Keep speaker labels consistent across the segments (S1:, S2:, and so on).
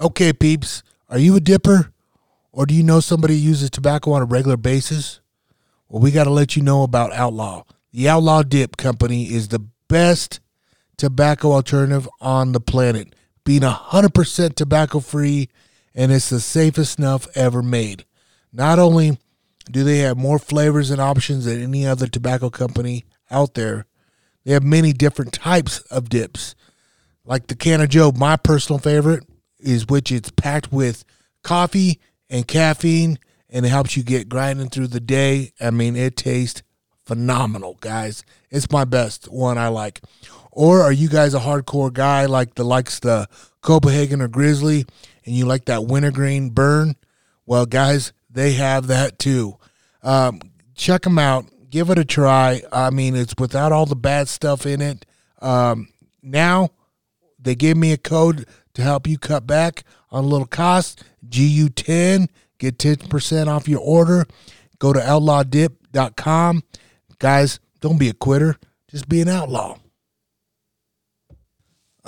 S1: Okay, peeps, are you a dipper? Or do you know somebody who uses tobacco on a regular basis? Well, we got to let you know about Outlaw. The Outlaw Dip Company is the best tobacco alternative on the planet, being 100% tobacco free, and it's the safest snuff ever made. Not only do they have more flavors and options than any other tobacco company out there, they have many different types of dips. Like the Can of Joe, my personal favorite is which it's packed with coffee and caffeine and it helps you get grinding through the day. I mean, it tastes phenomenal, guys. It's my best one I like. Or are you guys a hardcore guy like the likes the Copenhagen or Grizzly and you like that wintergreen burn? Well, guys, they have that too. Um, check them out. Give it a try. I mean, it's without all the bad stuff in it. Um, now they gave me a code to help you cut back on a little cost. GU10, get 10% off your order. Go to outlawdip.com. Guys, don't be a quitter, just be an outlaw.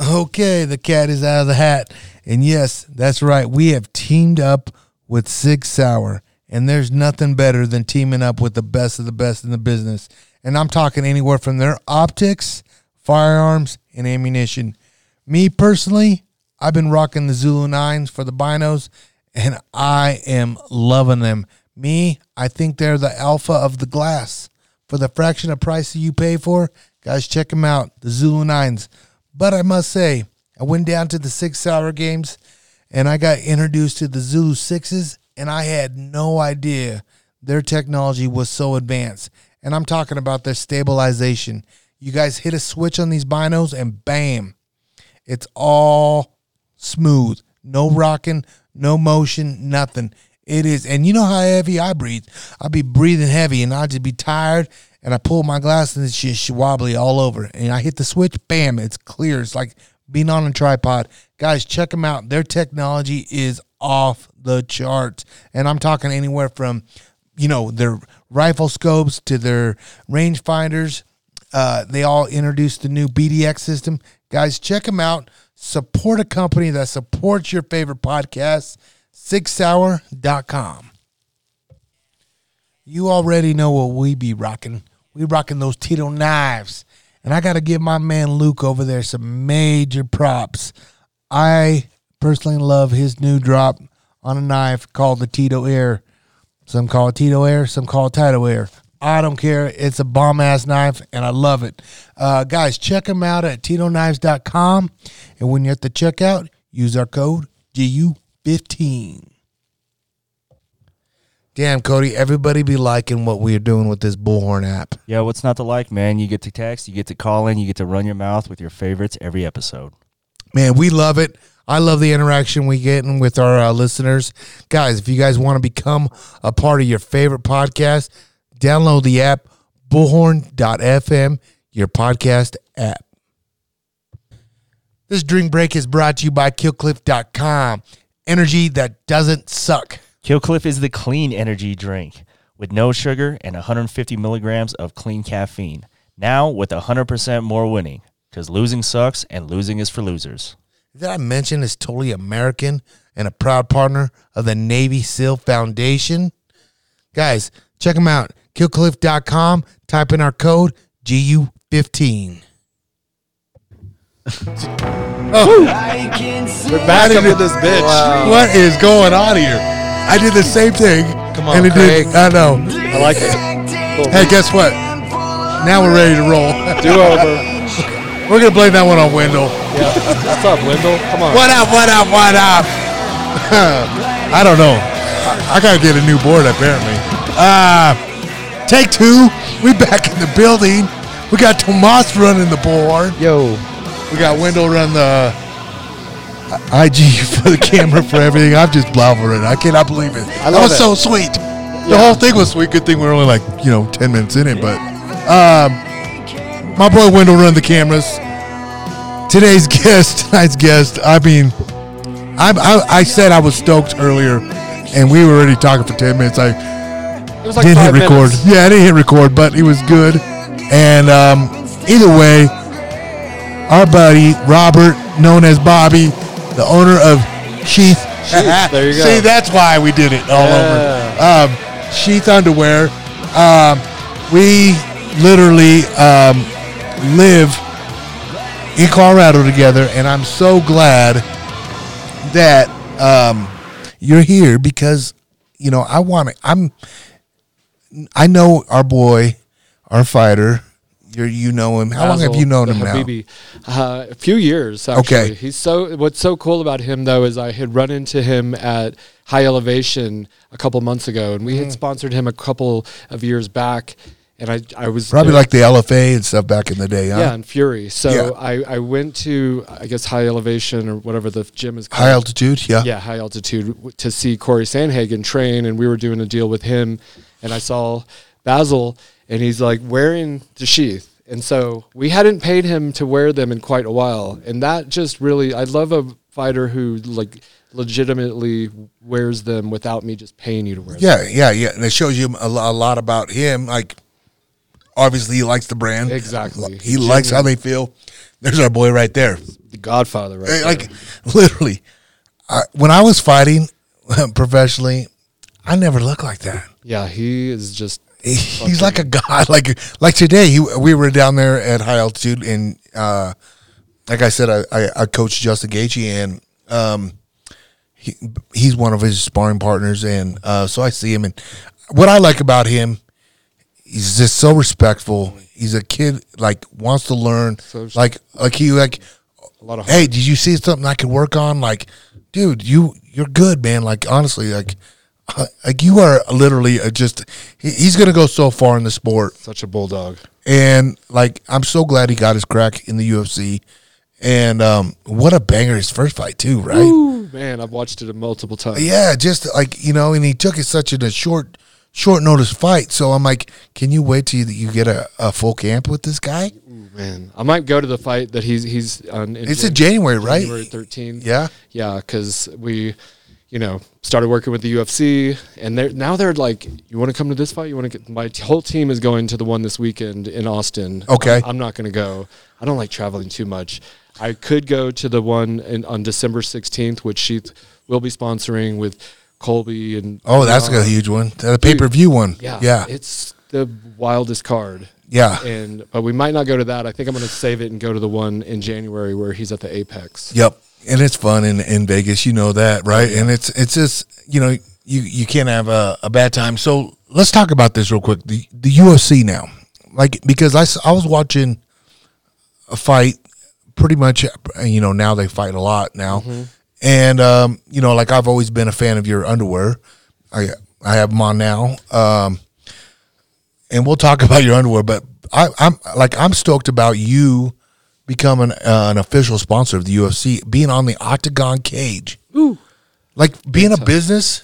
S1: Okay, the cat is out of the hat. And yes, that's right. We have teamed up with Sig Sauer. And there's nothing better than teaming up with the best of the best in the business. And I'm talking anywhere from their optics, firearms, and ammunition. Me personally, I've been rocking the Zulu 9s for the binos, and I am loving them. Me, I think they're the alpha of the glass. For the fraction of price that you pay for, guys, check them out, the Zulu 9s. But I must say, I went down to the Sig Sauer games and I got introduced to the Zulu 6s, and I had no idea their technology was so advanced. And I'm talking about their stabilization. You guys hit a switch on these binos, and bam, it's all smooth. No rocking, no motion, nothing. It is, and you know how heavy I breathe. I'll be breathing heavy, and I'll just be tired. And I pull my glass, and it's just wobbly all over. And I hit the switch, bam, it's clear. It's like being on a tripod. Guys, check them out. Their technology is off the charts, and I'm talking anywhere from, you know, their rifle scopes to their rangefinders. Uh, they all introduced the new BDX system. Guys, check them out. Support a company that supports your favorite podcast, SigSauer.com. You already know what we be rocking. We rocking those Tito knives. And I got to give my man Luke over there some major props. I personally love his new drop on a knife called the Tito Air. Some call it Tito Air, some call it Tito Air. I don't care. It's a bomb ass knife and I love it. Uh, guys, check them out at TitoKnives.com. And when you're at the checkout, use our code GU15. Damn, Cody, everybody be liking what we're doing with this Bullhorn app.
S2: Yeah, what's not to like, man? You get to text, you get to call in, you get to run your mouth with your favorites every episode.
S1: Man, we love it. I love the interaction we get with our uh, listeners. Guys, if you guys want to become a part of your favorite podcast, download the app bullhorn.fm, your podcast app. This drink break is brought to you by killcliff.com. Energy that doesn't suck.
S2: Killcliff is the clean energy drink with no sugar and 150 milligrams of clean caffeine. Now with 100% more winning because losing sucks and losing is for losers.
S1: Did I mention it's totally American and a proud partner of the Navy SEAL Foundation? Guys, check them out. Killcliff.com. Type in our code GU15.
S3: We're back up in this bitch.
S1: What is going on here? I did the same thing.
S3: Come on,
S1: and it
S3: Craig.
S1: did. I know.
S3: I like it.
S1: Hey, guess what? Now we're ready to roll.
S3: Do over.
S1: we're gonna blame that one on Wendell.
S3: Yeah. What's up, Wendell? Come on.
S1: What up? What up? What up? I don't know. I, I gotta get a new board apparently. Uh take two. We back in the building. We got Tomas running the board.
S3: Yo.
S1: We got Wendell run the IG for the camera for everything. I'm just blubbering. I cannot believe it. that
S3: love
S1: was
S3: it.
S1: so sweet. The whole thing was sweet. Good thing we are only like you know ten minutes in it, but um, my boy Wendell run the cameras. Today's guest, tonight's guest. I mean, I, I I said I was stoked earlier, and we were already talking for ten minutes. I
S3: It was like
S1: didn't hit record.
S3: minutes.
S1: Yeah, I didn't hit record, but it was good. And um, either way, our buddy Robert, known as Bobby, the owner of Sheath.
S3: there you go.
S1: See, that's why we did it all
S3: Yeah.
S1: over. Um, Sheath underwear. Um, we literally um, live in Colorado together, and I'm so glad that um, you're here because you know I want to. I'm. I know our boy, our fighter. You're, you know him. How long have you known him now?
S3: Uh, a few years actually.
S1: Okay.
S3: He's so what's so cool about him though is I had run into him at High Elevation a couple months ago and we
S1: Mm.
S3: had sponsored him a couple of years back and I I was
S1: Probably
S3: there-
S1: like the LFA and stuff back in the day, huh?
S3: yeah, and Fury. So
S1: Yeah.
S3: I, I went to I guess High Elevation or whatever the gym is called.
S1: High altitude, yeah.
S3: yeah, high altitude to see Corey Sandhagen train, and we were doing a deal with him, and I saw Basil, and he's like wearing the sheath, and so we hadn't paid him to wear them in quite a while, and that just really, I love a fighter who like legitimately wears them without me just paying you to wear them.
S1: Yeah, yeah, yeah. And it shows you a, a lot about him. Like, obviously, he likes the brand.
S3: Exactly.
S1: He likes how they feel. There's our boy right there.
S3: the Godfather, right?
S1: Eh,
S3: there.
S1: Like, literally, I, when I was fighting professionally, I never looked like that.
S3: Yeah, he is just
S1: He- He's like a god. Like, like today, he, we were down there at high altitude, and uh, like I said, I, I, I coached Justin Gaethje, and um, he, he's one of his sparring partners, and uh, so I see him, and what I like about him, he's just so respectful. He's a kid, like wants to learn,
S3: So-
S1: like like he like.
S3: a lot of
S1: Hey, did you see something I could work on? Like, dude, you you're good, man. Like honestly, like. Uh, Like you are literally uh, just, he- he's gonna go so far in the sport,
S3: such a bulldog.
S1: and like I'm so glad he got his crack in the UFC, and um, what a banger his first fight too, right?
S3: Ooh, man, I've watched it multiple times.
S1: Yeah, just like you know, and he took it such in a short, short notice fight. So I'm like, can you wait till you, you get a, a full camp with this guy?
S3: Ooh, man, I might go to the fight that he's he's on. In
S1: It's in January, right?
S3: January 13th.
S1: Yeah.
S3: Yeah, because we, you know, started working with the UFC, and they're now they're like, you want to come to this fight? You want to get? My whole team is going to the one this weekend in Austin.
S1: Okay.
S3: I'm, I'm not going to go. I don't like traveling too much. I could go to the one in, on December 16th, which she will be sponsoring with Colby and.
S1: Oh, that's a huge one. The pay per view one.
S3: Yeah,
S1: yeah,
S3: It's the wildest card.
S1: yeah.
S3: And but we might not go to that. I think I'm going to save it and go to the one in January where he's at the Apex.
S1: Yep. And it's fun in, in Vegas, you know that, right? And it's it's just you know you you can't have a, a bad time. So let's talk about this real quick. The the UFC now, like because I I was watching a fight, pretty much. You know now they fight a lot now, and um, you know like I've always been a fan of your underwear. I I have them on now. Um, and we'll talk about your underwear. But I, I'm like I'm stoked about you becoming uh, an official sponsor of the UFC, being on the Octagon cage. Like being a business,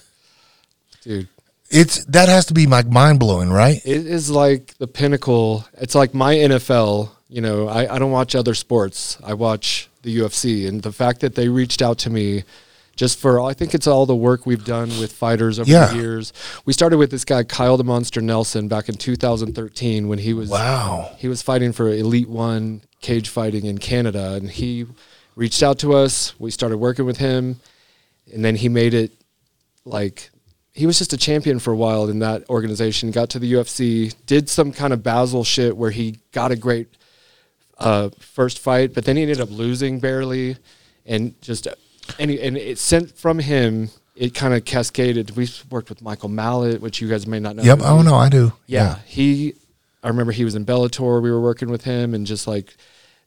S3: Dude,
S1: it's that has to be like mind blowing, right?
S3: it is like the pinnacle. It's like my NFL. You know, I, I don't watch other sports. I watch the UFC. And the fact that they reached out to me just for, I think it's all the work we've done with fighters over
S1: Yeah.
S3: the years. We started with this guy, Kyle the Monster Nelson, back in 2013 when he was
S1: Wow.
S3: he was fighting for Elite One cage fighting in Canada, and he reached out to us. We started working with him, and then he made it like he was just a champion for a while in that organization. Got to the UFC, did some kind of Basil shit where he got a great uh, first fight, but then he ended up losing barely, and just and he, and it sent from him. It kind of cascaded. We worked with Michael Mallet, which you guys may not know.
S1: Yep. Oh no, I do.
S3: yeah, he. I remember he was in Bellator. We were working with him, and just like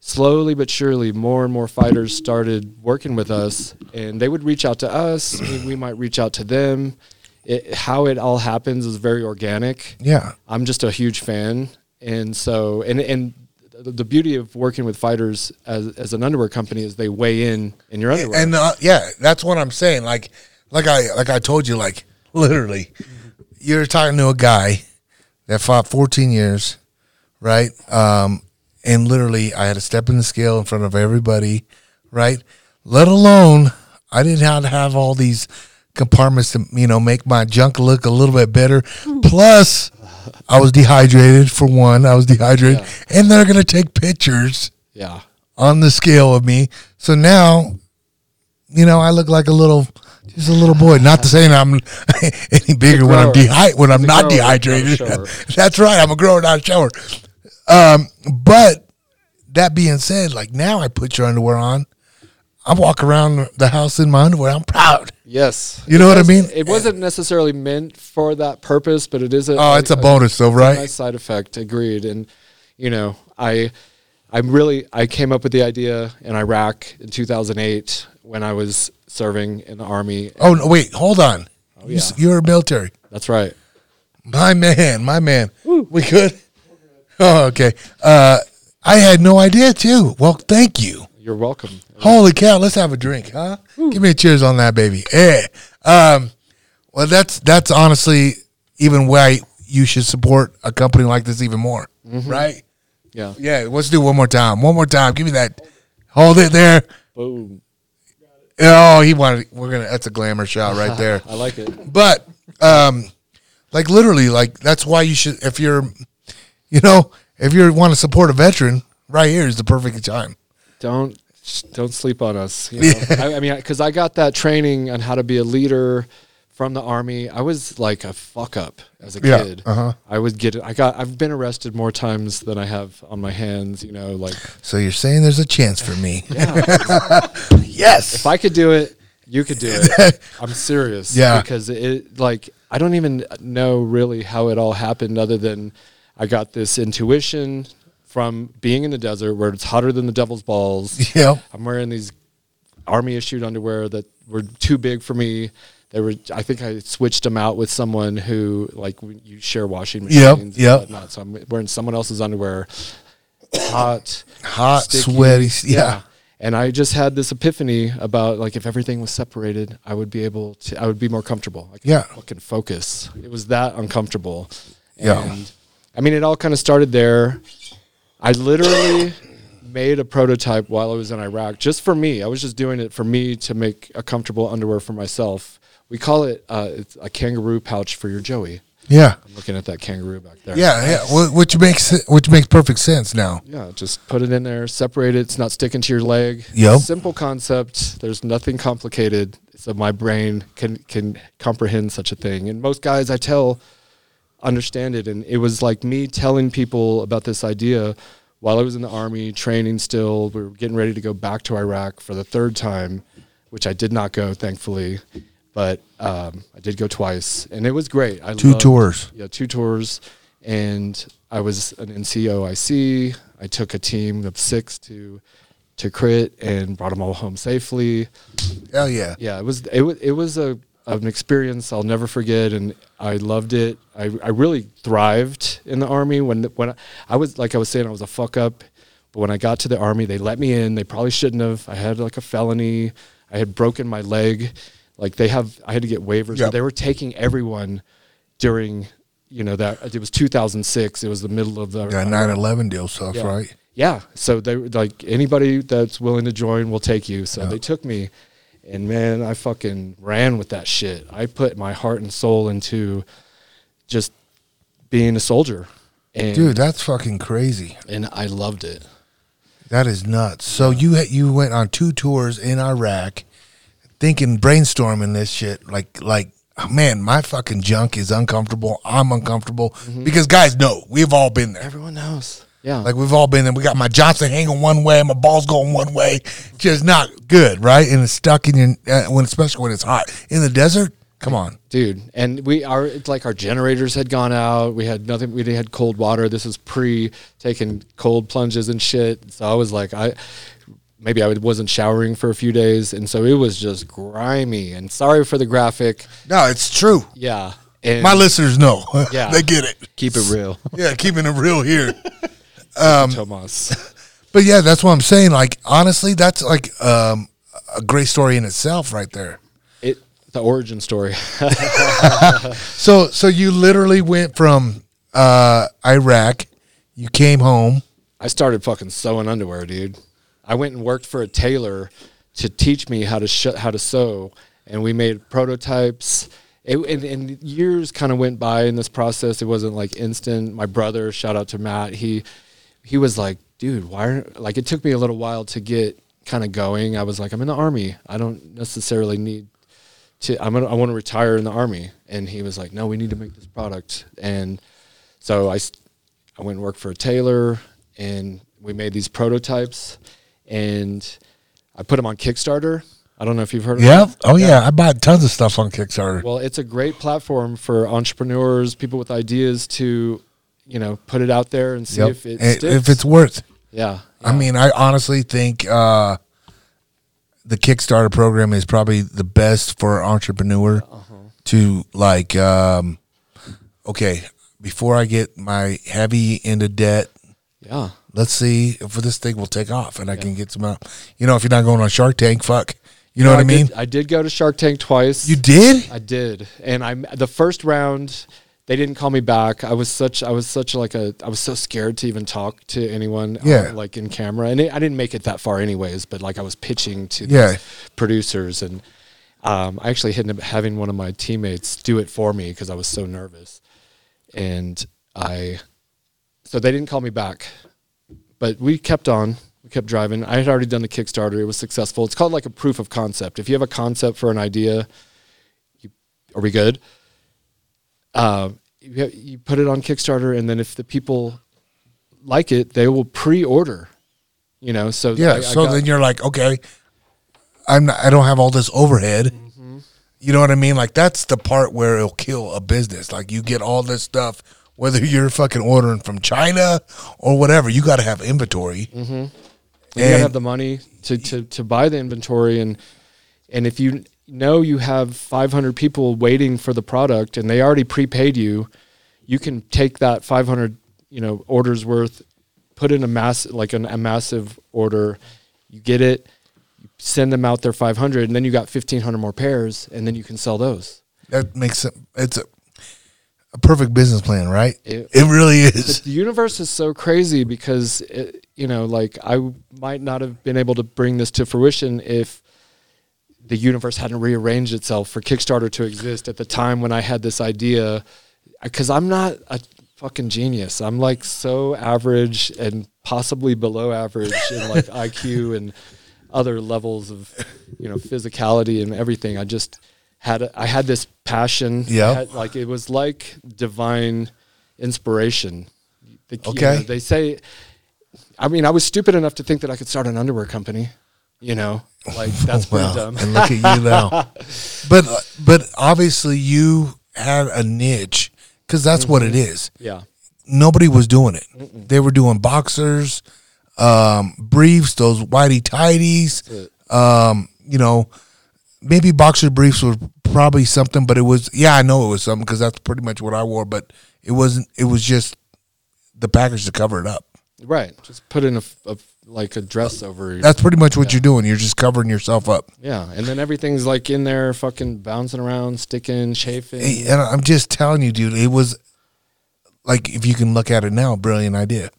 S3: slowly but surely, more and more fighters started working with us, and they would reach out to us. we, might reach out to them. It, how it all happens is very organic.
S1: Yeah.
S3: I'm just a huge fan, and so and and the the beauty of working with fighters as as an underwear company is they weigh in in your underwear.
S1: And uh, yeah, that's what I'm saying. Like, like I like I told you, like literally, you're talking to a guy that fought 14 years, right? Um, and literally, I had to step in the scale in front of everybody, right? Let alone, I didn't have to have all these compartments to you know make my junk look a little bit better. Plus, I was dehydrated for one. I was dehydrated, and they're gonna take pictures
S3: yeah,
S1: on the scale of me. So now, you know, I look like a little, just a little boy. Not to say that I'm any bigger when I'm
S3: grower.
S1: dehydrated. When I'm not
S3: a
S1: dehydrated. That's right. I'm a grower, not a shower. Um, but that being said, like now I put your underwear on. I walk around the house in my underwear. I'm proud.
S3: Yes.
S1: You know what I mean?
S3: It wasn't necessarily meant for that purpose, but it is a
S1: Oh, it's a bonus, though, right?
S3: nice side effect. Agreed. And you know, I I'm really I came up with the idea in Iraq in 2008 when I was serving in the army.
S1: Oh no, wait, hold on. you, s-
S3: yeah.
S1: You're military.
S3: That's right.
S1: My man, my man. We good? Oh, okay. Uh, I had no idea too. Well, thank you.
S3: You're welcome.
S1: Holy cow! Let's have a drink, huh? Give me a cheers on that, baby. Yeah. Um, well, that's that's honestly even why you should support a company like this even more, right?
S3: Yeah.
S1: Yeah. Let's do one more time. One more time. Give me that. Hold it there.
S3: Boom.
S1: Oh, he wanted. We're gonna. That's a glamour shot right there.
S3: I like it.
S1: But um, like literally, like that's why you should. If you're, you know, if you want to support a veteran, right here is the perfect time.
S3: don't don't sleep on us. You know? I, I mean, because I got that training on how to be a leader from the army. I was like a fuck up as a
S1: Yeah,
S3: kid.
S1: uh-huh.
S3: I would get. I got. I've been arrested more times than I have on my hands. You know, like
S1: So you're saying there's a chance for me?
S3: yeah,
S1: yes.
S3: if I could do it, you could do it. I'm serious.
S1: Yeah.
S3: because it like I don't even know really how it all happened, other than I got this intuition from being in the desert where it's hotter than the devil's balls.
S1: Yep.
S3: I'm wearing these army issued underwear that were too big for me. They were. I think I switched them out with someone who like you share washing machines. And whatnot. So I'm wearing someone else's underwear. Hot,
S1: Hot,
S3: sticky,
S1: sweaty. Yeah.
S3: And I just had this epiphany about like if everything was separated, I would be able to. I would be more comfortable. I could
S1: Yeah.
S3: fucking focus. It was that uncomfortable.
S1: Yeah.
S3: I mean, it all kind of started there. I literally made a prototype while I was in Iraq, just for me. I was just doing it for me to make a comfortable underwear for myself. We call it uh, it's a kangaroo pouch for your Joey.
S1: Yeah.
S3: I'm looking at that kangaroo back there.
S1: Yeah. Yeah. Which makes which makes perfect sense now.
S3: Yeah, just put it in there, separate it. It's not sticking to your leg.
S1: Yep.
S3: Simple concept. There's nothing complicated. So my brain can can comprehend such a thing. And most guys I tell understand it. And it was like me telling people about this idea while I was in the army, training still. We were getting ready to go back to Iraq for the third time, which I did not go, thankfully. But um, I did go twice, and it was great. I
S1: Two
S3: loved-
S1: tours.
S3: yeah, two tours, and I was an NCOIC. I took a team of six to to crit and brought them all home safely.
S1: Hell yeah.
S3: Yeah, it was it was it was a an experience I'll never forget, and I loved it. I I really thrived in the army when when I, I was like I was saying I was a fuck up, but when I got to the army, they let me in. They probably shouldn't have. I had like a felony. I had broken my leg. Like they have, I had to get waivers.
S1: Yep.
S3: They were taking everyone during, you know, that it was 2006. It was the middle of the
S1: Yeah. 9/11 deal stuff,
S3: yeah.
S1: right?
S3: Yeah. So they were like anybody that's willing to join will take you. So
S1: Yeah.
S3: they took me, and man, I fucking ran with that shit. I put my heart and soul into just being a soldier, and
S1: Dude, that's fucking crazy.
S3: and I loved it.
S1: That is nuts. So you you went on two tours in Iraq, thinking brainstorming this shit like like man, my fucking junk is uncomfortable. I'm uncomfortable
S3: Mm-hmm.
S1: because guys know we've all been there.
S3: Everyone knows. Yeah.
S1: Like we've all been there. We got my Johnson hanging one way, my balls going one way, just not good, right? And it's stuck in your uh, when especially when it's hot in the desert. Come on,
S3: dude and we are it's like our generators had gone out we had nothing we had cold water this is pre taking cold plunges and shit so i was like i maybe i wasn't showering for a few days and so it was just grimy and sorry for the graphic
S1: no, it's true.
S3: yeah and
S1: My listeners know.
S3: Yeah.
S1: they get it.
S4: Keep it real.
S1: Yeah, keeping it real here.
S3: tomas
S1: But yeah, that's what I'm saying. Like honestly, that's like um, a great story in itself, right there.
S3: it the origin story
S1: So so you literally went from uh, Iraq, you came home.
S3: I started fucking sewing underwear, dude. I went and worked for a tailor to teach me how to sh- how to sew, and we made prototypes. It, and, and years kind of went by in this process. It wasn't like instant. My brother, shout out to Matt, he he was like, dude, why? Aren't, like it took me a little while to get kind of going, I was like, I'm in the army. I don't necessarily need to. I'm gonna, I want to retire in the army. And he was like, No, we need to make this product. And so I I went and worked for a tailor, and we made these prototypes, and I put them on Kickstarter. I don't know if you've heard of it. Yeah.
S1: Oh yeah. I bought tons of stuff on Kickstarter.
S3: Well, it's a great platform for entrepreneurs, people with ideas to, you know, put it out there and see
S1: Yep.
S3: if it
S1: if it's worth.
S3: yeah,
S1: I mean, I honestly think uh, the Kickstarter program is probably the best for an entrepreneur
S3: Uh-huh.
S1: to like. Um, okay, before I get my heavy into debt,
S3: yeah,
S1: let's see if this thing will take off and I can get some out. You know, if you're not going on Shark Tank, fuck. You know
S3: No,
S1: what I mean?
S3: Did, I did go to Shark Tank twice.
S1: you did?
S3: I did, and I the first round they didn't call me back. I was such I was such like a I was so scared to even talk to anyone. uh,
S1: Yeah.
S3: like in camera, and it, I didn't make it that far anyways. But like I was pitching to
S1: Yeah.
S3: producers, and um, I actually ended up having one of my teammates do it for me because I was so nervous, and I so they didn't call me back, but we kept on. We kept driving. I had already done the Kickstarter. It was successful. It's called like a proof of concept. If you have a concept for an idea, you, are we good? Uh, you, you put it on Kickstarter, and then if the people like it, they will pre-order. You know, so
S1: Yeah.
S3: I- I
S1: so
S3: got-
S1: then you're like, okay, I'm not, I don't have all this overhead.
S3: Mm-hmm.
S1: You know what I mean? Like that's the part where it'll kill a business. Like you get all this stuff, whether you're fucking ordering from China or whatever, you got to have inventory. Mm-hmm.
S3: you gotta have the money to, to, to buy the inventory and and if you know you have 500 people waiting for the product and they already prepaid you you can take that 500 you know orders worth put in a mass like an, a massive order you get it you send them out their 500 and then you got 1500 more pairs and then you can sell those
S1: That makes it. It's a, a perfect business plan, right?
S3: It-
S1: It, really is.
S3: the universe is so crazy because it, you know like i might not have been able to bring this to fruition if the universe hadn't rearranged itself for kickstarter to exist at the time when i had this idea because i'm not a fucking genius i'm like so average and possibly below average in like iq and other levels of you know physicality and everything i just had a, i had this passion
S1: Yeah.
S3: like it was like divine inspiration the, you
S1: Okay.
S3: know, they say, I mean, I was stupid enough to think that I could start an underwear company. You know, like that's pretty
S1: Well,
S3: dumb.
S1: and look at you now. But but obviously you had a niche because that's what
S3: Mm-hmm.
S1: it is.
S3: Yeah,
S1: Nobody was doing it. They were doing boxers, um, briefs, those whitey tidies. Um, you know, maybe boxer briefs were probably something, but it was yeah, I know it was something because that's pretty much what I wore. But it wasn't. It was just the package to cover it up.
S3: right. Just put in a like a dress over.
S1: That's pretty much what you're doing. You're just covering yourself up.
S3: yeah, and then everything's like in there, fucking bouncing around, sticking, chafing.
S1: Hey, and I'm just telling you, dude, it was like if you can look at it now, brilliant idea.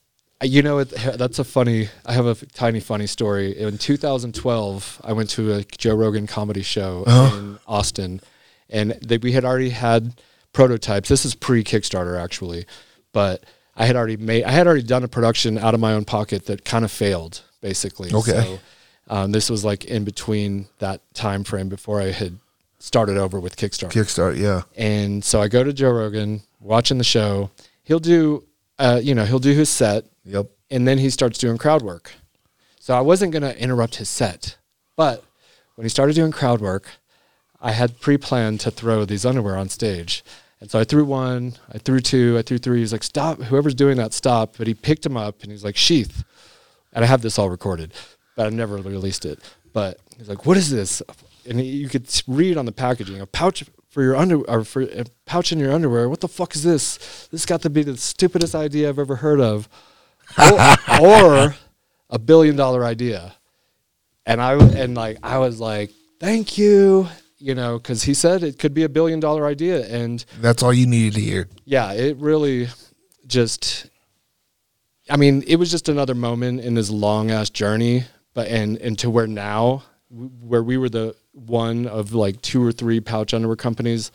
S3: You know, it, that's a funny. I have a f- tiny funny story. In 2012, I went to a Joe Rogan comedy show
S1: Uh-huh.
S3: in Austin, and they, we had already had prototypes. This is pre Kickstarter actually, but I had already made. I had already done a production out of my own pocket that kind of failed, basically.
S1: Okay.
S3: So, um, this was like in between that time frame before I had started over with Kickstarter.
S1: Kickstart, yeah.
S3: And so I go to Joe Rogan, watching the show. He'll do, uh, you know, he'll do his set,
S1: Yep.
S3: and then he starts doing crowd work. So I wasn't going to interrupt his set, but when he started doing crowd work, I had pre-planned to throw these underwear on stage. And so I threw one, I threw two, I threw three. He's like, "Stop! Whoever's doing that, stop!" But he picked him up and he's like, "Sheath." And I have this all recorded, but I've never released it. But he's like, "What is this?" And he, you could read on the packaging a pouch for your under or for a pouch in your underwear. What the fuck is this? This got to be the stupidest idea I've ever heard of, or, or a billion dollar idea. And I and like I was like, "Thank you," you know, because he said it could be a billion dollar idea, and
S1: That's all you needed to hear.
S3: yeah, it really just I mean, it was just another moment in this long ass journey, but and and to where now where we were the one of like two or three pouch underwear companies,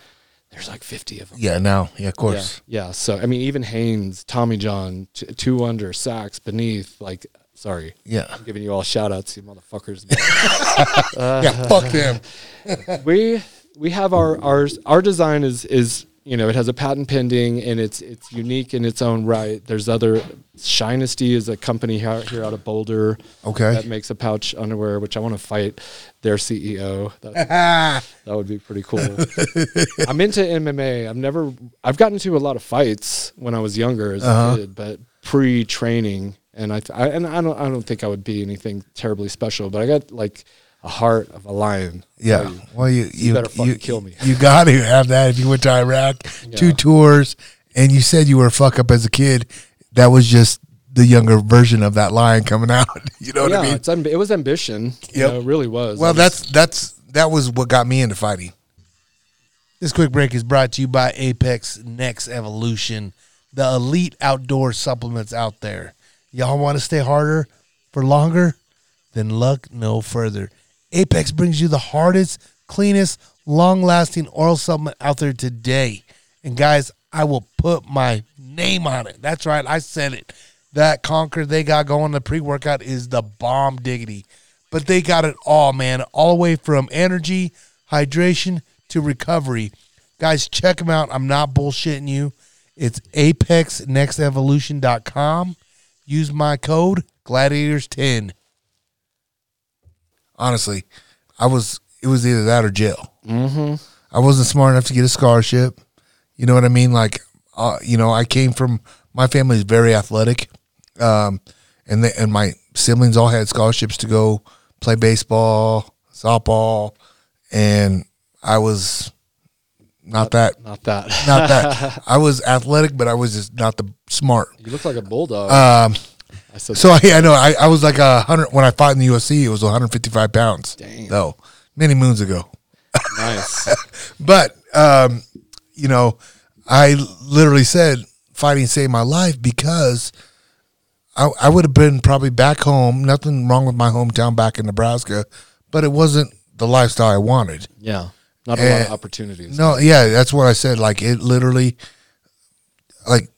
S3: there's like 50 of them.
S1: Yeah, now, yeah, of course.
S3: Yeah, yeah. So I mean, even Hanes, Tommy John, T- Two Under, Saxx, Beneath, like Sorry,
S1: Yeah.
S3: I'm giving you all shout outs, you motherfuckers.
S1: yeah. Fuck them.
S3: we we have our our, our design is is you know it has a patent pending and it's it's unique in its own right. There's other Shinesty is a company here, here out of Boulder
S1: Okay.
S3: that makes a pouch underwear, which I want to fight their CEO. That, that would be pretty cool. I'm into MMA. I've never I've gotten into a lot of fights when I was younger as
S1: Uh-huh.
S3: a kid, but pre-training and I, I and I don't I don't think I would be anything terribly special, but I got like a heart of a lion.
S1: yeah.
S3: You-
S1: Well, you you
S3: better fucking
S1: you,
S3: kill me.
S1: You got to have that if you went to Iraq, two tours, and you said you were a fuck up as a kid. That was just the younger version of that lion coming out. You know what
S3: yeah,
S1: I mean?
S3: it was ambition. You know, it really was.
S1: Well,
S3: was-
S1: that's that's that was what got me into fighting. This quick break is brought to you by Apex Next Evolution, the elite outdoor supplements out there. Y'all want to stay harder for longer? Then look no further. Apex brings you the hardest, cleanest, long-lasting oral supplement out there today. And guys, I will put my name on it. That's right, I said it. That Conquer they got going the pre-workout is the bomb diggity but they got it all, man. All the way from energy, hydration to recovery. Guys, check them out. I'm not bullshitting you. It's apexnextevolution.com. Use my code gladiators10. Honestly, I was it was either that or jail. Mm-hmm. I wasn't smart enough to get a scholarship. You know what I mean? Like, uh, you know, I came from my family is very athletic, um, and they, and my siblings all had scholarships to go play baseball, softball, and I was not that.
S3: not that.
S1: Not that. I was athletic, but I was just not the smart.
S3: you look like a bulldog.
S1: Um,
S3: I
S1: so yeah, I know. I, I was like a hundred when I fought in the UFC. It was 155 pounds.
S3: Damn.
S1: Though many moons ago.
S3: nice.
S1: But um, you know, I literally said fighting saved my life because I, I would have been probably back home. Nothing wrong with my hometown back in Nebraska, but it wasn't the lifestyle I wanted.
S3: Yeah, not a lot
S1: Eh,
S3: of opportunities.
S1: No, yeah, that's what I said. Like it literally, like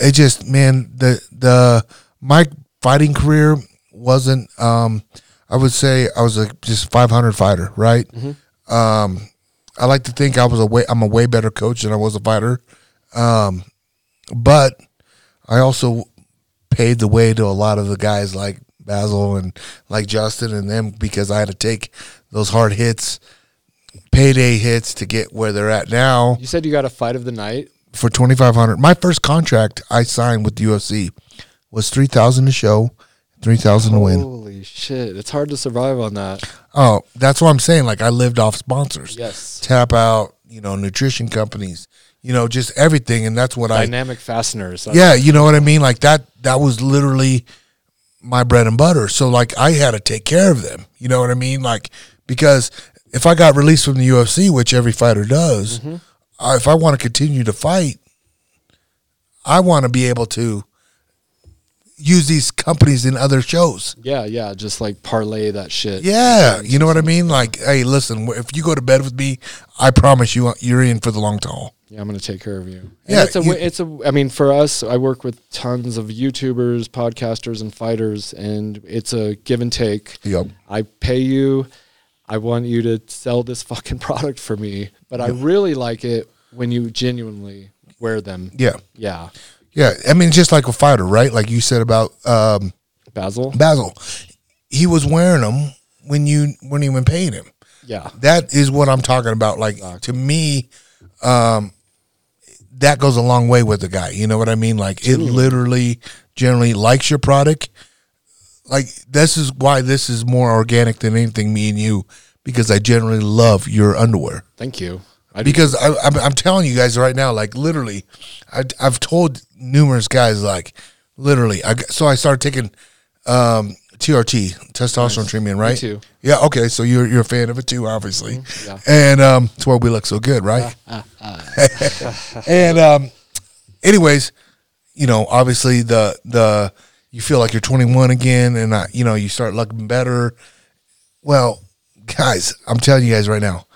S1: it just man the the my fighting career wasn't. um I would say I was a just 500 fighter, right? Um, I like to think I was a way I'm a way better coach than I was a fighter, um, but I also paved the way to a lot of the guys like Basil and like Justin and them because I had to take those hard hits, payday hits to get where they're at now
S3: You said you got a fight of the night.
S1: for 2500 My first contract I signed with the UFC was 3000 to show, 3000 to win.
S3: Holy shit! It's hard to survive on that.
S1: Oh, that's what I'm saying. Like I lived off sponsors.
S3: Yes.
S1: Tap out, you know, nutrition companies, you know, just everything and that's what I
S3: Dynamic fasteners.
S1: Yeah, you know what I mean? Like that that was literally my bread and butter. So like I had to take care of them. You know what I mean? Like because if I got released from the UFC, which every fighter does, mm-hmm. I, if I want to continue to fight, I want to be able to use these companies in other shows.
S3: Yeah, yeah. Just like parlay that shit.
S1: Yeah, you know what I mean? Like, hey, listen, if you go to bed with me, I promise you uh, you're in for the long haul.
S3: Yeah, I'm gonna take care of you. And
S1: Yeah,
S3: it's a.
S1: you-
S3: it's a. I mean, for us, I work with tons of YouTubers, podcasters, and fighters, and it's a give and take.
S1: Yep.
S3: I pay you. I want you to sell this fucking product for me, but I really like it when you genuinely wear them.
S1: Yeah.
S3: Yeah,
S1: Yeah. I mean, just like a fighter, right? Like you said about um,
S3: Basil.
S1: Basil. He was wearing them when you weren't even paying him.
S3: Yeah,
S1: That is what I'm talking about. Like to me, um, that goes a long way with the guy. You know what I mean? Like it literally generally likes your product. Like this is why this is more organic than anything me and you because I generally love your underwear.
S3: thank you. I.
S1: Because I, I'm, I'm telling you guys right now, like literally, I, I've told numerous guys, like literally, I got- so I started taking um, TRT, testosterone treatment, right?
S3: too.
S1: Yeah. Okay. So you're you're a fan of it too, obviously,
S3: Mm-hmm. yeah.
S1: and um, it's why we look so good, right? and um, anyways, you know, obviously the the you feel like you're 21 again, and uh, you know you start looking better. Well, guys, I'm telling you guys right now,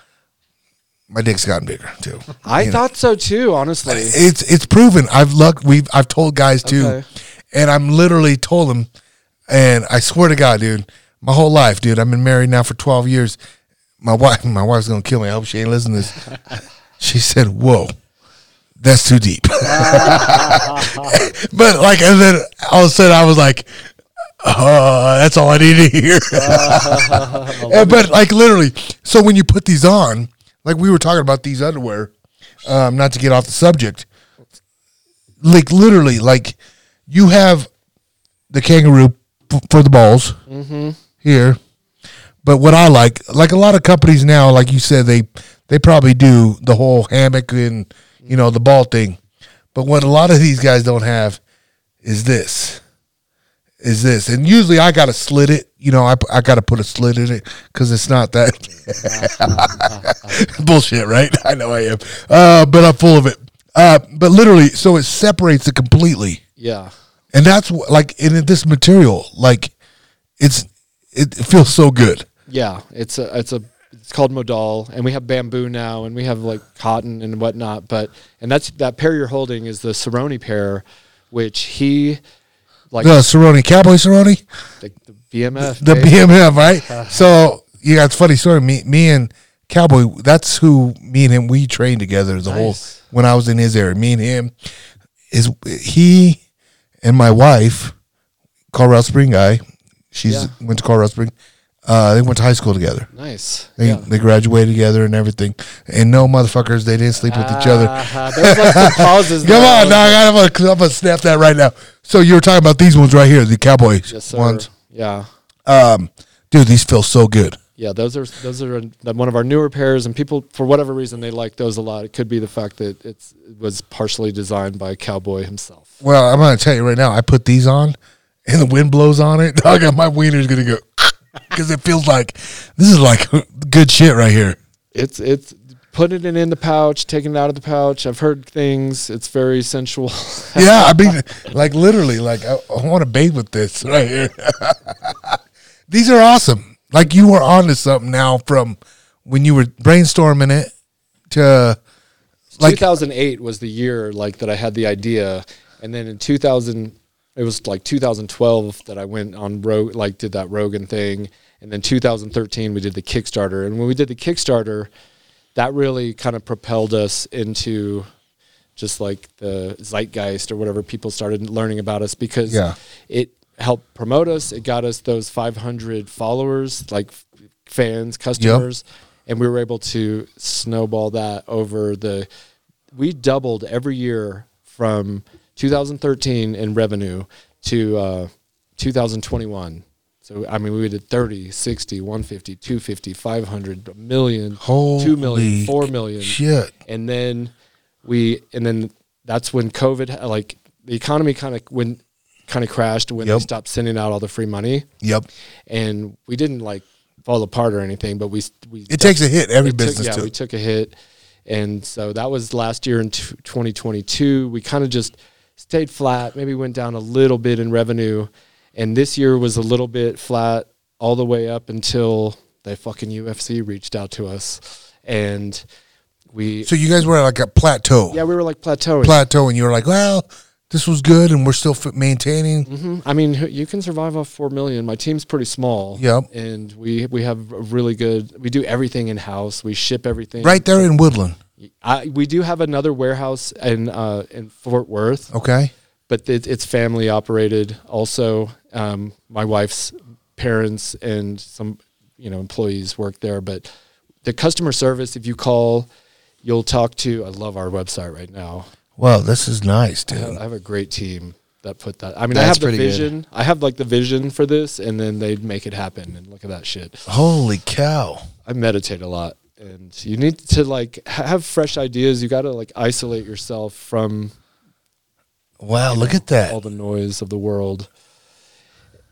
S1: my dick's gotten bigger too.
S3: I
S1: You know,
S3: thought so too. Honestly,
S1: it's it's proven. I've looked. We've I've told guys too,
S3: Okay.
S1: and I'm literally told them. And I swear to God, dude, my whole life, dude, I've been married now for 12 years. My wife, my wife's gonna kill me. I hope she ain't listening to this. she said, "Whoa, that's too deep." but like, and then all of a sudden, I was like, "Oh, that's all I need to hear." But like, literally, so when you put these on, like we were talking about these underwear, um, not to get off the subject, like literally, like you have the kangaroo for the balls here. But what I like, like a lot of companies now, like you said, they they probably do the whole hammock and you know the ball thing. But what a lot of these guys don't have is this, is this, and usually I got to slit it. You know, I I got to put a slit in it because it's not that bullshit, right? I know I am, uh, but I'm full of it. Uh, but literally, so it separates it completely
S3: Yeah.
S1: and that's wh- like in this material like it's it, it feels so good
S3: Yeah, it's a it's a it's called modal, and we have bamboo now, and we have like cotton and whatnot. But and that's that pair you're holding is the Cerrone pair, which he like
S1: the Cerrone cowboy Cerrone
S3: the, the BMF.
S1: the eh?
S3: baby.
S1: BMF right so yeah it's a funny story me me and cowboy that's who me and him we trained together the whole when I was in his area me and him is he and my wife Colorado Spring guy she's
S3: Yeah.
S1: went to Colorado Spring uh, they went to high school together
S3: Nice.
S1: They,
S3: yeah.
S1: they graduated together and everything. And no motherfuckers, they didn't sleep with each other.
S3: Was like some pauses.
S1: Come
S3: there.
S1: on, dog. I'm gonna, I'm gonna snap that right now. So you were talking about these ones right here, the cowboy
S3: Yes,
S1: ones.
S3: Yeah.
S1: Um, dude, these feel so good.
S3: Yeah, those are those are one of our newer pairs, and people for whatever reason they like those a lot. It could be the fact that it's it was partially designed by Cowboy himself.
S1: Well, I'm gonna tell you right now. I put these on, and the wind blows on it. Dog, my wiener's gonna go because it feels like this is like good shit right here.
S3: It's it's putting it in the pouch, taking it out of the pouch. I've heard things. It's very sensual.
S1: Yeah, I mean, like literally, like I, I want to bathe with this right here. These are awesome. Like you were on to something now from when you were brainstorming it to like
S3: 2008 was the year like that I had the idea, and then in 2000, it was like 2012 that I went on Rogue, like did that Rogan thing, and then 2013 we did the Kickstarter, and when we did the Kickstarter, that really kind of propelled us into just like the zeitgeist or whatever people started learning about us because
S1: Yeah.
S3: it helped promote us. It got us those 500 followers, like fans, customers, and we were able to snowball that over the. We doubled every year from 2013 in revenue to uh, 2021. So I mean, we did 30, 60, 150, 250, 500, a million,
S1: Holy
S3: 2 million, 4 million
S1: shit.
S3: and then we and then that's when covid like the economy kind of when kind of crashed when
S1: Yep.
S3: they stopped sending out all the free money
S1: Yep.
S3: and we didn't like fall apart or anything but we we
S1: It takes a hit. Every
S3: it took-
S1: business
S3: yeah
S1: too.
S3: we took a hit and so that was last year in t- 2022 we kind of just stayed flat maybe went down a little bit in revenue and this year was a little bit flat all the way up until the fucking UFC reached out to us and we
S1: so you guys were like a plateau.
S3: yeah, we were like plateauing.
S1: Plateau, and you were like, well, this was good, and we're still f- maintaining.
S3: hmm I mean, you can survive off four million. My team's pretty small.
S1: Yep.
S3: And we we have a really good. We do everything in house. We ship everything.
S1: Right there in Woodland.
S3: I, we do have another warehouse in uh, in Fort Worth,
S1: Okay.
S3: but it, it's family operated. Also, um, my wife's parents and some you know employees work there. But the customer service, if you call, you'll talk to. I love our website right now.
S1: Well, this is nice,
S3: I have,
S1: dude.
S3: I have a great team that put that. I mean, I have the
S2: pretty good.
S3: vision. I have like the vision for this, and then they make it happen. And look at that shit.
S1: Holy cow!
S3: I meditate a lot, and you need to like have fresh ideas. You got to like isolate yourself from
S1: Wow, look at that!
S3: all the noise of the world.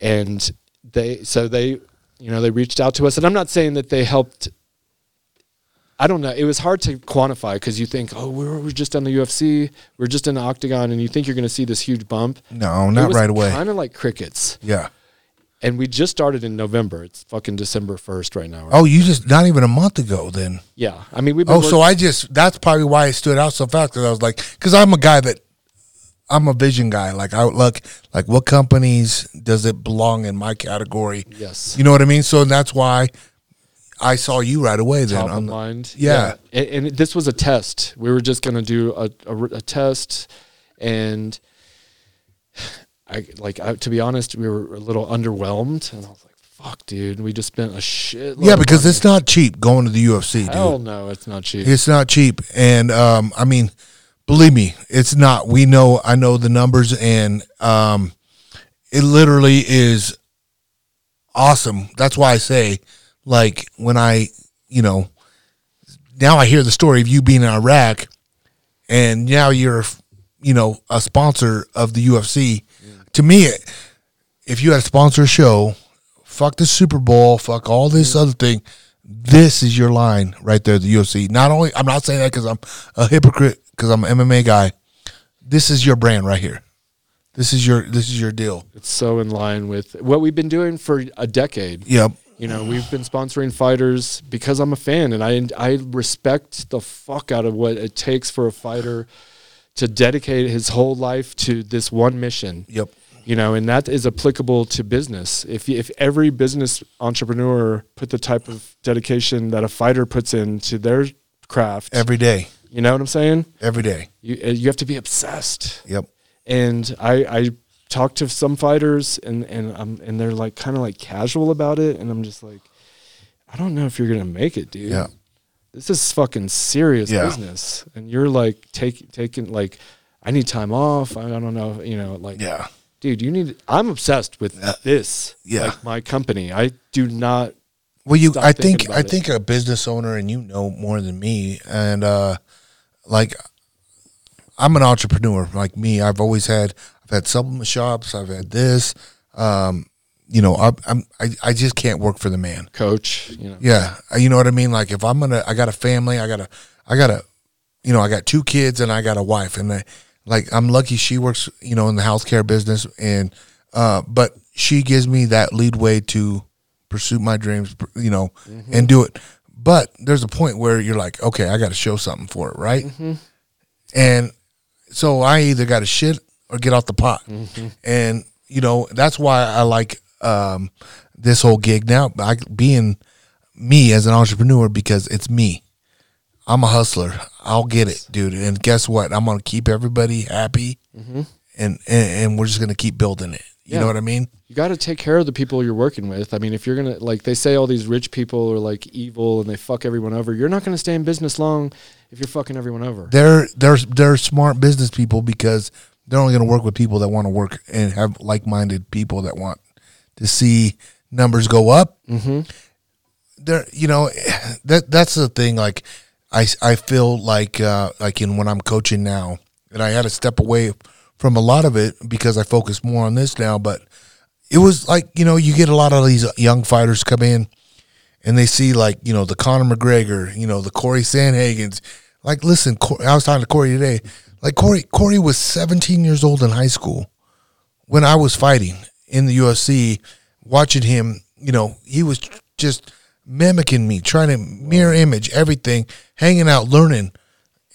S3: And they, so they, you know, they reached out to us, and I'm not saying that they helped. I don't know. It was hard to quantify because you think, oh, we're, we're just on the UFC, we're just in the octagon, and you think you're going to see this huge bump.
S1: No, not right away.
S3: Kind of like crickets.
S1: Yeah.
S3: And we just started in November. It's fucking December first right now.
S1: Oh, you just not even a month ago then.
S3: yeah. I mean, been
S1: Oh, so I just that's probably why it stood out so fast because I was like, because I'm a guy that I'm a vision guy. Like I look like what companies does it belong in my category?
S3: Yes.
S1: You know what I mean? So that's why I saw you right away. Then
S3: top of
S1: on
S3: mind.
S1: Yeah.
S3: And, and this was a test. We were just going to do a, a, a test, and I like I, to be honest, we were a little underwhelmed, and I was like, "Fuck, dude, we just spent a shit."
S1: yeah, because it's not cheap going to the UFC, dude.
S3: hell no, it's not cheap.
S1: It's not cheap, and um, I mean, believe me, it's not. We know, I know the numbers, and um, it literally is awesome. That's why I say, like, when I, you know, now I hear the story of you being in Iraq, and now you're, you know, a sponsor of the UFC. To me, if you had a sponsor show, fuck the Super Bowl, fuck all this other thing. This is your line right there, the UFC. Not only I'm not saying that because I'm a hypocrite because I'm an MMA guy. This is your brand right here. This is your this is your deal.
S3: It's so in line with what we've been doing for a decade.
S1: Yep.
S3: You know, we've been sponsoring fighters because I'm a fan and I I respect the fuck out of what it takes for a fighter to dedicate his whole life to this one mission.
S1: Yep.
S3: You know, and that is applicable to business. If if every business entrepreneur put the type of dedication that a fighter puts into their craft,
S1: Every day.
S3: you know what I'm saying?
S1: Every day.
S3: You uh, you have to be obsessed
S1: Yep.
S3: and I I talked to some fighters and and um and they're like kind of like casual about it and I'm just like I don't know if you're gonna make it, dude.
S1: Yeah.
S3: This is fucking serious
S1: Yeah.
S3: business, and you're like take taking like I need time off. I don't know, you know, like
S1: Yeah.
S3: Dude, you need. I'm obsessed with this.
S1: yeah.
S3: like my company. I do not.
S1: Well, you, I think, I
S3: it.
S1: think a business owner, and you know more than me, and uh, like, I'm an entrepreneur. Like me, I've always had, I've had supplement shops, I've had this. Um, you know, I, I'm, I, I just can't work for the man.
S3: Coach, you know,
S1: Yeah, uh, you know what I mean. Like if I'm gonna, I got a family, I got a, I got a, you know, I got two kids and I got a wife, and I, like I'm lucky she works, you know, in the healthcare business, and uh, but she gives me that lead way to pursue my dreams, you know, and do it. But there's a point where you're like, okay, I got to show something for it, right? And so I either got to shit or get off the pot. And, you know, that's why I like um, this whole gig now, I, being me as an entrepreneur because it's me. I'm a hustler. I'll get it, dude. And guess what? I'm going to keep everybody happy and, and, and we're just going to keep building it. You
S3: Yeah.
S1: know what I mean?
S3: you got to take care of the people you're working with. I mean, if you're gonna like, they say all these rich people are like evil and they fuck everyone over. You're not gonna stay in business long if you're fucking everyone over.
S1: They're they're they're smart business people because they're only going to work with people that want to work and have like-minded people that want to see numbers go up.
S3: Mm-hmm.
S1: There, you know, that that's the thing. Like, I I feel like uh, like in when I'm coaching now, and I had to step away from a lot of it because I focus more on this now. But it was like you know, you get a lot of these young fighters come in and they see like you know the Conor McGregor, you know the Corey Sandhagens. Like, listen, Cor- I was talking to Corey today. Like Corey, Corey was 17 years old in high school when I was fighting in the UFC. Watching him, you know, he was just mimicking me, trying to mirror image everything, hanging out, learning.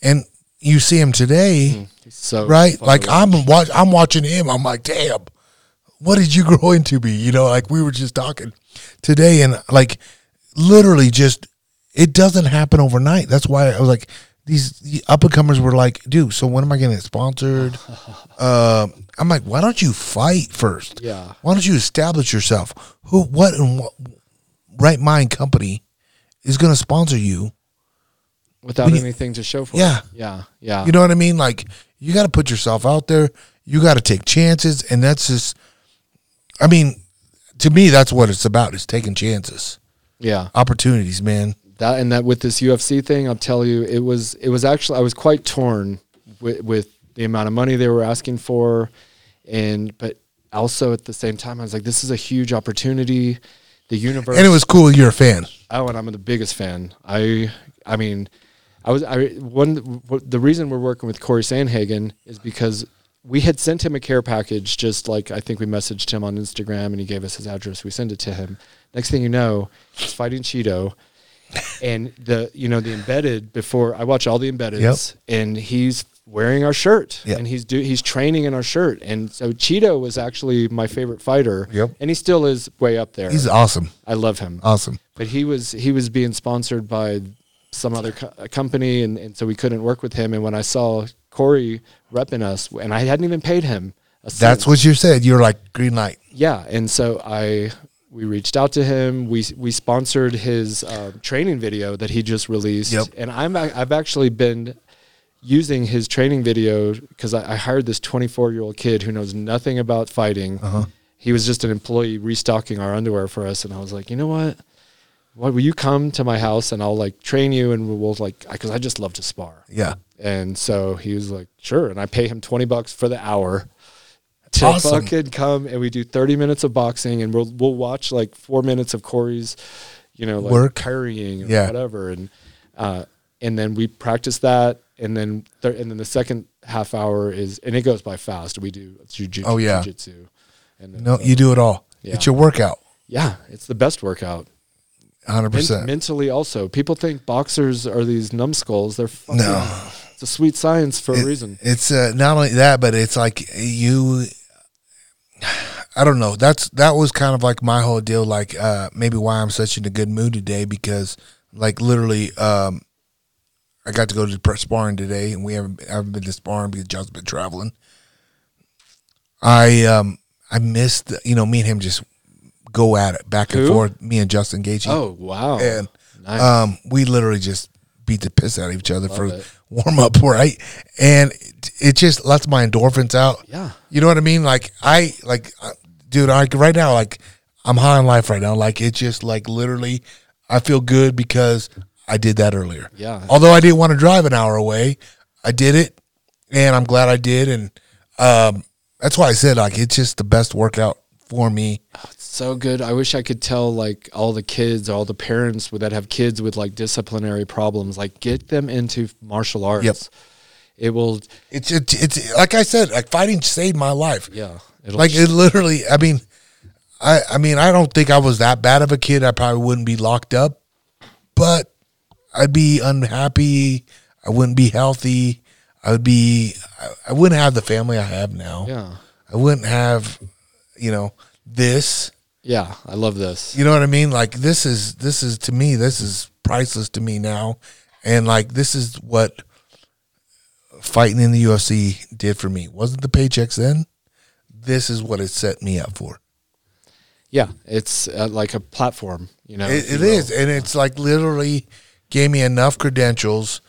S1: And you see him today,
S3: So
S1: right? Like I'm
S3: watch.
S1: watch, I'm watching him. I'm like, damn, what did you grow into be? You know, like we were just talking today, and like literally just it doesn't happen overnight. That's why I was like, these the up and comers were like, dude, so when am I getting sponsored? uh, I'm like, why don't you fight first?
S3: Yeah.
S1: Why don't you establish yourself? Who, what, and what right mind company is going to sponsor you?
S3: without
S1: you-
S3: anything to show for
S1: Yeah.
S3: it. Yeah. Yeah.
S1: You know what I mean? Like you got to put yourself out there. You got to take chances, and that's just. I mean, to me, that's what it's about: is taking chances,
S3: yeah.
S1: opportunities, man.
S3: that and that with this UFC thing, I'll tell you, it was it was actually I was quite torn with, with the amount of money they were asking for, and but also at the same time I was like, this is a huge opportunity. The universe
S1: And it was cool. You're a fan.
S3: Oh, and I'm the biggest fan. I I mean, I was I one the reason we're working with Corey Sandhagen is because we had sent him a care package. Just like I think we messaged him on Instagram, and he gave us his address. We sent it to him. Next thing you know, he's fighting Chito, and the you know the embedded before I watch all the embeddeds, and he's wearing our shirt
S1: Yep.
S3: and he's do he's training in our shirt. And so Chito was actually my favorite fighter.
S1: Yep.
S3: And he still is way up there.
S1: He's awesome.
S3: I love him.
S1: Awesome.
S3: But he was he was being sponsored by some other co- company and, and so we couldn't work with him and when I saw Corey repping us and I hadn't even paid him.
S1: That's what you said. You're like green light.
S3: Yeah, and so I we reached out to him. We we sponsored his um, training video that he just released,
S1: Yep.
S3: and I'm I've actually been using his training video because I, I hired this 24 year old kid who knows nothing about fighting.
S1: Uh-huh.
S3: He was just an employee restocking our underwear for us, and I was like, you know what? What will you come to my house and I'll like train you and we'll like because I just love to spar.
S1: Yeah.
S3: And so he was like, sure. And I pay him 20 bucks for the hour to
S1: Awesome.
S3: fucking come and we do 30 minutes of boxing and we'll, we'll watch like four minutes of Corey's, you know, like
S1: Work.
S3: carrying or
S1: Yeah.
S3: whatever. And, uh, and then we practice that. And then, thir- and then the second half hour is, and it goes by fast. We do jujitsu.
S1: Oh, yeah.
S3: Jiu-jitsu. And then,
S1: No,
S3: uh,
S1: you do it all.
S3: Yeah.
S1: It's your workout.
S3: yeah, it's the best workout.
S1: 100%.
S3: Mentally also. People think boxers are these numbskulls. They're fucking,
S1: No.
S3: it's a sweet science for
S1: It-
S3: a reason.
S1: It's uh, not only that, but it's like you. I don't know. That's that was kind of like my whole deal. Like uh, maybe why I'm such in a good mood today because like literally, um, I got to go to press sparring today, and we haven't haven't been to sparring because John's been traveling. I um I missed you know me and him just go at it back and
S3: Who?
S1: forth. Me and Justin Gaethje.
S3: Oh, wow.
S1: and
S3: nice.
S1: um, we literally just beat the piss out of each other for
S3: it.
S1: warm up, right? And it, it just lets my endorphins out.
S3: yeah.
S1: You know what I mean? Like I like, uh, dude. I right now, like I'm high on life right now. Like it's just like literally, I feel good because I did that earlier.
S3: Yeah.
S1: Although I didn't want to drive an hour away, I did it, and I'm glad I did. And um, that's why I said like it's just the best workout for me.
S3: So good. I wish I could tell like all the kids, all the parents that have kids with like disciplinary problems, like get them into martial arts.
S1: Yep.
S3: It will,
S1: It's it's, it's like I said, like fighting saved my life.
S3: yeah. It'll
S1: like it literally i mean i i mean i don't think i was that bad of a kid i probably wouldn't be locked up but i'd be unhappy i wouldn't be healthy i would be i, I wouldn't have the family i have now
S3: yeah.
S1: i wouldn't have you know this
S3: Yeah. I love this.
S1: you know what i mean like this is this is to me this is priceless to me now and like this is what fighting in the ufc did for me wasn't the paychecks then this is what it set me up for
S3: Yeah. It's uh, like a platform, you know.
S1: It,
S3: you
S1: it and it's like literally gave me enough credentials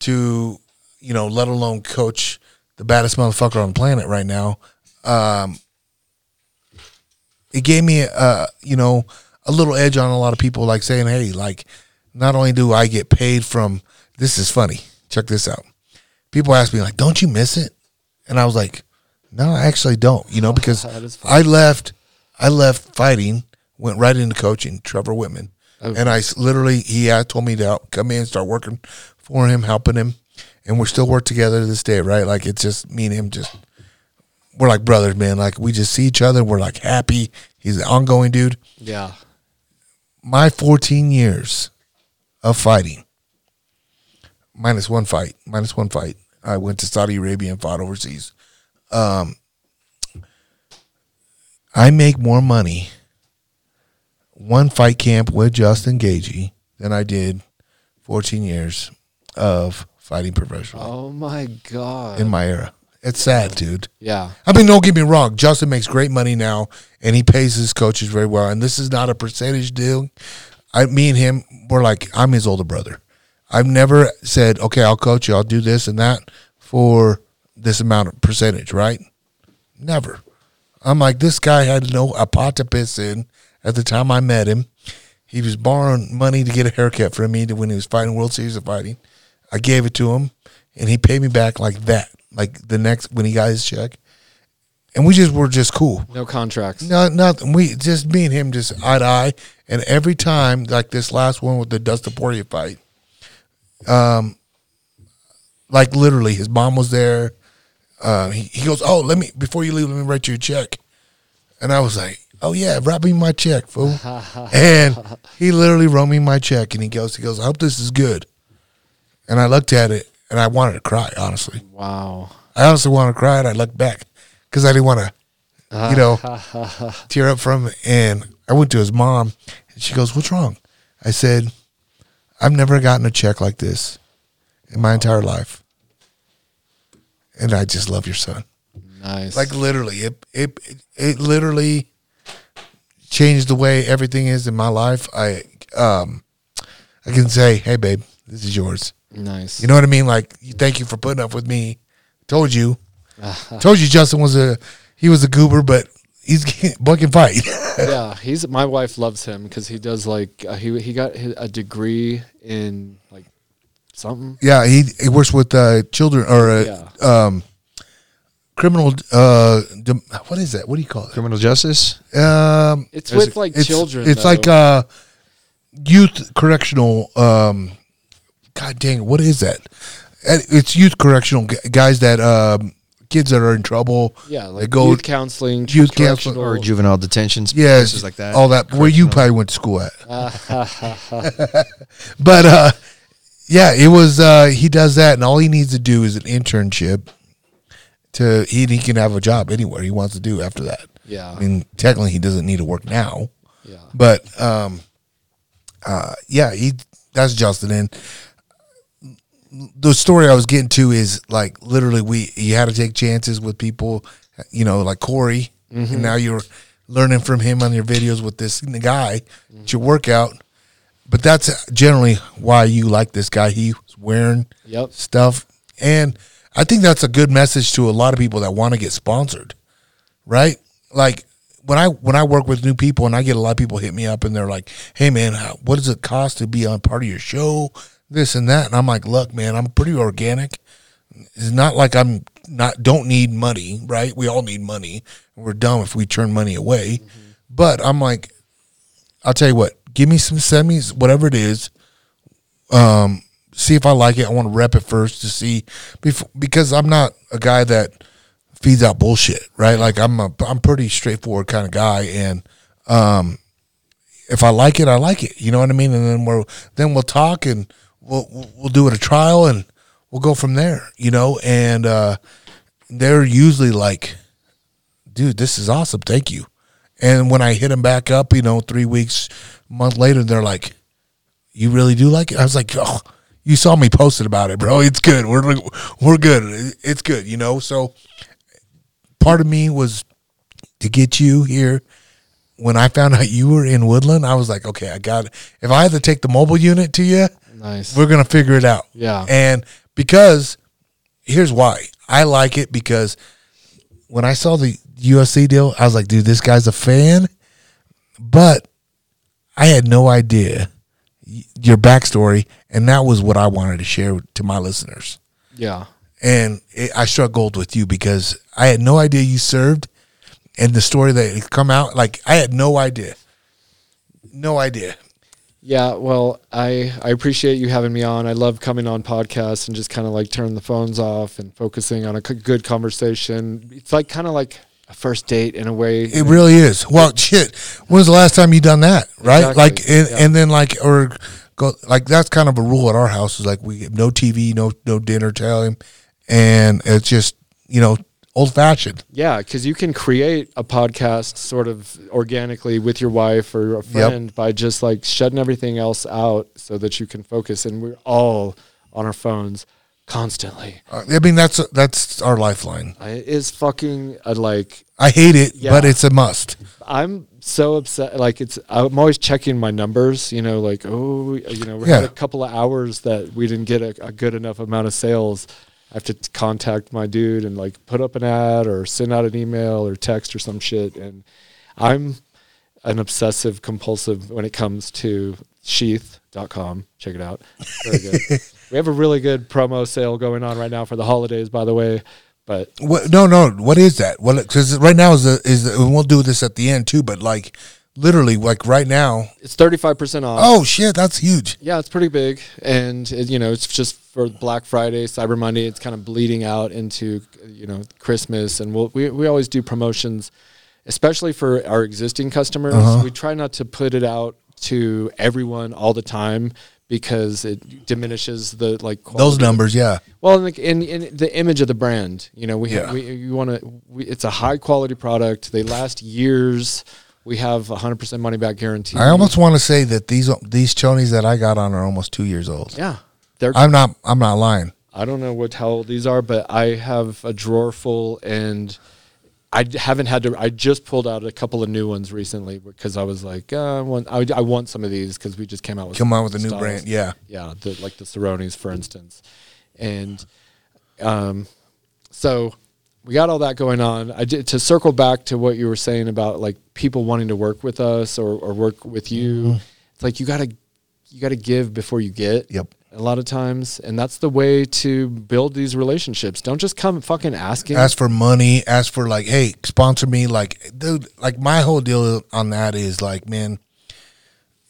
S1: to, you know, let alone coach the baddest motherfucker on the planet right now. Um, it gave me, uh, you know, a little edge on a lot of people, like saying, "Hey, like, not only do I get paid from this is funny. Check this out. People ask me like, "Don't you miss it?" And I was like, "No, I actually don't." You know, because
S3: That is funny.
S1: I left, I left fighting, went right into coaching. Trevor Wittman,
S3: Oh.
S1: and I literally he told me to come in, start working for him, helping him, and we're still work together to this day, right? Like it's just me and him, just we're like brothers, man. Like we just see each other, we're like happy. He's an ongoing dude.
S3: Yeah.
S1: My 14 years of fighting, minus one fight, minus one fight. I went to Saudi Arabia and fought overseas. Um, I make more money one fight camp with Justin Gaethje than I did 14 years of fighting professionally
S3: Oh my God.
S1: in my era. It's sad, dude.
S3: yeah.
S1: I mean, don't get me wrong. Justin makes great money now, and he pays his coaches very well. And this is not a percentage deal. I, me and him, we're like, I'm his older brother. I've never said, okay, I'll coach you, I'll do this and that for this amount of percentage, right? Never. I'm like, this guy had no a pot to piss in at the time I met him. He was borrowing money to get a haircut for me when he was fighting World Series of Fighting. I gave it to him, and he paid me back like that, like the next when he got his check. And we just were just cool.
S3: No contracts.
S1: No, nothing. We just me and him just eye to eye. And every time, like this last one with the Dustin Poirier fight, um, like literally, his mom was there. Uh, he, he goes, "Oh, let me before you leave, let me write you a check." And I was like, "Oh yeah, write me my check, fool." and he literally wrote me my check, and he goes, "He goes, I hope this is good." And I looked at it. and I wanted to cry. Honestly,
S3: Wow.
S1: I honestly wanted to cry, and I looked back because I didn't want to, you know, tear up from it. And I went to his mom, and she goes, "What's wrong?" I said, "I've never gotten a check like this in my entire life, and I just love your son."
S3: Nice.
S1: Like literally, it it it, it literally changed the way everything is in my life. I um I can say, "Hey, babe, this is yours."
S3: nice.
S1: You know what I mean? Like, thank you for putting up with me. Told you, told you, Justin was a he was a goober, but he's can fight.
S3: yeah, he's my wife loves him because he does like uh, he he got a degree in like something.
S1: yeah, he he works with uh, children or uh,
S3: Yeah.
S1: um criminal. Uh, dem- what is that? What do you call it?
S4: Criminal justice.
S1: Um,
S3: It's with like
S1: it's
S3: children.
S1: It's like
S3: though.
S1: uh, youth correctional. Um, God dang, it, what is that? It's youth correctional gu- guys that um, kids that are in trouble.
S3: yeah,
S1: they
S3: like
S1: go
S3: youth counseling,
S1: youth counseling
S3: correctional-
S4: or juvenile detention
S1: yeah,
S4: places like that.
S1: all that. Where you probably went to school at. but uh, yeah, it was. Uh, he does that, and all he needs to do is an internship. To he, he can have a job anywhere he wants to do after that.
S3: Yeah,
S1: I mean, technically, he doesn't need to work now.
S3: yeah,
S1: But um, uh, yeah, he that's Justin. And the story I was getting to is like literally we you had to take chances with people, you know, like Corey, and now you're learning from him on your videos with this guy. It's your workout, but that's generally why you like this guy. He was wearing
S3: Yep.
S1: stuff, and I think that's a good message to a lot of people that want to get sponsored, right? Like when I when I work with new people and I get a lot of people hit me up and they're like, "Hey man, what does it cost to be on part of your show?" This and that, and I'm like, "Look, man, I'm pretty organic. It's not like I'm not don't need money, right? We all need money. We're dumb if we turn money away, but I'm like, I'll tell you what, give me some semis, whatever it is. Um, see if I like it. I want to rep it first to see, before, because I'm not a guy that feeds out bullshit, right? Like I'm a I'm pretty straightforward kind of guy, and um, if I like it, I like it. You know what I mean? And then we'll then we'll talk and we'll we'll- do it a trial and we'll go from there. You know, and uh, they're usually like, dude, this is awesome. Thank you. And when I hit them back up, you know, three weeks, month later, they're like, "You really do like it?" I was like, "Oh, you saw me posted about it, bro. It's good. We're we're good. It's good." You know. So part of me was to get you here. When I found out you were in Woodland, I was like, "Okay, I got it. If I had to take the mobile unit to you,
S3: nice.
S1: we're gonna figure it out."
S3: Yeah.
S1: And because here's why I like it because when I saw the UFC deal, I was like, dude, this guy's a fan. But I had no idea your backstory, and that was what I wanted to share to my listeners.
S3: yeah,
S1: And it, I struck gold with you because I had no idea you served, and the story that had come out, like I had no idea, no idea.
S3: yeah. Well, I I appreciate you having me on. I love coming on podcasts and just kind of like turning the phones off and focusing on a good conversation. It's like kind of like a first date in a way.
S1: It really is. Well, shit. When was the last time you done that? Right?
S3: Exactly,
S1: Like, and,
S3: yeah.
S1: and then like, or go like that's kind of a rule at our house. Is like we no TV, no no dinner time, and it's just you know old fashioned.
S3: Yeah, because you can create a podcast sort of organically with your wife or a friend by just like shutting everything else out so that you can focus. And we're all on our phones constantly.
S1: Uh, I mean that's that's our lifeline.
S3: I- It is fucking uh, like
S1: I hate it,
S3: Yeah.
S1: but it's a must.
S3: I'm so upset. Like it's, I'm always checking my numbers. You know, like oh, you know, we
S1: Yeah.
S3: had a couple of hours that we didn't get a, a good enough amount of sales. I have to t- contact my dude and like put up an ad or send out an email or text or some shit. And I'm an obsessive compulsive when it comes to sheath.com. Check it out. Very good. we have a really good promo sale going on right now for the holidays, by the way. But
S1: What, no, no. What is that? What? Because right now is the, is the, we'll do this at the end too. But like literally, like right now.
S3: it's 35% off.
S1: Oh shit, that's huge.
S3: Yeah, it's pretty big, and it, you know, it's just for Black Friday, Cyber Monday. It's kind of bleeding out into you know Christmas, and we'll, we we always do promotions, especially for our existing customers.
S1: Uh-huh.
S3: We try not to put it out to everyone all the time because it diminishes the like
S1: Those numbers, yeah.
S3: Well, and the, and, and the image of the brand, you know, we
S1: Yeah.
S3: have, we you want to. It's a high quality product. They last years. We have a hundred percent money back guarantee.
S1: I almost want to say that these these chonies that I got on are almost two years old.
S3: yeah. They're
S1: I'm not I'm not lying.
S3: I don't know what how old these are, but I have a drawer full, and I haven't had to. I just pulled out a couple of new ones recently because I was like, uh, I want I, I want some of these because we just came out with
S1: Come on with a new
S3: styles.
S1: brand, yeah.
S3: yeah, the, like the Ceronis, for instance, and um, so we got all that going on. I did to circle back to what you were saying about like people wanting to work with us or, or work with you.
S1: Mm-hmm.
S3: It's like you gotta you gotta give before you get.
S1: Yep.
S3: A lot of times, and that's the way to build these relationships. Don't just come fucking asking.
S1: Ask for money, ask for like, hey, sponsor me. Like, dude, like my whole deal on that is like, man,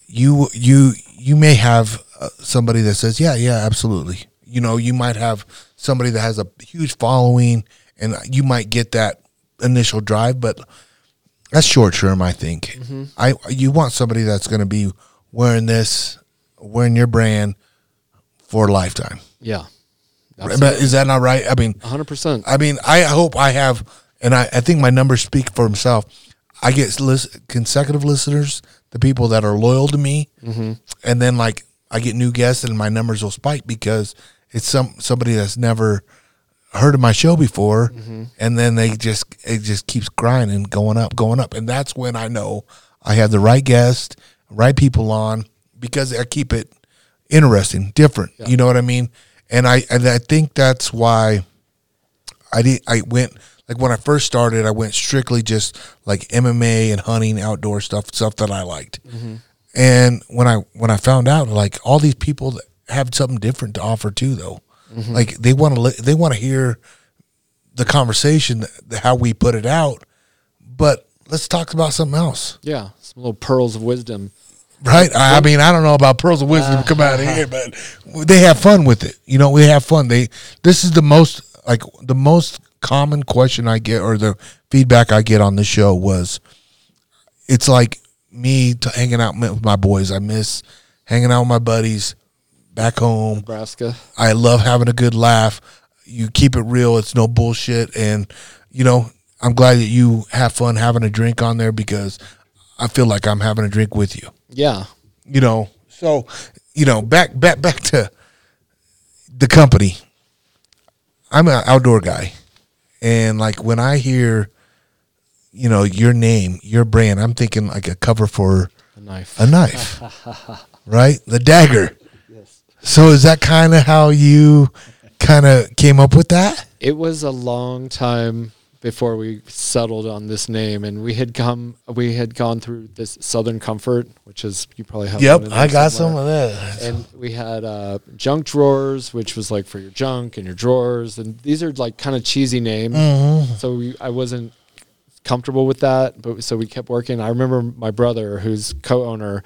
S1: you you you may have uh, somebody that says, yeah, yeah, absolutely. You know, you might have somebody that has a huge following, and you might get that initial drive, but that's short term. I think. I you want somebody that's going to be wearing this, wearing your brand for a lifetime.
S3: yeah,
S1: But is that not right? I mean,
S3: hundred percent.
S1: I mean, I hope I have, and I, I think my numbers speak for himself. I get lis- consecutive listeners, the people that are loyal to me, mm-hmm. and then like I get new guests, and my numbers will spike because it's some somebody that's never heard of my show before, mm-hmm. and then they just it just keeps grinding, going up, going up, and that's when I know I have the right guest, right people on because I keep it interesting, different. You know what I mean? And I and I think that's why. I did. I went like when I first started. I went strictly just like MMA and hunting, outdoor stuff, stuff that I liked. Mm-hmm. And when I when I found out like all these people that have something different to offer too, though, mm-hmm. like they want to li- they want to hear the conversation how we put it out, but let's talk about something else.
S3: Yeah, some little pearls of wisdom.
S1: Right. I, I mean, I don't know about pearls of wisdom uh-huh. come out of here, but they have fun with it. You know, we have fun. They this is the most like the most common question I get or the feedback I get on the show was it's like me to hanging out with my boys. I miss hanging out with my buddies back home.
S3: Nebraska.
S1: I love having a good laugh. You keep it real. It's no bullshit. And, you know, I'm glad that you have fun having a drink on there because I feel like I'm having a drink with you
S3: Yeah,
S1: you know so you know back back back to the company. I'm an outdoor guy. And like when i hear you know your name your brand i'm thinking like a cover for
S3: a knife.
S1: a knife right? The dagger. Yes. so is that kind of how you kind of came up with that?
S3: It was a long time before we settled on this name, and we had come, we had gone through this Southern Comfort, which is you probably have.
S1: yep
S3: one in there
S1: i got some of that
S3: And we had uh, junk drawers, which was like for your junk and your drawers, and these are like kind of cheesy names.
S1: Mm-hmm.
S3: So we, I wasn't comfortable with that, but so we kept working. I remember my brother, who's co-owner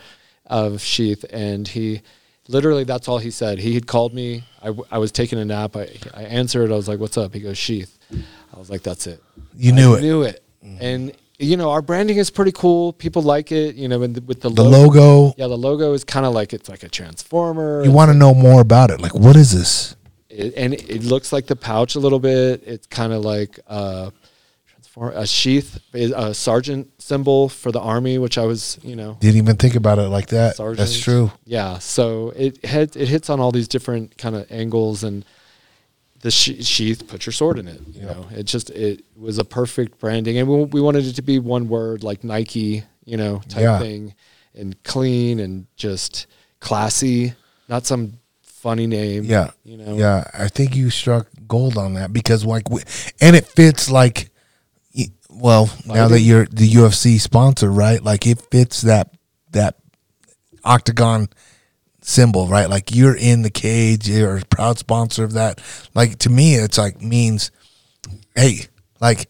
S3: of Sheath, and he literally that's all he said. He had called me. I, w- I was taking a nap. I, I answered. I was like, "What's up?" He goes, "Sheath." I was like, "That's it."
S1: you knew
S3: I
S1: it
S3: Knew it. And you know, our branding is pretty cool. People like it. You know, and the, with the,
S1: the
S3: logo.
S1: logo
S3: Yeah, the logo is kind of like it's like a transformer.
S1: you want to know more about it like what is this
S3: it, and it looks like the pouch a little bit. It's kind of like uh, transform a sheath, a sergeant symbol for the army, which I was, you know,
S1: didn't even think about it like that
S3: sergeant.
S1: that's true
S3: Yeah, so it hit, it hits on all these different kind of angles, and the sheath. Put your sword in it. You know, it just it was a perfect branding, and we, we wanted it to be one word like Nike, you know, type
S1: Yeah.
S3: thing, and clean and just classy, not some funny name.
S1: Yeah,
S3: you know.
S1: Yeah, I think you struck gold on that because like, and it fits like, well, now that you're the UFC sponsor, right? Like it fits that that octagon symbol, right? Like you're in the cage, you're a proud sponsor of that. Like to me, it's like means, hey, like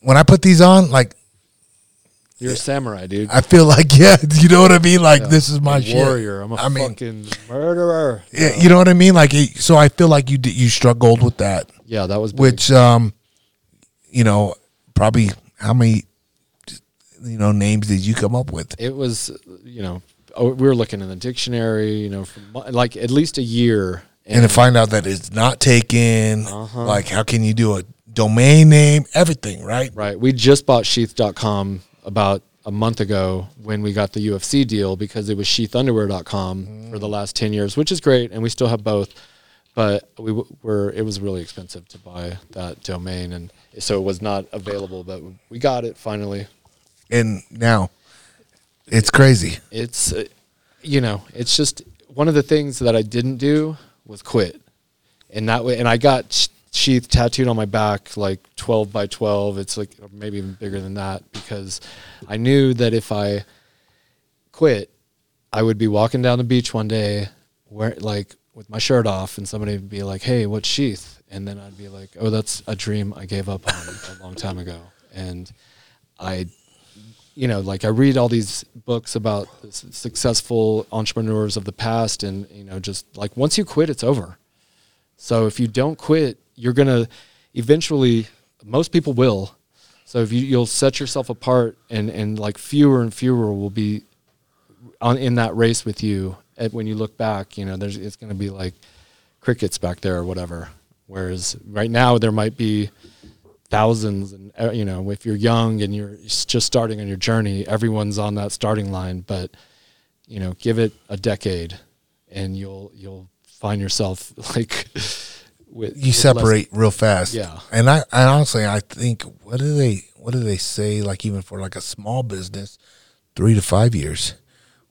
S1: when I put these on, like
S3: You're a samurai, dude.
S1: I feel like yeah, you know what I mean. Like this is my
S3: a
S1: shit.
S3: warrior. I'm a
S1: I mean,
S3: fucking murderer.
S1: yeah, you know what I mean. Like so, I feel like you did, you struck gold with that.
S3: Yeah, that was big.
S1: which um you know probably how many you know names did you come up with
S3: it was, you know, oh, we were looking in the dictionary, you know, for like at least a year.
S1: and to find out that it's not taken,
S3: Uh-huh.
S1: like how can you do a domain name, everything, right?
S3: Right. We just bought sheath.com about a month ago when we got the UFC deal because it was sheathunderwear.com for the last 10 years, which is great. And we still have both. But we w- were, it was really expensive to buy that domain. And so it was not available, but we got it finally.
S1: And now it's crazy.
S3: It's, uh, you know, it's just one of the things that I didn't do was quit. And that way, and I got sheath tattooed on my back, like 12 by 12. It's like maybe even bigger than that because I knew that if I quit, I would be walking down the beach one day where like with my shirt off and somebody would be like, Hey, what sheath? And then I'd be like, Oh, that's a dream I gave up on a long time ago. And I you know, like I read all these books about successful entrepreneurs of the past, and you know, just like once you quit, it's over. So if you don't quit, you're gonna eventually. Most people will. So if you you'll set yourself apart, and and like fewer and fewer will be on in that race with you. When you look back, you know, there's it's gonna be like crickets back there or whatever. Whereas right now there might be thousands and uh, you know if you're young and you're just starting on your journey everyone's on that starting line but you know give it a decade and you'll you'll find yourself like with
S1: You
S3: with
S1: separate real fast.
S3: Yeah.
S1: And I, I honestly I think what do they what do they say like even for like a small business, three to five years.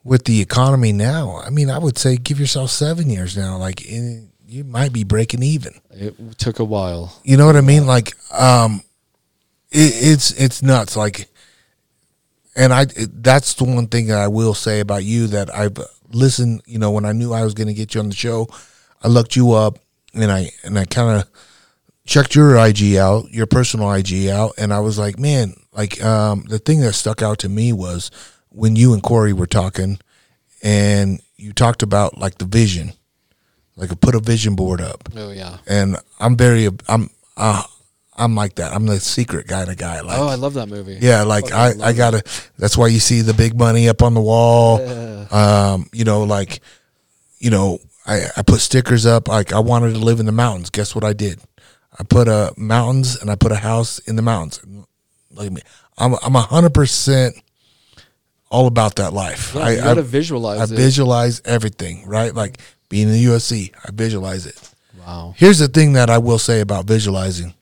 S1: With the economy now, I mean I would say give yourself seven years now. Like in, you might be breaking even.
S3: it took a while
S1: You know what I mean? Like, um, it, it's it's nuts. Like, and I it, that's the one thing that I will say about you that I've listened. You know, when I knew I was going to get you on the show, I looked you up and I and I kind of checked your IG out, your personal IG out, and I was like, man, like um, the thing that stuck out to me was when you and Corey were talking, and you talked about like the vision, like put a vision board up
S3: oh yeah
S1: and I'm very I'm uh, I'm like that. I'm the secret guy to guy. Like,
S3: oh i love that movie
S1: yeah, like
S3: Fucking
S1: I
S3: love
S1: I gotta. That's why you see the big money up on the wall. Yeah. Um, you know, like, you know, I I put stickers up. Like I wanted to live in the mountains. Guess what I did? I put a mountains and I put a house in the mountains. Look at me. I'm I'm a hundred percent all about that life.
S3: yeah,
S1: I,
S3: you gotta
S1: I,
S3: visualize
S1: I
S3: it
S1: visualize everything. Right, like being in the UFC, I visualize it.
S3: wow
S1: Here's the thing that I will say about visualizing.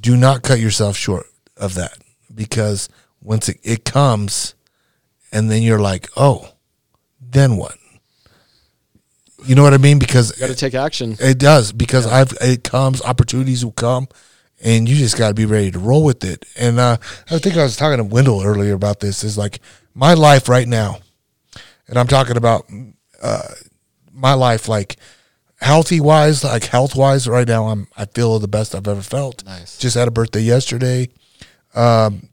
S1: Do not cut yourself short of that because once it, it comes and then you're like, oh, then what? You know what I mean? Because
S3: you gotta take action
S1: it does because I've it comes, opportunities will come, and you just got to be ready to roll with it. And uh, I think I was talking to Wendell earlier about this. Is like my life right now, and I'm talking about uh, my life like healthy wise, like health wise. Right now, I'm I feel the best I've ever felt.
S3: Nice.
S1: Just had a birthday yesterday. Um,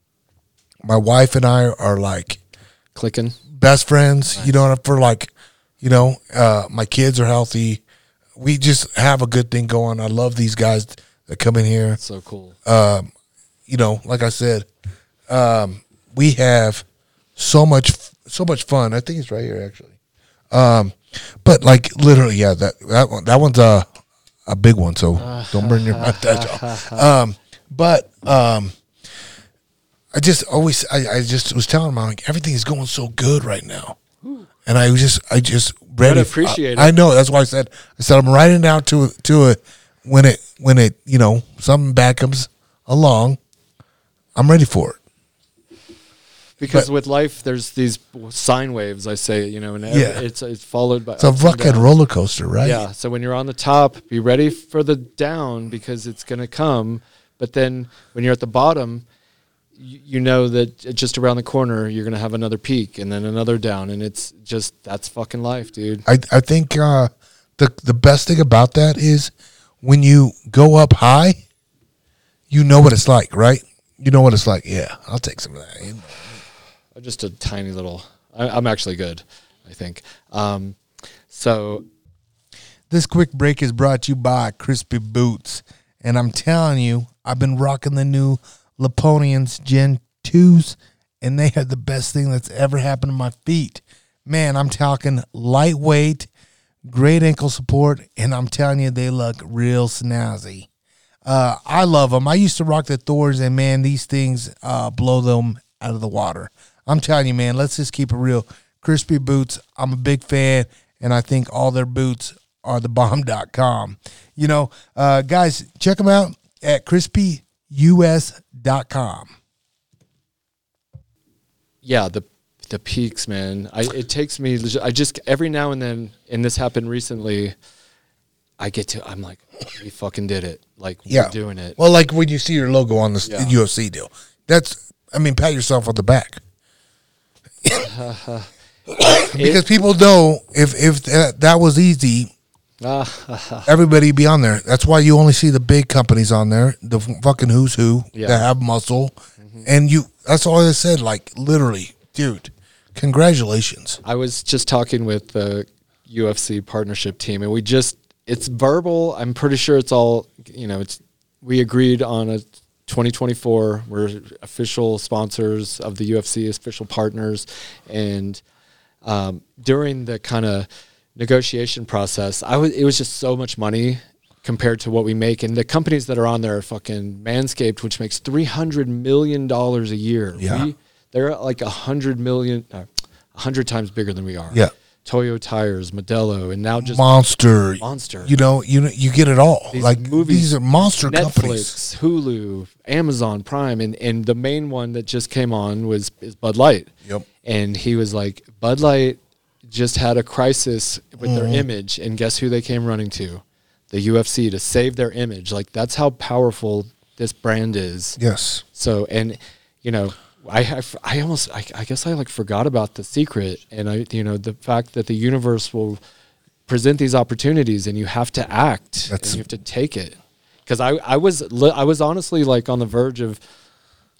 S1: my wife and I are like
S3: clicking
S1: best friends. You know, for like, you know, uh, my kids are healthy. We just have a good thing going. I love these guys that come in here.
S3: so cool
S1: You know, like I said, um, we have so much, so much fun. I think it's right here actually. Um, but like literally, yeah, that that one, that one's a a big one. So don't burn your y'all. Um, but um, I just always, I, I just was telling him, I'm like, everything is going so good right now. And I was just, I just ready.
S3: appreciate
S1: I,
S3: it.
S1: I know. That's why I said, I said, I'm writing down to, to it when it, when it, you know, something bad comes along. I'm ready for it.
S3: Because
S1: But-
S3: with life there's these sine waves i say you know and every,
S1: Yeah.
S3: it's it's followed by
S1: It's a fucking roller coaster, right?
S3: Yeah. So when you're on the top, be ready for the down because it's going to come. But then when you're at the bottom, you, you know that just around the corner you're going to have another peak and then another down, and it's just that's fucking life, dude.
S1: I I think uh, the the best thing about that is when you go up high, you know what it's like, right? You know what it's like. Yeah, I'll take some of that.
S3: Just a tiny little. I, I'm actually good, I think. Um, so
S1: This quick break is brought to you by Crispi Boots, and I'm telling you, I've been rocking the new Laponians Gen 2s, and they are the best thing that's ever happened to my feet Man, I'm talking lightweight, great ankle support, and I'm telling you, they look real snazzy. Uh, I love them. I used to rock the Thors, and man, these things uh, blow them out of the water. I'm telling you, man, let's just keep it real. Crispi boots, I'm a big fan, and I think all their boots are the bomb.com. You know, uh, guys, check them out at crispius.com.
S3: yeah the the peaks man i it takes me i just every now and then and this happened recently i get to i'm like we fucking did it like
S1: Yeah.
S3: we're doing it
S1: Well, like when you see your logo on the
S3: Yeah.
S1: UFC deal, that's, I mean, pat yourself on the back. because people know if if that, that was easy, everybody be on there. That's why you only see the big companies on there, the fucking who's who
S3: Yeah.
S1: that have muscle, and you. That's all I said. Like literally, dude. Congratulations.
S3: i was just talking with the ufc partnership team and we just it's verbal i'm pretty sure it's all you know it's we agreed on a 2024 we're official sponsors of the ufc official partners and um, during the kind of negotiation process, I was it was just so much money compared to what we make, and the companies that are on there are fucking Manscaped, which makes three hundred million dollars a year.
S1: Yeah.
S3: We, they're like a hundred million, uh, a hundred times bigger than we are.
S1: Yeah.
S3: Toyo tires, Modelo, and now just
S1: monster,
S3: Monster.
S1: You know, you know, you get it all.
S3: These
S1: like
S3: movies,
S1: these are monster
S3: Netflix,
S1: companies.
S3: Hulu, Amazon Prime, and and the main one that just came on was is Bud Light.
S1: Yep.
S3: And he was like, Bud Light just had a crisis with
S1: Mm-hmm.
S3: their image, and guess who they came running to? The UFC to save their image. Like that's how powerful this brand is.
S1: Yes.
S3: So and you know. I, I, I almost I, I guess I like forgot about the secret. And I you know the fact that the universe will present these opportunities and you have to act
S1: That's-
S3: and you have to take it. Because I, I was I was honestly like on the verge of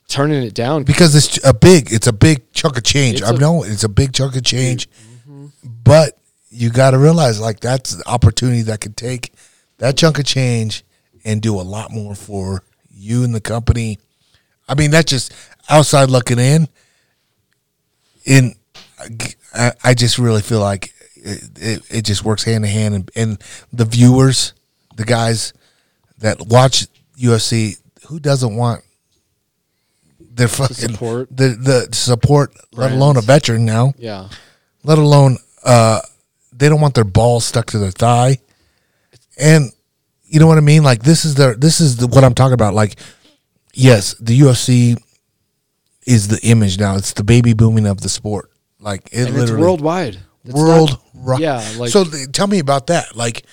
S3: turning it down.
S1: Because it's a big it's a big chunk of change. I know it's a big chunk of change mm-hmm. but you got to realize like that's the opportunity that could take that chunk of change and do a lot more for you and the company. I mean that's just outside looking in in i, I just really feel like it, it, it just works hand in hand and, and the viewers the guys that watch ufc who doesn't want their fucking
S3: support.
S1: the the support, let alone a veteran now,
S3: yeah
S1: let alone uh, they don't want their ball stuck to their thigh, and you know what I mean. Like this is their this is the, what I'm talking about. Like yes, the UFC is the image now. It's the baby booming of the sport. Like it
S3: and it's worldwide It's
S1: world. ri-
S3: yeah, like-
S1: so th- tell me about that. Like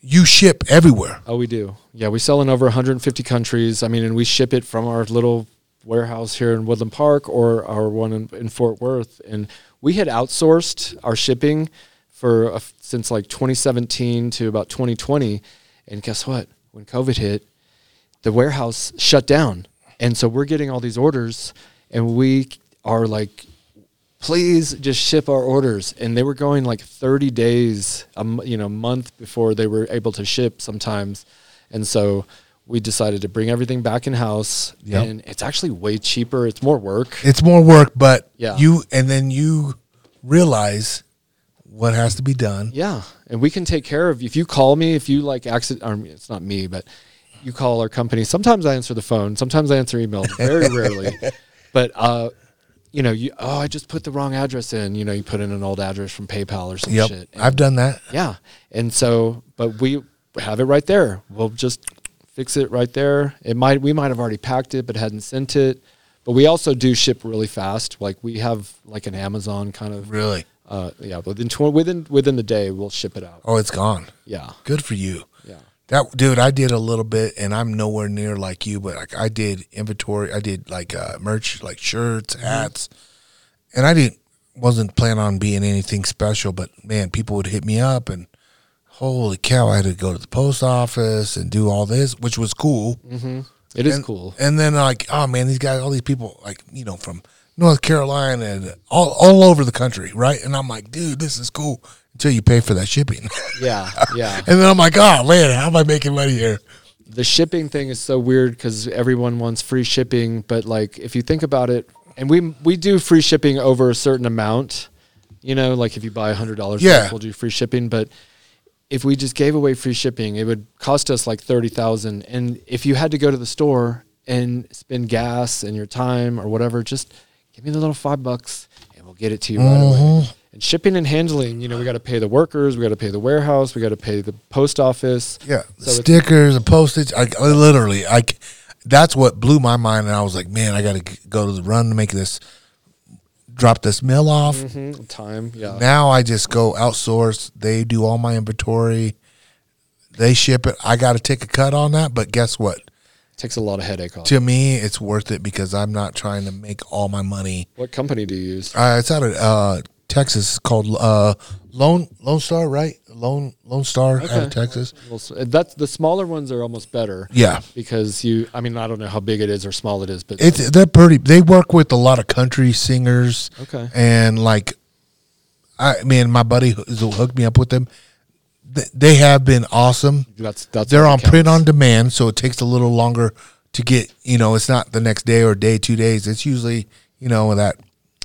S1: you ship everywhere.
S3: oh we do yeah we sell in over 150 countries I mean and we ship it from our little warehouse here in Woodland Park or our one in, in Fort Worth and we had outsourced our shipping for a, since like 2017 to about 2020 and guess what when COVID hit the warehouse shut down. And so we're getting all these orders and we are like, please just ship our orders. And they were going like 30 days, a m- you know, month before they were able to ship sometimes. And so we decided to bring everything back in house
S1: Yep.
S3: and it's actually way cheaper. It's more work.
S1: It's more work, but
S3: Yeah.
S1: you and then you realize what has to be done.
S3: Yeah, and we can take care of. If you call me, if you like accident, or it's not me, but you call our company. Sometimes I answer the phone. Sometimes I answer email. Very rarely, but uh, you know, you oh, I just put the wrong address in. You know, you put in an old address from PayPal or some
S1: Yep,
S3: shit. And-
S1: I've done that.
S3: yeah, and so, but we have it right there. We'll just fix it right there. It might we might have already packed it, but hadn't sent it. But we also do ship really fast. Like we have like an Amazon kind of.
S1: Really?
S3: Uh, yeah, within tw- within within the day we'll ship it out.
S1: Oh, it's gone.
S3: Yeah,
S1: Good for you. That dude, I did a little bit, and I'm nowhere near like you, but like I did inventory. I did like uh, merch, like shirts,
S3: Mm-hmm.
S1: hats, and I didn't wasn't planning on being anything special. But man, people would hit me up, and holy cow, I had to go to the post office and do all this, which was cool.
S3: It is
S1: and,
S3: cool.
S1: And then like, oh man, these guys, all these people, like you know, from North Carolina and all all over the country, right? And I'm like, dude, this is cool until you pay for that shipping,
S3: Yeah, yeah.
S1: and then I'm like, oh man, how am I making money here?
S3: the shipping thing is so weird because everyone wants free shipping, but like if you think about it, and we we do free shipping over a certain amount, You know, like if you buy hundred dollars,
S1: Yeah.
S3: we'll do free shipping. But if we just gave away free shipping, it would cost us like thirty thousand. And if you had to go to the store and spend gas and your time or whatever, just give me the little five bucks and we'll get it to you right
S1: Mm-hmm.
S3: away. And shipping and handling, you know, we got to pay the workers, we got to pay the warehouse, we got to pay the post office.
S1: Yeah,
S3: So
S1: stickers, the postage. I, I literally, I. That's what blew my mind, and I was like, man, I got to go to the run to make this, drop this mill off.
S3: Mhm, time, yeah.
S1: Now I just go outsource. They do all my inventory. They ship it. I got to take a cut on that, but guess what?
S3: Takes a lot of headache off.
S1: To me, it's worth it because I'm not trying to make all my money.
S3: What company do you use?
S1: Uh, it's out of uh, Texas. Called uh, Lone Lone Star, right? Lone Lone Star out of Texas.
S3: That's the smaller ones are almost better.
S1: Yeah,
S3: because you i mean i don't know how big it is or small it is but
S1: it's they're pretty. They work with a lot of country singers.
S3: okay
S1: and like I mean, my buddy who hooked me up with them. They have been awesome.
S3: that's that's
S1: They're on
S3: counts.
S1: print on demand, so it takes a little longer to get. You know, it's not the next day or day, two days. It's usually you know that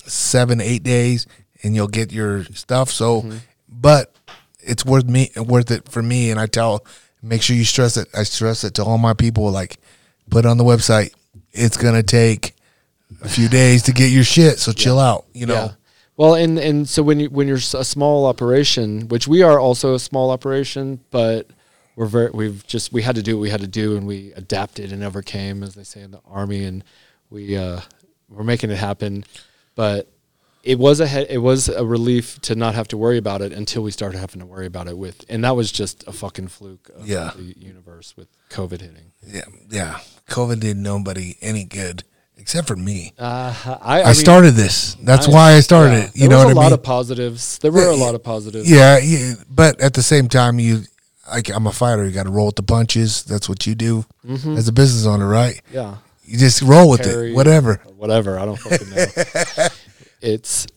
S1: seven, eight days, and you'll get your stuff. So,
S3: Mm-hmm.
S1: but it's worth me worth it for me. And I tell, make sure you stress it. I stress it to all my people. Like, put it on the website. It's gonna take a few days to get your shit. So chill out. You know.
S3: yeah well and and so when you when you're a small operation which we are also a small operation but we're very we've just we had to do what we had to do and we adapted and overcame as they say in the army and we uh we're making it happen but it was a he- it was a relief to not have to worry about it until we started having to worry about it with and that was just a fucking fluke of
S1: Yeah.
S3: the universe with covid hitting
S1: Yeah, yeah. COVID did nobody any good except for me.
S3: Uh, I,
S1: I,
S3: mean,
S1: started this. That's
S3: I-
S1: why I started
S3: yeah,
S1: it. You
S3: there
S1: know what
S3: a
S1: I
S3: lot
S1: mean?
S3: of positives. There were a lot of positives.
S1: yeah, yeah, but at the same time, you, like, I'm a fighter. You got to roll with the punches. That's what you do
S3: Mm-hmm.
S1: as a business owner, right?
S3: yeah.
S1: You just roll with
S3: Carry
S1: it, whatever.
S3: Whatever. I don't fucking know. it's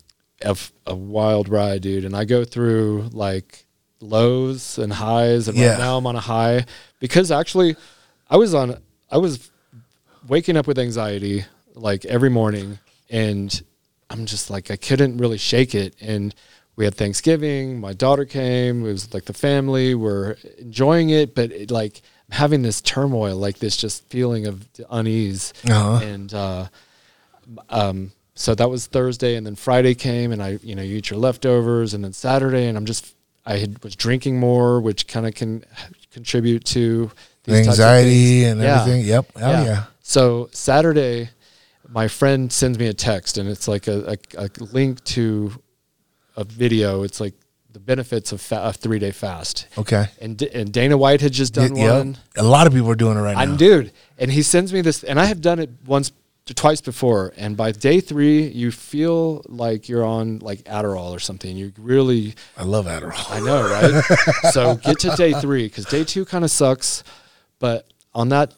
S3: a wild ride, dude. And I go through like lows and highs, and
S1: Yeah.
S3: right now I'm on a high because actually, I was on. I was waking up with anxiety like every morning, and I'm just like I couldn't really shake it. And we had Thanksgiving. My daughter came. It was like the family. We're enjoying it, but it, like having this turmoil, like this just feeling of unease
S1: Uh-huh.
S3: and uh, um, so that was Thursday, and then Friday came, and I, you know, you eat your leftovers, and then Saturday, and I'm just, I had, was drinking more, which kind of can contribute to
S1: Anxiety and
S3: Yeah.
S1: everything. Yep. Oh, Hell yeah.
S3: So Saturday, my friend sends me a text, and it's like a, a, a link to a video. It's like the benefits of fa- a three day fast.
S1: Okay.
S3: And, D- and Dana White had just done one.
S1: A lot of people are doing it right now.
S3: I'm
S1: now.
S3: dude, and he sends me this, and I have done it once, twice before, and by day three, you feel like you're on like Adderall or something. You really,
S1: I love Adderall.
S3: I know, right? so get to day three because day two kind of sucks, but on that,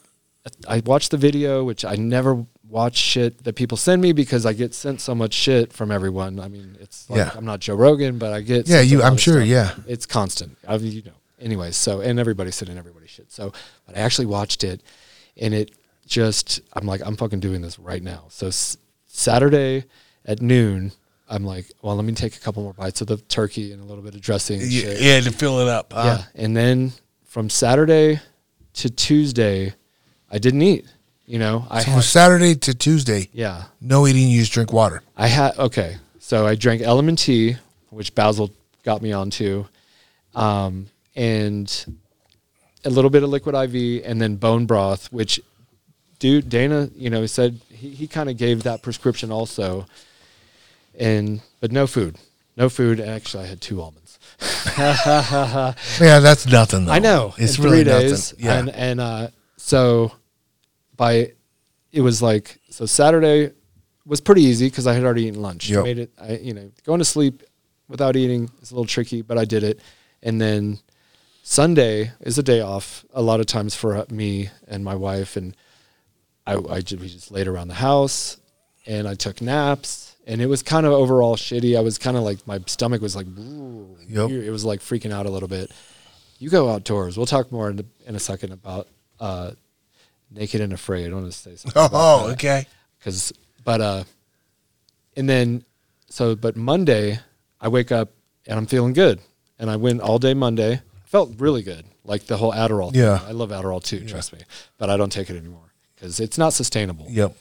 S3: I watched the video, which I never watch shit that people send me because I get sent so much shit from everyone. I mean, it's like
S1: Yeah.
S3: I'm not Joe Rogan, but I get
S1: Yeah, you. I'm sure.
S3: stuff
S1: Yeah.
S3: it's constant. I mean, you know. Anyways, so and everybody's sitting everybody shit. So, but I actually watched it, and it just I'm like I'm fucking doing this right now. So s- Saturday at noon, I'm like, well, let me take a couple more bites of the turkey and a little bit of dressing. And
S1: Yeah,
S3: shit.
S1: yeah, to fill it up. Huh?
S3: yeah. And then from Saturday to Tuesday, I didn't eat. You know, I
S1: So
S3: had,
S1: from Saturday to Tuesday,
S3: yeah.
S1: no eating. You just drink water.
S3: I had okay, so I drank element tea, which Basil got me onto, um, and a little bit of liquid IV, and then bone broth, which, dude, Dana, you know, he said he, he kind of gave that prescription also, and but no food, no food. Actually, I had two almonds.
S1: Yeah, that's nothing. Though.
S3: I know
S1: it's really
S3: days,
S1: nothing. Yeah.
S3: and and uh, so by it was like so Saturday was pretty easy because I had already eaten lunch.
S1: Yep.
S3: Made it, I you know, going to sleep without eating is a little tricky, but I did it, and then Sunday is a day off a lot of times for uh, me and my wife, and I, I ju- we just laid around the house, and I took naps, and it was kind of overall shitty. I was kind of like my stomach was like,
S1: Yep.
S3: it was like freaking out a little bit. You go outdoors. We'll talk more in, in a second about uh, naked and afraid. I want to say something.
S1: oh, okay.
S3: Because, but uh, and then, so but Monday I wake up and I'm feeling good. And I went all day Monday. Felt really good, like the whole Adderall. thing.
S1: Yeah.
S3: I love Adderall too. Trust me, but I don't take it anymore because it's not sustainable.
S1: Yep.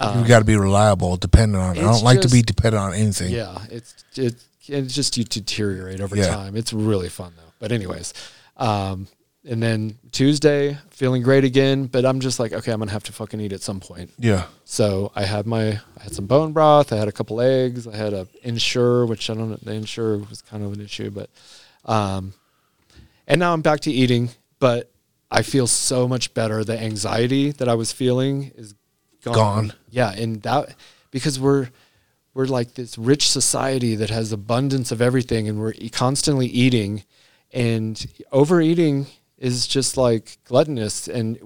S1: you got to be reliable, dependent on. I don't like to be dependent on anything.
S3: Yeah, it's it it's just you deteriorate over
S1: Yeah.
S3: time. It's really fun though. But anyways, um, and then Tuesday feeling great again, but I'm just like, okay, I'm gonna have to fucking eat at some point.
S1: Yeah.
S3: So I had my I had some bone broth, I had a couple eggs, I had a Ensure, which I don't know the Ensure was kind of an issue, but um, and now I'm back to eating, but I feel so much better. The anxiety that I was feeling is gone.
S1: Gone.
S3: Yeah, and that because we're we're like this rich society that has abundance of everything, and we're constantly eating, and overeating is just like gluttonous, and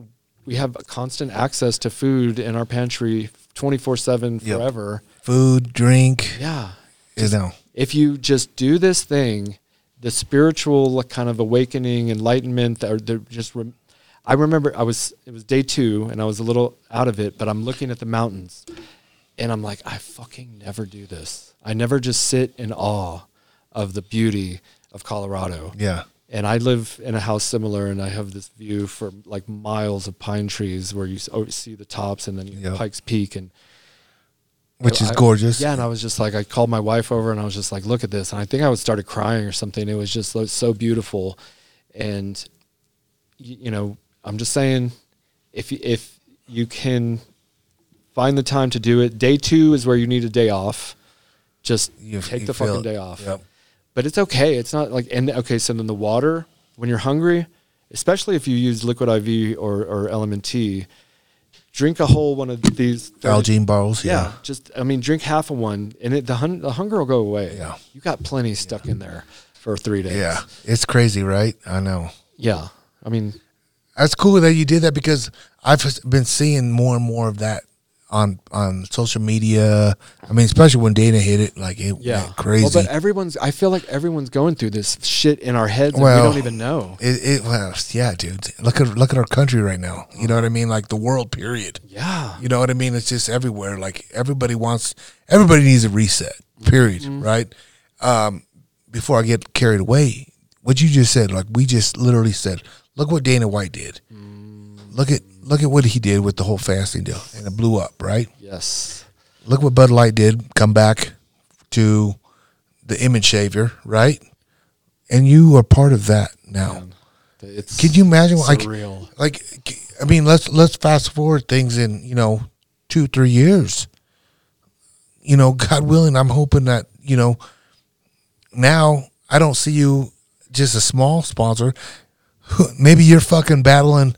S3: we have constant access to food in our pantry, twenty four seven
S1: Yep.
S3: forever.
S1: Food, drink.
S3: Yeah,
S1: You know.
S3: if you just do this thing, the spiritual kind of awakening, enlightenment, that they're just. Rem- I remember I was it was day two and I was a little out of it, but I'm looking at the mountains, and I'm like, I fucking never do this. I never just sit in awe of the beauty of Colorado.
S1: Yeah.
S3: And I live in a house similar, and I have this view for like miles of pine trees where you oh, see the tops, and then
S1: Yep.
S3: Pikes Peak, and
S1: Which is
S3: I-
S1: gorgeous.
S3: Yeah, and I was just like, I called my wife over and I was just like, look at this. And I think I was started crying or something. It was just so beautiful. And, you know, I'm just saying, if, if you can find the time to do it, day two is where you need a day off. Just
S1: You-
S3: take
S1: you
S3: the fucking
S1: it.
S3: day off.
S1: Yep.
S3: But it's okay. It's not like, and okay, so then the water, when you're hungry, especially if you use liquid IV or, or element T, drink a whole one of these. 30
S1: Algene bottles.
S3: yeah.
S1: Yeah.
S3: just I mean, drink half of one, and it, the hun- the hunger will go away.
S1: Yeah.
S3: you got plenty stuck in there for three days.
S1: Yeah. It's crazy, right? I know.
S3: yeah. I mean,
S1: That's cool that you did that because I've been seeing more and more of that on on social media. I mean, especially when Dana hit it, like it
S3: yeah,
S1: went crazy.
S3: Well, but everyone's. I feel like everyone's going through this shit in our heads, and
S1: Well,
S3: we don't even know.
S1: it, it well, yeah, dude. Look at look at our country right now. You know what I mean? Like the world. Period.
S3: Yeah,
S1: You know what I mean? It's just everywhere. Like everybody wants, everybody needs a reset. Period. Right. Um, before I get carried away, what you just said, like we just literally said, look what Dana White did. Look at look at what he did with the whole fasting deal, and it blew up. Right.
S3: yes,
S1: Look what Bud Light did. Come back to the image savior. Right. And you are part of that now.
S3: Man, it's.
S1: Can you imagine? Like,
S3: surreal.
S1: like, I mean, let's let's fast forward things in you know two three years. You know, God willing, I'm hoping that you know. Now I don't see you just a small sponsor. Maybe you're fucking battling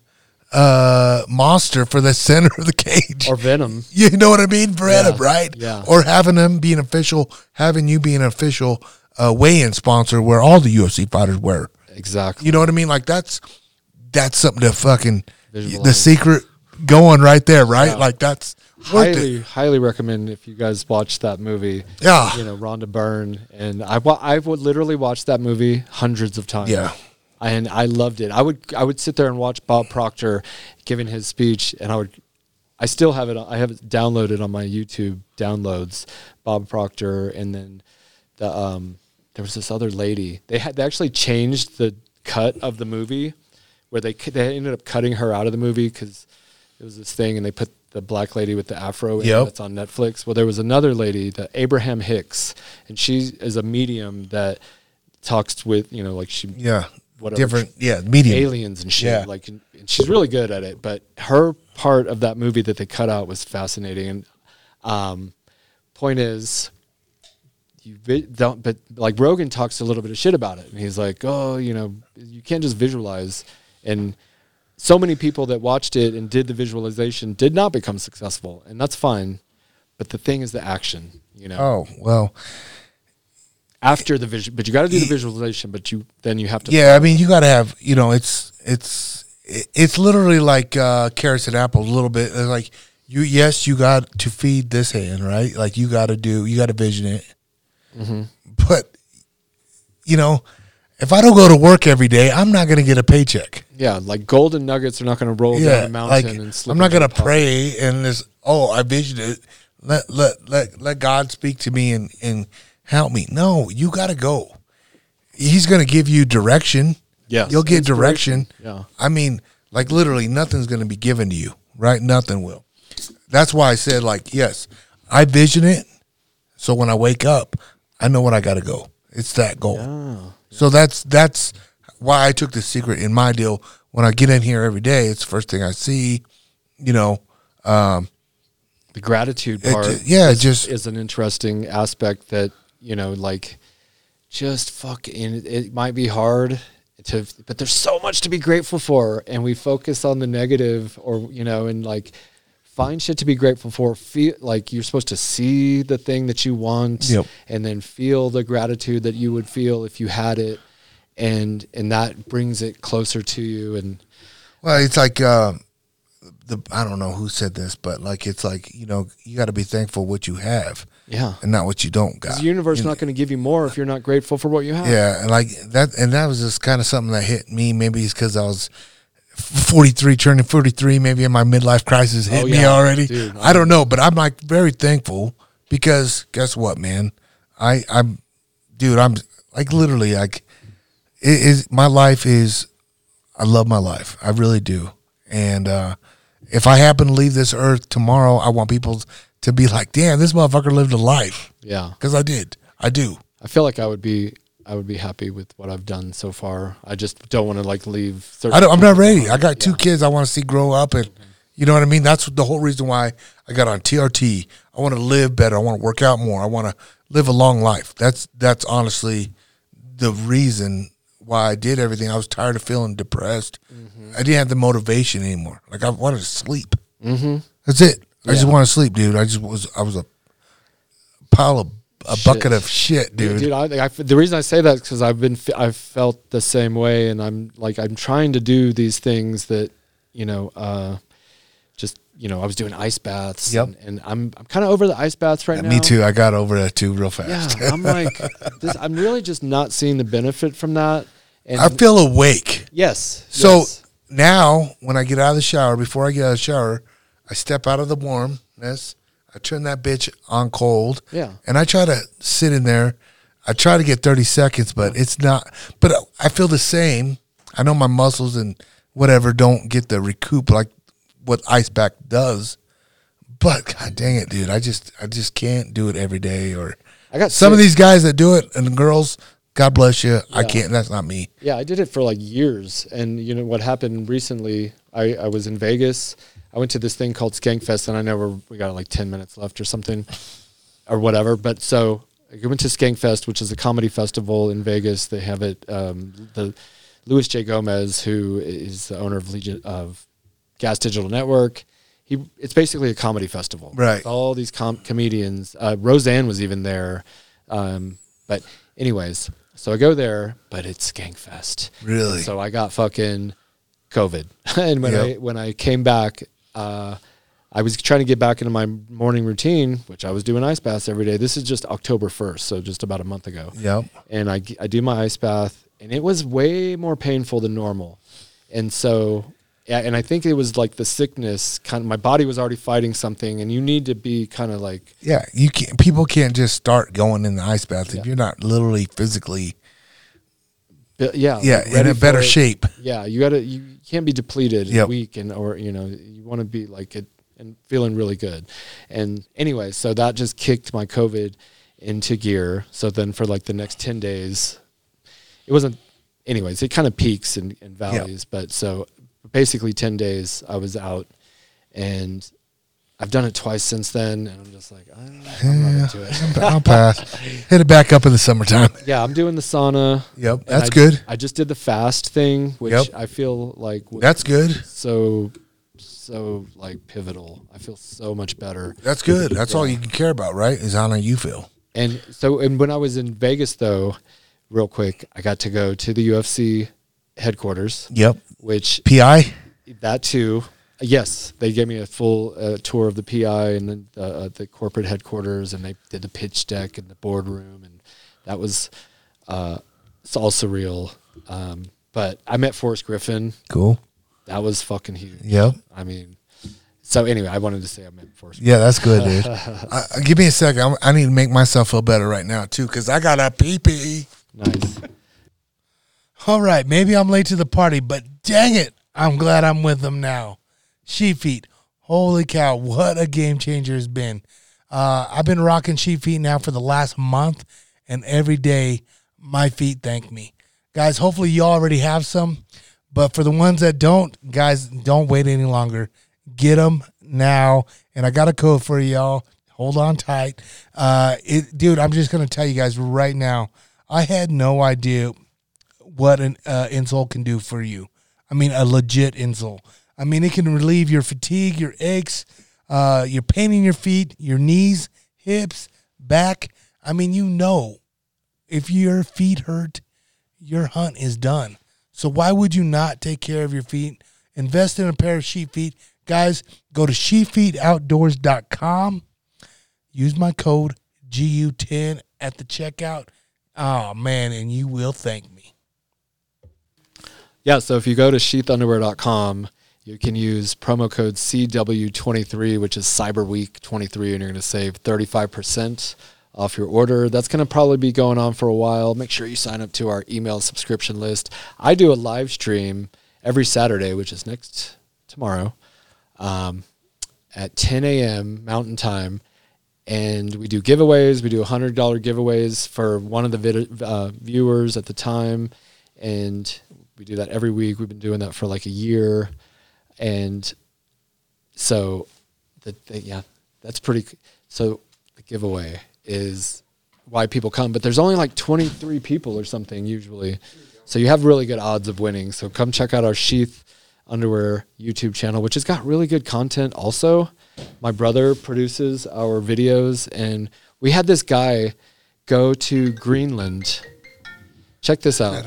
S1: uh monster for the center of the cage.
S3: or Venum?
S1: you know what I mean, for
S3: Yeah,
S1: Adam, right?
S3: yeah.
S1: Or having them be an official, having you be an official uh, weigh-in sponsor where all the UFC fighters were.
S3: Exactly.
S1: You know what I mean? Like that's that's something to fucking the secret going right there, right?
S3: Yeah.
S1: Like that's
S3: highly,
S1: it.
S3: highly recommend if you guys watch that movie.
S1: Yeah.
S3: you know Rhonda Byrne, and I I would literally watch that movie hundreds of times.
S1: Yeah.
S3: And I loved it. I would I would sit there and watch Bob Proctor giving his speech, and I would. I still have it. I have it downloaded on my YouTube downloads. Bob Proctor, and then the um, there was this other lady. They had they actually changed the cut of the movie, where they they ended up cutting her out of the movie because it was this thing, and they put the black lady with the afro in
S1: Yep.
S3: that's on Netflix. Well, there was another lady, the Abraham Hicks, and she is a medium that talks with you know like she
S1: Yeah. Different yeah, medium.
S3: aliens and shit.
S1: Yeah.
S3: Like, and and she's really good at it. But her part of that movie that they cut out was fascinating. And um, point is, you vi- don't. But like Rogan talks a little bit of shit about it, and he's like, oh, you know, you can't just visualize. And so many people that watched it and did the visualization did not become successful, and that's fine. But the thing is the action, you know.
S1: Oh, well.
S3: After the vision, but you got to do the visualization. But you then you have to
S1: Yeah, I mean you gotta have you know, it's it's it's literally like uh carrots and apples a little bit. Like you yes, you got to feed this hand, right? Like you gotta do you gotta vision it.
S3: Mm-hmm.
S1: But you know, if I don't go to work every day, I'm not gonna get a paycheck.
S3: Yeah, like golden nuggets are not going to roll
S1: yeah,
S3: down the mountain
S1: like
S3: and slip
S1: I'm not gonna pray and this. Oh, I visioned it. Let let let let God speak to me and and help me. No, you got to go. He's going to give you direction.
S3: Yeah.
S1: You'll get direction.
S3: Yeah.
S1: I mean, like literally nothing's going to be given to you, right? Nothing will. That's why I said like, yes, I vision it. So when I wake up, I know what I got to go. It's that goal. So that's that's why I took the secret in my deal. When I get in here every day, it's the first thing I see. You know, um,
S3: the gratitude part
S1: ju- yeah,
S3: is,
S1: just-
S3: is an interesting aspect that you know like just fucking it, it might be hard to but there's so much to be grateful for and we focus on the negative or you know and like find shit to be grateful for feel like you're supposed to see the thing that you want
S1: Yep.
S3: and then feel the gratitude that you would feel if you had it and and that brings it closer to you and
S1: Well, it's like uh, the I don't know who said this, but like it's like you know you got to be thankful what you have
S3: yeah
S1: and not what you don't got.
S3: the universe is not going to give you more if you're not grateful for what you have
S1: Yeah, and like that, and that was just kind of something that hit me. Maybe it's because I was forty three, turning forty three. Maybe in my midlife crisis hit
S3: Oh,
S1: me already.
S3: Dude,
S1: I don't know, but I'm like very thankful because guess what, man? I I'm, dude, I'm like literally like it is my life is. I love my life. I really do, and uh if I happen to leave this earth tomorrow, I want people to be like, "Damn, this motherfucker lived a life,"
S3: yeah
S1: because I did. I do.
S3: I feel like I would be I would be happy with what I've done so far. I just don't want to like leave.
S1: I don't, I'm not ready. I got two
S3: Yeah.
S1: kids I want to see grow up, and you know what I mean. That's the whole reason why I got on TRT. I want to live better. I want to work out more. I want to live a long life. That's that's honestly the reason why I did everything. I was tired of feeling depressed.
S3: Mm-hmm.
S1: I didn't have the motivation anymore. Like I wanted to sleep. Mm-hmm. That's it. I just want to sleep, dude. I just was. I was a pile of a
S3: Shit.
S1: bucket of shit,
S3: Dude,
S1: dude.
S3: I, I, the reason I say that is because I've been I've felt the same way, and I'm like I'm trying to do these things that you know, uh, just you know, I was doing ice baths,
S1: Yep.
S3: and, and I'm I'm kind of over the ice baths right now.
S1: Me too. I got over that too real fast.
S3: Yeah, I'm like, this, I'm really just not seeing the benefit from that. And
S1: I feel awake.
S3: yes,
S1: So
S3: yes.
S1: now, when I get out of the shower, before I get out of the shower, I step out of the warmness. I turn that bitch on cold.
S3: Yeah.
S1: And I try to sit in there. I try to get 30 seconds, but it's not. But I feel the same. I know my muscles and whatever don't get the recoup like what ice pack does. But god dang it, dude. I just I just can't do it every day or
S3: I got
S1: some of these guys that do it and the girls, God bless you. I can't that's not me.
S3: Yeah, I did it for like years. And you know what happened recently? I, I was in Vegas. I went to this thing called Skankfest, and I know we're, we got like 10 minutes left or something or whatever. But so I went to Skankfest, which is a comedy festival in Vegas. They have it, um, the Louis J. Gomez, who is the owner of Legion of Gas Digital Network. He, it's basically a comedy festival.
S1: Right.
S3: With all these com- comedians. Uh, Roseanne was even there. Um, but anyways, so I go there, but it's Skankfest.
S1: Really?
S3: So I got fucking COVID, and when I when I came back, uh, I was trying to get back into my morning routine, which I was doing ice baths every day. This is just October first, so just about a month ago.
S1: Yep.
S3: And I I do my ice bath, and it was way more painful than normal, and so. Yeah, and I think it was like the sickness kind of my body was already fighting something and you need to be kind of like
S1: Yeah, you can't. People can't just start going in the ice bath
S3: Yeah.
S1: if you're not literally physically,
S3: Uh, yeah
S1: yeah,
S3: like,
S1: in a better shape.
S3: Yeah, you gotta you can't be depleted and weak and or you know you want to be like it and feeling really good. And anyway, so that just kicked my COVID into gear. So then for like the next ten days, it wasn't. Anyways, it kind of peaks and, and valleys, but so basically ten days I was out, and I've done it twice since then, and I'm just like I'm, I'm not into it.
S1: I'll pass. Hit it back up in the summertime.
S3: yeah, I'm doing the sauna.
S1: Yep, that's
S3: I-
S1: good.
S3: I just did the fast thing, which
S1: Yep.
S3: I feel like
S1: That's good.
S3: so so like pivotal. I feel so much better.
S1: That's good. That's all you can care about, right? Is how you feel.
S3: And so and when I was in Vegas though, real quick, I got to go to the UFC headquarters,
S1: Yep.
S3: which
S1: PI.
S3: that too. Yes, they gave me a full uh, tour of the PI and then uh, uh, the corporate headquarters, and they did the pitch deck and the boardroom, and that was uh, it's all surreal. Um, but I met Forrest Griffin.
S1: Cool.
S3: That was fucking huge.
S1: Yep.
S3: I mean, So anyway, I wanted to say I meant Forrest.
S1: Yeah, that's good, dude. uh, give me a second. I'm, I need to make myself feel better right now too, because I got a pee pee.
S3: Nice.
S1: All right, maybe I'm late to the party, but dang it, I'm glad I'm with them now. Sheep feet, holy cow, what a game changer has been. Uh, I've been rocking sheep feet now for the last month, and every day my feet thank me. Guys, hopefully you already have some, but for the ones that don't, guys, don't wait any longer. Get them now, and I got a code for y'all. Hold on tight, uh, it, dude. I'm just gonna tell you guys right now. I had no idea what an uh, insole can do for you. I mean, a legit insole. I mean, it can relieve your fatigue, your aches, uh, your pain in your feet, your knees, hips, back. I mean, you know, if your feet hurt, your hunt is done. So why would you not take care of your feet? Invest in a pair of sheep feet. Guys, go to sheepfeetoutdoors.com. Use my code GU10 at the checkout. Oh, man, and you will thank me.
S3: Yeah, so if you go to sheathunderwear.com, you can use promo code CW23, which is Cyber Week 23, and you're going to save 35% off your order. That's going to probably be going on for a while. Make sure you sign up to our email subscription list. I do a live stream every Saturday, which is next tomorrow, um, at 10 a.m. Mountain Time. And we do giveaways. We do $100 giveaways for one of the vid- uh, viewers at the time. And we do that every week. We've been doing that for like a year. And so, the, the yeah, that's pretty. So the giveaway is why people come, but there's only like 23 people or something usually. So you have really good odds of winning. So come check out our Sheath Underwear YouTube channel, which has got really good content also. My brother produces our videos, and we had this guy go to Greenland. Check this out.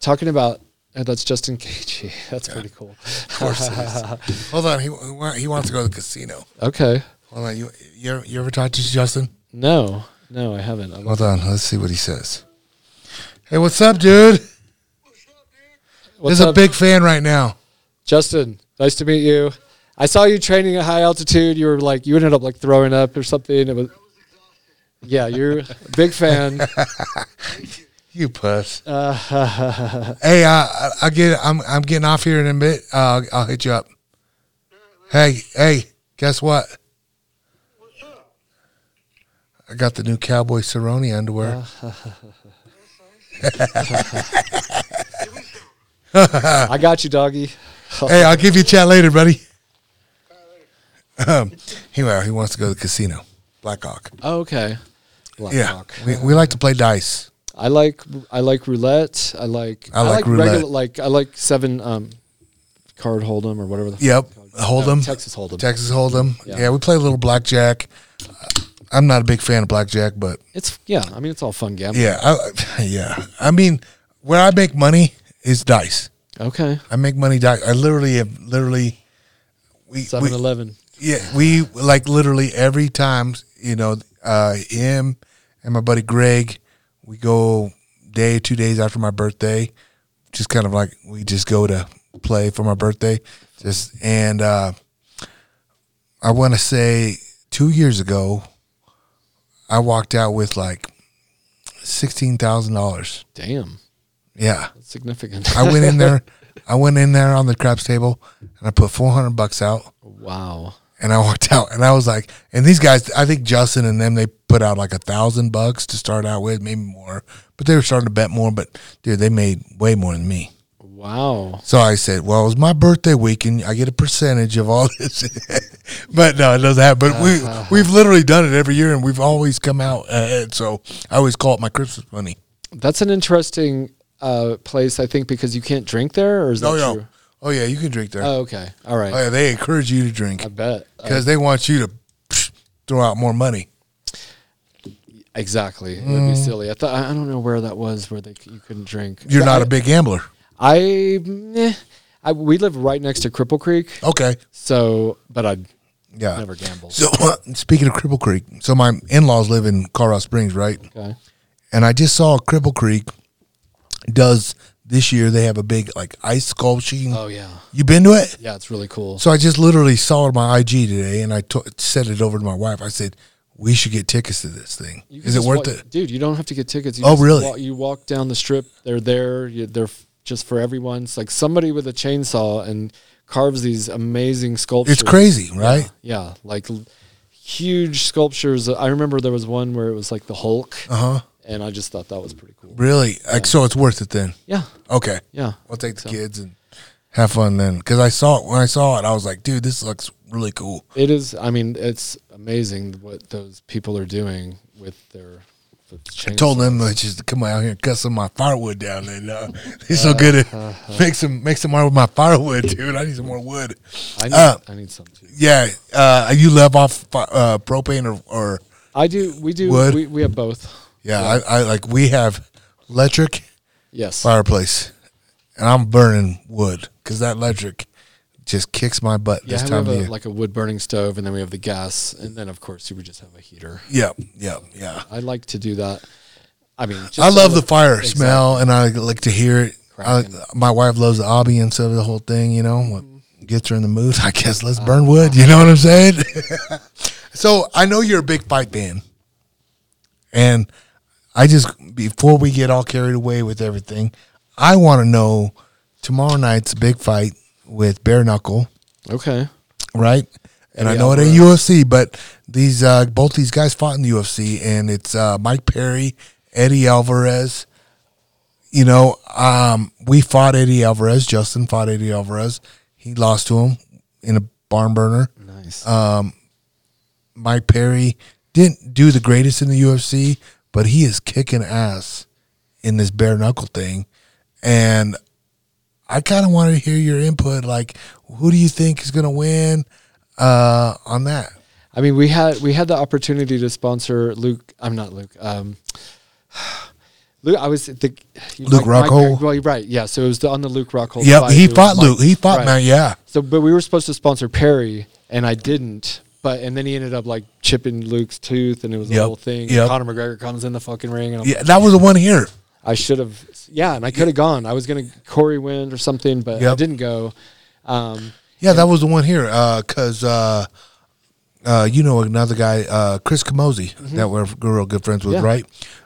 S3: Talking about uh, that's Justin Gaethje. That's pretty cool.
S1: Of course. Hold on, he he wants to go to the casino.
S3: Okay.
S1: Hold on, you you ever, you ever talked to Justin?
S3: No, no, I haven't. I'm-
S1: Hold on, let's see what he says. Hey, what's up, dude?
S3: What's
S1: This is a big fan right now.
S3: Justin? Nice to meet you. I saw you training at high altitude. You were like, you ended up like throwing up or something. It was, yeah, you're a big fan.
S1: You puss.
S3: Uh,
S1: Hey, uh, I I get I'm I'm getting off here in a bit. Uh, I'll, I'll hit you up. Hey, hey, guess what? I got the new Cowboy Cerrone underwear.
S3: I got you, doggy.
S1: hey, I'll give you a chat later, buddy. Um, he well, he wants to go to the casino, Blackhawk.
S3: Oh, okay. Black
S1: Yeah, we, we like to play dice.
S3: I like I like roulette. I like
S1: I like roulette.
S3: regular like I like seven um card hold'em or whatever. The
S1: Yep, Hold'em.
S3: No, Texas hold'em.
S1: Texas Hold'em. Yeah.
S3: Yeah.
S1: we play a little blackjack. I'm not a big fan of blackjack, but
S3: It's yeah. I mean, it's all fun gambling.
S1: yeah, I, yeah. I mean, where I make money is dice.
S3: Okay.
S1: I make money dice. I literally have literally. We,
S3: Seven Eleven.
S1: yeah we like literally every time you know uh, him and my buddy Greg we go day two days after my birthday just kind of like we just go to play for my birthday. Just and uh, I want to say two years ago I walked out with like sixteen thousand dollars.
S3: Damn,
S1: yeah.
S3: That's significant.
S1: I went in there I went in there on the craps table and I put four hundred bucks out.
S3: Wow.
S1: And I walked out and I was like, and these guys, I think Justin and them, they put out like a thousand bucks to start out with, maybe more, but they were starting to bet more. But dude, they made way more than me.
S3: Wow.
S1: So I said, well, it was my birthday week and I get a percentage of all this. but no, it doesn't happen. But we, we've literally done it every year and we've always come out ahead. So I always call it my Christmas money.
S3: That's an interesting uh, place, I think, because you can't drink there, or is that
S1: Oh, yeah.
S3: true?
S1: Oh, yeah, you can drink there.
S3: Oh, okay. All right.
S1: oh, yeah, they encourage you to drink
S3: I bet.
S1: Because they want you to psh, throw out more money.
S3: exactly. It would
S1: Mm.
S3: be silly. I thought I I don't know where that was where they you couldn't drink.
S1: You're not
S3: I,
S1: a big gambler.
S3: I, meh. I we live right next to Cripple Creek,
S1: Okay.
S3: so but I'd
S1: Yeah.
S3: never gamble.
S1: So speaking of Cripple Creek, so my in-laws live in Colorado Springs, right?
S3: Okay.
S1: And I just saw Cripple Creek does this year they have a big like ice sculpting.
S3: Oh yeah,
S1: you been to it?
S3: yeah, it's really cool.
S1: So I just literally saw it on my IG today, and I to- said it over to my wife. I said, "We should get tickets to this thing. Is it worth
S3: wa-
S1: it?"
S3: dude? You don't have to get tickets. You
S1: Oh, really?
S3: Walk, you walk down the strip. They're there. You, they're f- just for everyone. It's like somebody with a chainsaw and carves these amazing sculptures.
S1: It's crazy, right?
S3: Yeah, yeah, like huge sculptures. I remember there was one where it was like the Hulk,
S1: Uh huh.
S3: And I just thought that was pretty cool.
S1: Really? Like, so it's worth it then?
S3: Yeah,
S1: Okay,
S3: yeah.
S1: I'll take the
S3: So-
S1: kids and have fun then. Because I saw it when I saw it, I was like, "Dude, this looks really cool."
S3: It is. I mean, it's amazing what those people are doing with their. With
S1: I told them like, just to come out here and cut some of my firewood down. And uh, they're so good at make some make some more with my firewood, dude. I need some more wood.
S3: I need,
S1: uh,
S3: I need some too.
S1: Yeah, uh, you live off uh, propane or, or
S3: I do. We do.
S1: Wood?
S3: We, we have both.
S1: Yeah, I, I like we have electric
S3: Yes.
S1: fireplace, and I'm burning wood because that electric just kicks my butt
S3: Yeah,
S1: this
S3: we
S1: time
S3: have
S1: of
S3: a,
S1: year.
S3: like a wood burning stove, and then we have the gas, and then of course you would just have a heater.
S1: yeah, yeah, yeah.
S3: I like to do that. I mean, just
S1: I love
S3: so-
S1: the fire
S3: Exactly.
S1: smell, and I like to hear it. I, my wife loves the ambiance of the whole thing. You know, what mm-hmm. gets her in the mood. I guess let's burn wood. You know what I'm saying? so I know you're a big fight fan, and I just before we get all carried away with everything, I want to know tomorrow night's a big fight with bare knuckle,
S3: Okay.
S1: right? And I know it ain't UFC, but these uh, both these guys fought in the UFC, and it's uh, Mike Perry, Eddie Alvarez. You know, um, we fought Eddie Alvarez. Justin fought Eddie Alvarez. He lost to him in a barn burner.
S3: Nice.
S1: Uh, Mike Perry didn't do the greatest in the UFC, but he is kicking ass in this bare knuckle thing. And I kind of wanted to hear your input. Like, who do you think is going to win uh, on that?
S3: I mean, we had we had the opportunity to sponsor Luke. I'm not Luke. Um, Luke, I was the
S1: Luke
S3: Mike
S1: Rockhold?
S3: Perry- well, you're right. Yeah, so it was the, on the Luke Rockhold.
S1: Yep,
S3: fight,
S1: he fought Luke. He fought
S3: right.
S1: man. Yeah,
S3: So, but we were supposed to sponsor Perry, and I didn't. But and then he ended up like chipping Luke's tooth, and it was a
S1: Yep,
S3: whole thing.
S1: yep.
S3: Conor McGregor comes in the fucking ring, and I'm
S1: yeah. That was the one here.
S3: I should have, yeah, and I could have gone. I was gonna Corey win or something, but I
S1: Yep.
S3: didn't go. Um,
S1: Yeah, that was the one here. Because uh, uh, you know another guy, uh, Chris Camozzi, that we're real good friends with,
S3: Mm-hmm. Yeah.
S1: right?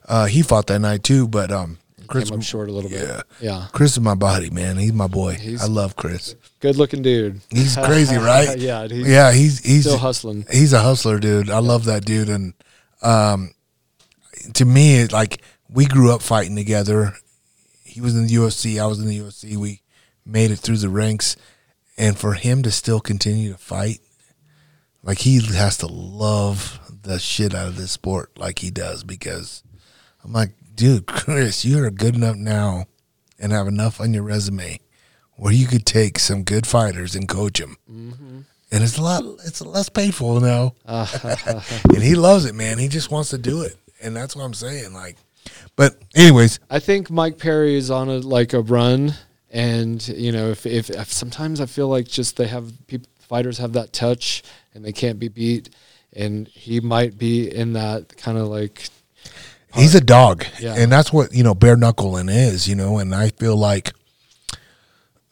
S1: Uh, he fought that night too. But um, Chris,
S3: came up short a little bit.
S1: yeah.
S3: Yeah,
S1: Chris is my buddy, man. He's my boy. I love Chris.
S3: Good looking dude.
S1: He's crazy, right?
S3: yeah, he's
S1: yeah, he's he's
S3: still hustling.
S1: he's a hustler, dude. I love that dude, and um, to me, it, like we grew up fighting together. He was in the UFC, I was in the UFC. We made it through the ranks, and for him to still continue to fight, like he has to love the shit out of this sport, like he does. Because I'm like, dude, Chris, you are good enough now, and have enough on your resume where you could take some good fighters and coach them mm-hmm. and it's a lot it's less painful now. And he loves it man. He just wants to do it. And that's what i'm saying like but anyways.
S3: I think Mike Perry is on a like a run, and you know, if if, if sometimes I feel like just they have people fighters have that touch and they can't be beat, and he might be in that kind of like
S1: he's a dog.
S3: Yeah.
S1: and that's what you know bare knuckling is you know. And i feel like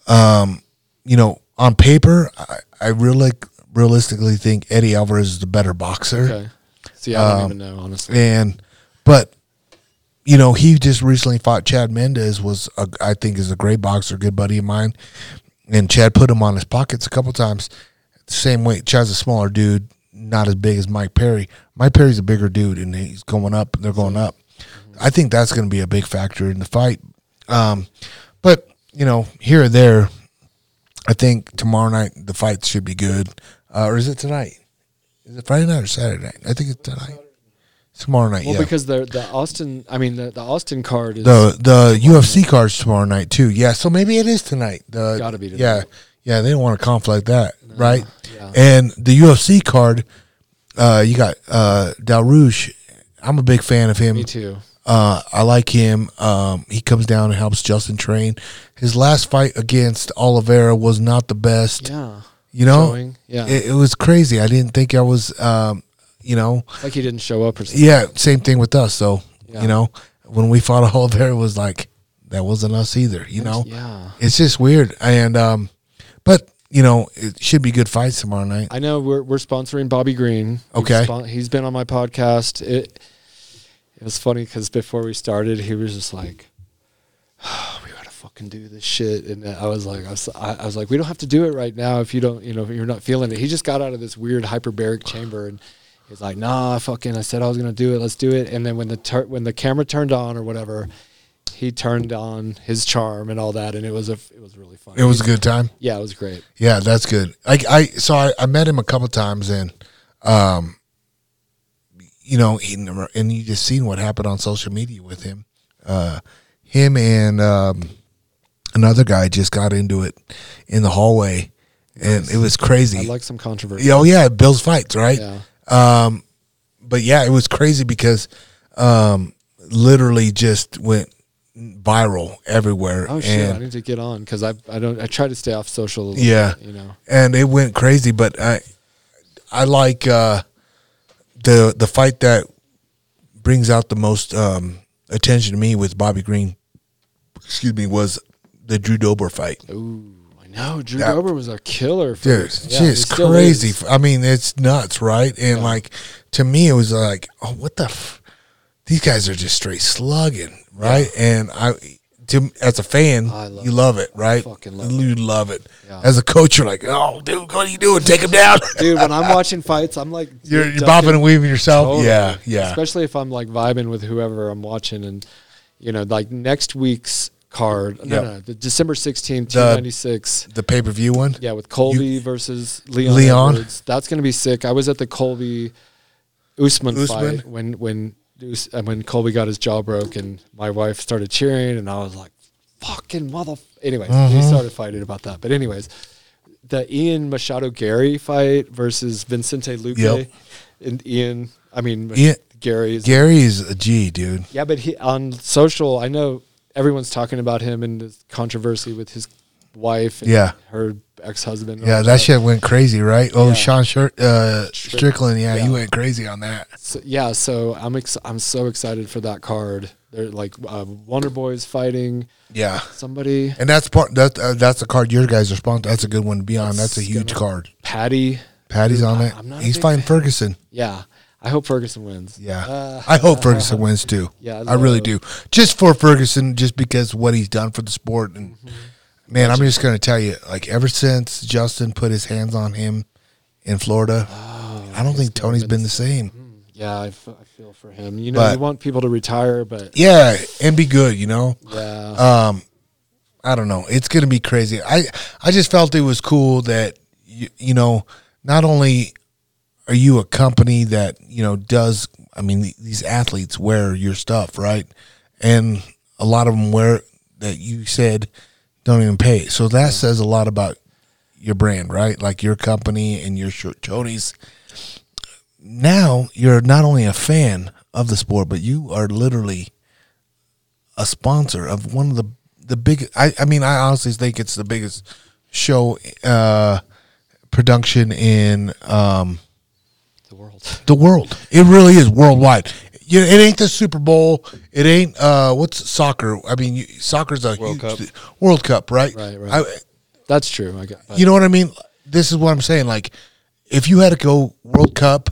S1: um you know on paper i, I really realistically think eddie alvarez is the better boxer.
S3: Okay. See, I don't
S1: Um,
S3: even know honestly.
S1: and but you know he just recently fought chad mendes was a, i think is a great boxer good buddy of mine. And chad put him on his pockets a couple times. Same way chad's a smaller dude not as big as mike perry. Mike perry's a bigger dude and he's going up they're going up. I think that's going to be a big factor in the fight. Um, but you know here or there i think tomorrow night the fight should be good uh, or is it tonight is it friday night or saturday night i think it's tonight tomorrow night
S3: Well,
S1: yeah
S3: because the the Austin, I mean the, the Austin card is
S1: the the UFC cards tomorrow night too. Yeah, so maybe it is tonight. The,
S3: Gotta be
S1: Yeah,
S3: tonight.
S1: yeah. They don't want to conflict that, right?
S3: yeah.
S1: And the UFC card, uh, you got uh, Dariush. I'm a big fan of him.
S3: me too.
S1: Uh, I like him. Um, he comes down and helps Justin train. His last fight against Oliveira was not the best.
S3: Yeah,
S1: You know,
S3: Showing. yeah,
S1: it, it was crazy. I didn't think I was. Um, you know,
S3: like he didn't show up or something.
S1: yeah. Same thing with us. So
S3: Yeah.
S1: you know, when we fought Oliveira, it was like that wasn't us either. You know,
S3: Yeah.
S1: it's just weird. And um, but you know, it should be good fights tomorrow night.
S3: I know we're we're sponsoring Bobby Green.
S1: Okay.
S3: spon- he's been on my podcast. It it was funny because before we started, he was just like, "We gotta fucking do this shit," and I was like, I was, I, I was like, "We don't have to do it right now if you don't, you know, if you're not feeling it." He just got out of this weird hyperbaric chamber and. He's like, nah, fucking. I said I was gonna do it. Let's do it. And then when the tur- when the camera turned on or whatever, he turned on his charm and all that, and it was a it was really fun.
S1: It was a good time.
S3: Yeah, it was great.
S1: Yeah, that's good. I, I so I, I met him a couple times and, um, you know, he, and you just seen what happened on social media with him. Uh, him and um, another guy just got into it in the hallway, and it was crazy.
S3: I like some controversy.
S1: Oh yeah, Bill's fights, right?
S3: Yeah.
S1: Um, but yeah, it was crazy because um, literally just went viral everywhere.
S3: Oh shit! I need to get on because I I don't I try to stay off social.
S1: Yeah.
S3: bit, you know.
S1: and it went crazy. But I, I like uh, the the fight that brings out the most um, attention to me with Bobby Green. Excuse me, was the Drew Dober fight.
S3: Ooh, I know. Drew
S1: That-
S3: Dober was a killer. For
S1: Dude, it's
S3: yeah,
S1: just crazy.
S3: is.
S1: I mean, it's nuts, right? And
S3: Yeah.
S1: like to me, it was like, oh, what the? F-? These guys are just straight slugging, right? And I, to as a fan,
S3: love
S1: you love it, right?
S3: fucking love
S1: you love it.
S3: Yeah.
S1: As a coach, you're like, oh, dude, what are you doing? Take him down.
S3: Dude, when I'm watching fights, I'm like
S1: you're, you're bopping and weaving yourself.
S3: Totally.
S1: Yeah, yeah.
S3: Especially if I'm like vibing with whoever I'm watching, and you know, like next week's card. No,
S1: Yep.
S3: no, the December 16th,
S1: The-
S3: 296.
S1: the pay per view one.
S3: Yeah, with Colby versus Leon.
S1: Leon?
S3: Edwards. That's gonna be sick. I was at the Colby Usman,
S1: Usman?
S3: fight when when Us- uh, when Colby got his jaw broke, and my wife started cheering, and I was like, "Fucking mother!" Anyways, we
S1: Mm-hmm.
S3: started fighting about that. But anyways, the Ian Machado Garry fight versus Vicente Luque,
S1: Yep.
S3: and Ian. I mean,
S1: Ian-
S3: Garry is
S1: Garry is a G, dude.
S3: yeah, but he on social, I know everyone's talking about him and this controversy with his wife and
S1: Yeah.
S3: her ex husband.
S1: Yeah, that shit went crazy, right? Oh,
S3: Yeah.
S1: Sean Shir- uh, Strickland, yeah, he went crazy on that.
S3: So, yeah, so I'm ex- I'm so excited for that card. They're like uh, Wonder Boys fighting
S1: Yeah.
S3: somebody.
S1: And that's part that uh, that's the card your guys are sponsored. That's a good one to be on. That's,
S3: That's
S1: a huge card.
S3: Paddy.
S1: Paddy's
S3: Dude,
S1: on
S3: I-
S1: it.
S3: I'm not
S1: He's fighting
S3: fan.
S1: Ferguson.
S3: Yeah, I hope Ferguson wins.
S1: Yeah,
S3: Uh,
S1: I hope Ferguson wins too.
S3: Yeah,
S1: I really
S3: love-
S1: do. Just for Ferguson, just because what he's done for the sport, and
S3: Mm-hmm.
S1: Man, I'm just gonna tell you, like ever since Justin put his hands on him in Florida, I don't think Tony's been the same.
S3: Yeah, I, f- I feel for him. You know,
S1: But-
S3: you want people to retire, but
S1: Yeah, and be good, you know.
S3: yeah,
S1: um i don't know it's gonna be crazy i i just felt it was cool that you, you know not only are you a company that you know does i mean th- these athletes wear your stuff right and a lot of them wear that you said don't even pay so that says a lot about your brand right like your company and your shirt tony's now you're not only a fan of the sport but you are literally a sponsor of one of the the big. I, I mean, I honestly think it's the biggest show uh, production in um,
S3: the world.
S1: the world. It really is worldwide. You it ain't the Super Bowl. It ain't uh, what's soccer. I mean, you, soccer's a
S3: World
S1: huge
S3: Cup.
S1: World Cup, right?
S3: Right, right.
S1: I,
S3: That's true. I got.
S1: you know what I mean? This is what I'm saying. Like, if you had to go World Cup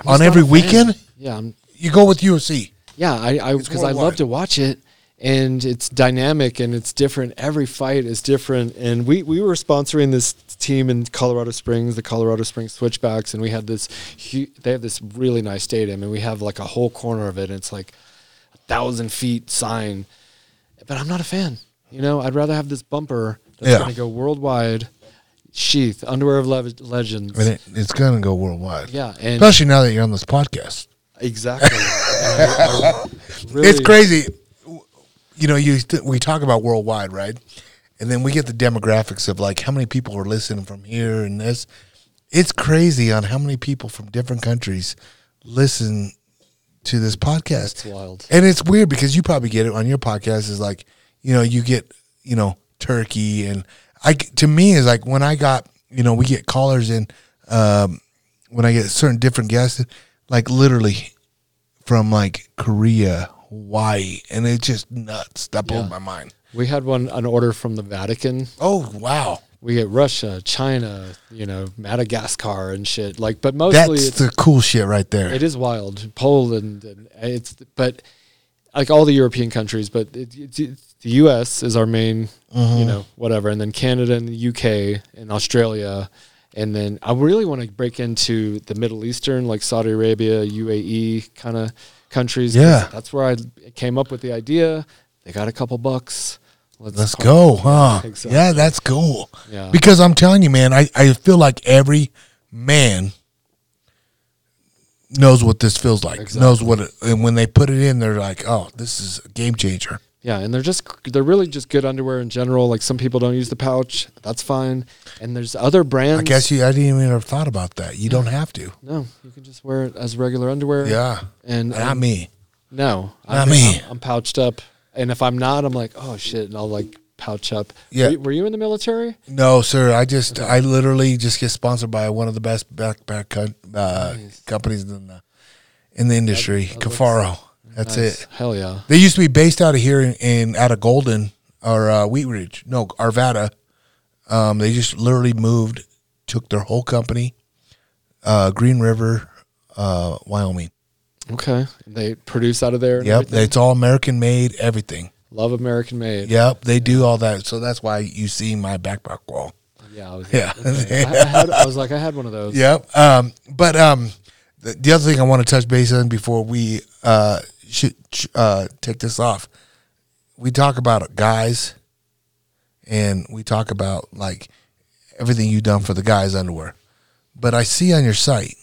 S3: I'm
S1: on every weekend,
S3: Yeah, I'm,
S1: you go with UFC.
S3: Yeah, I I because I love to watch it, and it's dynamic and it's different. Every fight is different, and we we were sponsoring this team in Colorado Springs, the Colorado Springs Switchbacks, and we had this. They have this really nice stadium, and we have like a whole corner of it. And it's like a thousand feet sign, but I'm not a fan. You know, I'd rather have this bumper that's
S1: Yeah.
S3: going to go worldwide. Sheath underwear of le- legends.
S1: I mean, it, it's gonna go worldwide.
S3: yeah, and
S1: Especially now that you're on this podcast.
S3: exactly. I- I really-
S1: it's crazy. You know, you we talk about worldwide, right? And then we get the demographics of like how many people are listening from here and this. It's crazy on how many people from different countries listen to this podcast.
S3: It's wild.
S1: And it's weird because you probably get it on your podcast is like, you know, you get, you know, Turkey and I to me is like when I got, you know, we get callers in um when I get certain different guests like literally from like Korea, Hawaii, and it's just nuts. That blows
S3: Yeah.
S1: my mind.
S3: We had one an order from the Vatican.
S1: Oh wow,
S3: We get Russia, China, you know, Madagascar and shit. Like, but mostly
S1: that's
S3: it's,
S1: the cool shit right there.
S3: it is wild. Poland and it's but like all the European countries, but it, the U.S. is our main,
S1: Mm-hmm.
S3: you know, whatever, and then Canada and the U.K. and Australia, and then I really want to break into the Middle Eastern, like Saudi Arabia, UAE kind of countries.
S1: Yeah.
S3: that's where I came up with the idea. They got a couple bucks.
S1: Let's go, huh?
S3: Exactly.
S1: Yeah, that's cool.
S3: Yeah.
S1: Because I'm telling you, man, I, I feel like every man knows what this feels like.
S3: Exactly.
S1: Knows what it, and when they put it in, they're like, oh, this is a game changer.
S3: Yeah, and they're just they're really just good underwear in general. Like some people don't use the pouch, that's fine. And there's other brands.
S1: I guess you, I didn't even have thought about that. You don't have to.
S3: no, you can just wear it as regular underwear.
S1: Yeah.
S3: and
S1: Not
S3: and-
S1: me.
S3: No,
S1: Not
S3: I'm,
S1: me.
S3: I'm, I'm pouched up, and if I'm not, I'm like, oh shit, and I'll like pouch up.
S1: Yeah.
S3: Were you, were you in the military?
S1: No, sir. I just, I literally just get sponsored by one of the best backpack co- uh,
S3: Nice.
S1: companies in the in the industry,
S3: that
S1: Kifaru. That's
S3: Nice.
S1: it.
S3: Hell yeah.
S1: They used to be based out of here in, in out of Golden or uh, Wheat Ridge. No, Arvada. Um, they just literally moved, took their whole company, uh, Green River, uh, Wyoming.
S3: Okay. They produce out of there.
S1: Yep,
S3: everything?
S1: it's all American made, everything.
S3: Love American made.
S1: Yep, they do all that. So that's why you see my backpack wall.
S3: Yeah. I was,
S1: Yeah.
S3: okay. I, I, had, I was like, I had one of those.
S1: Yep. Um, but um, the, the other thing I want to touch base on before we uh, should uh, take this off, we talk about guys, and we talk about like everything you've done for the guys' underwear. But I see on your site,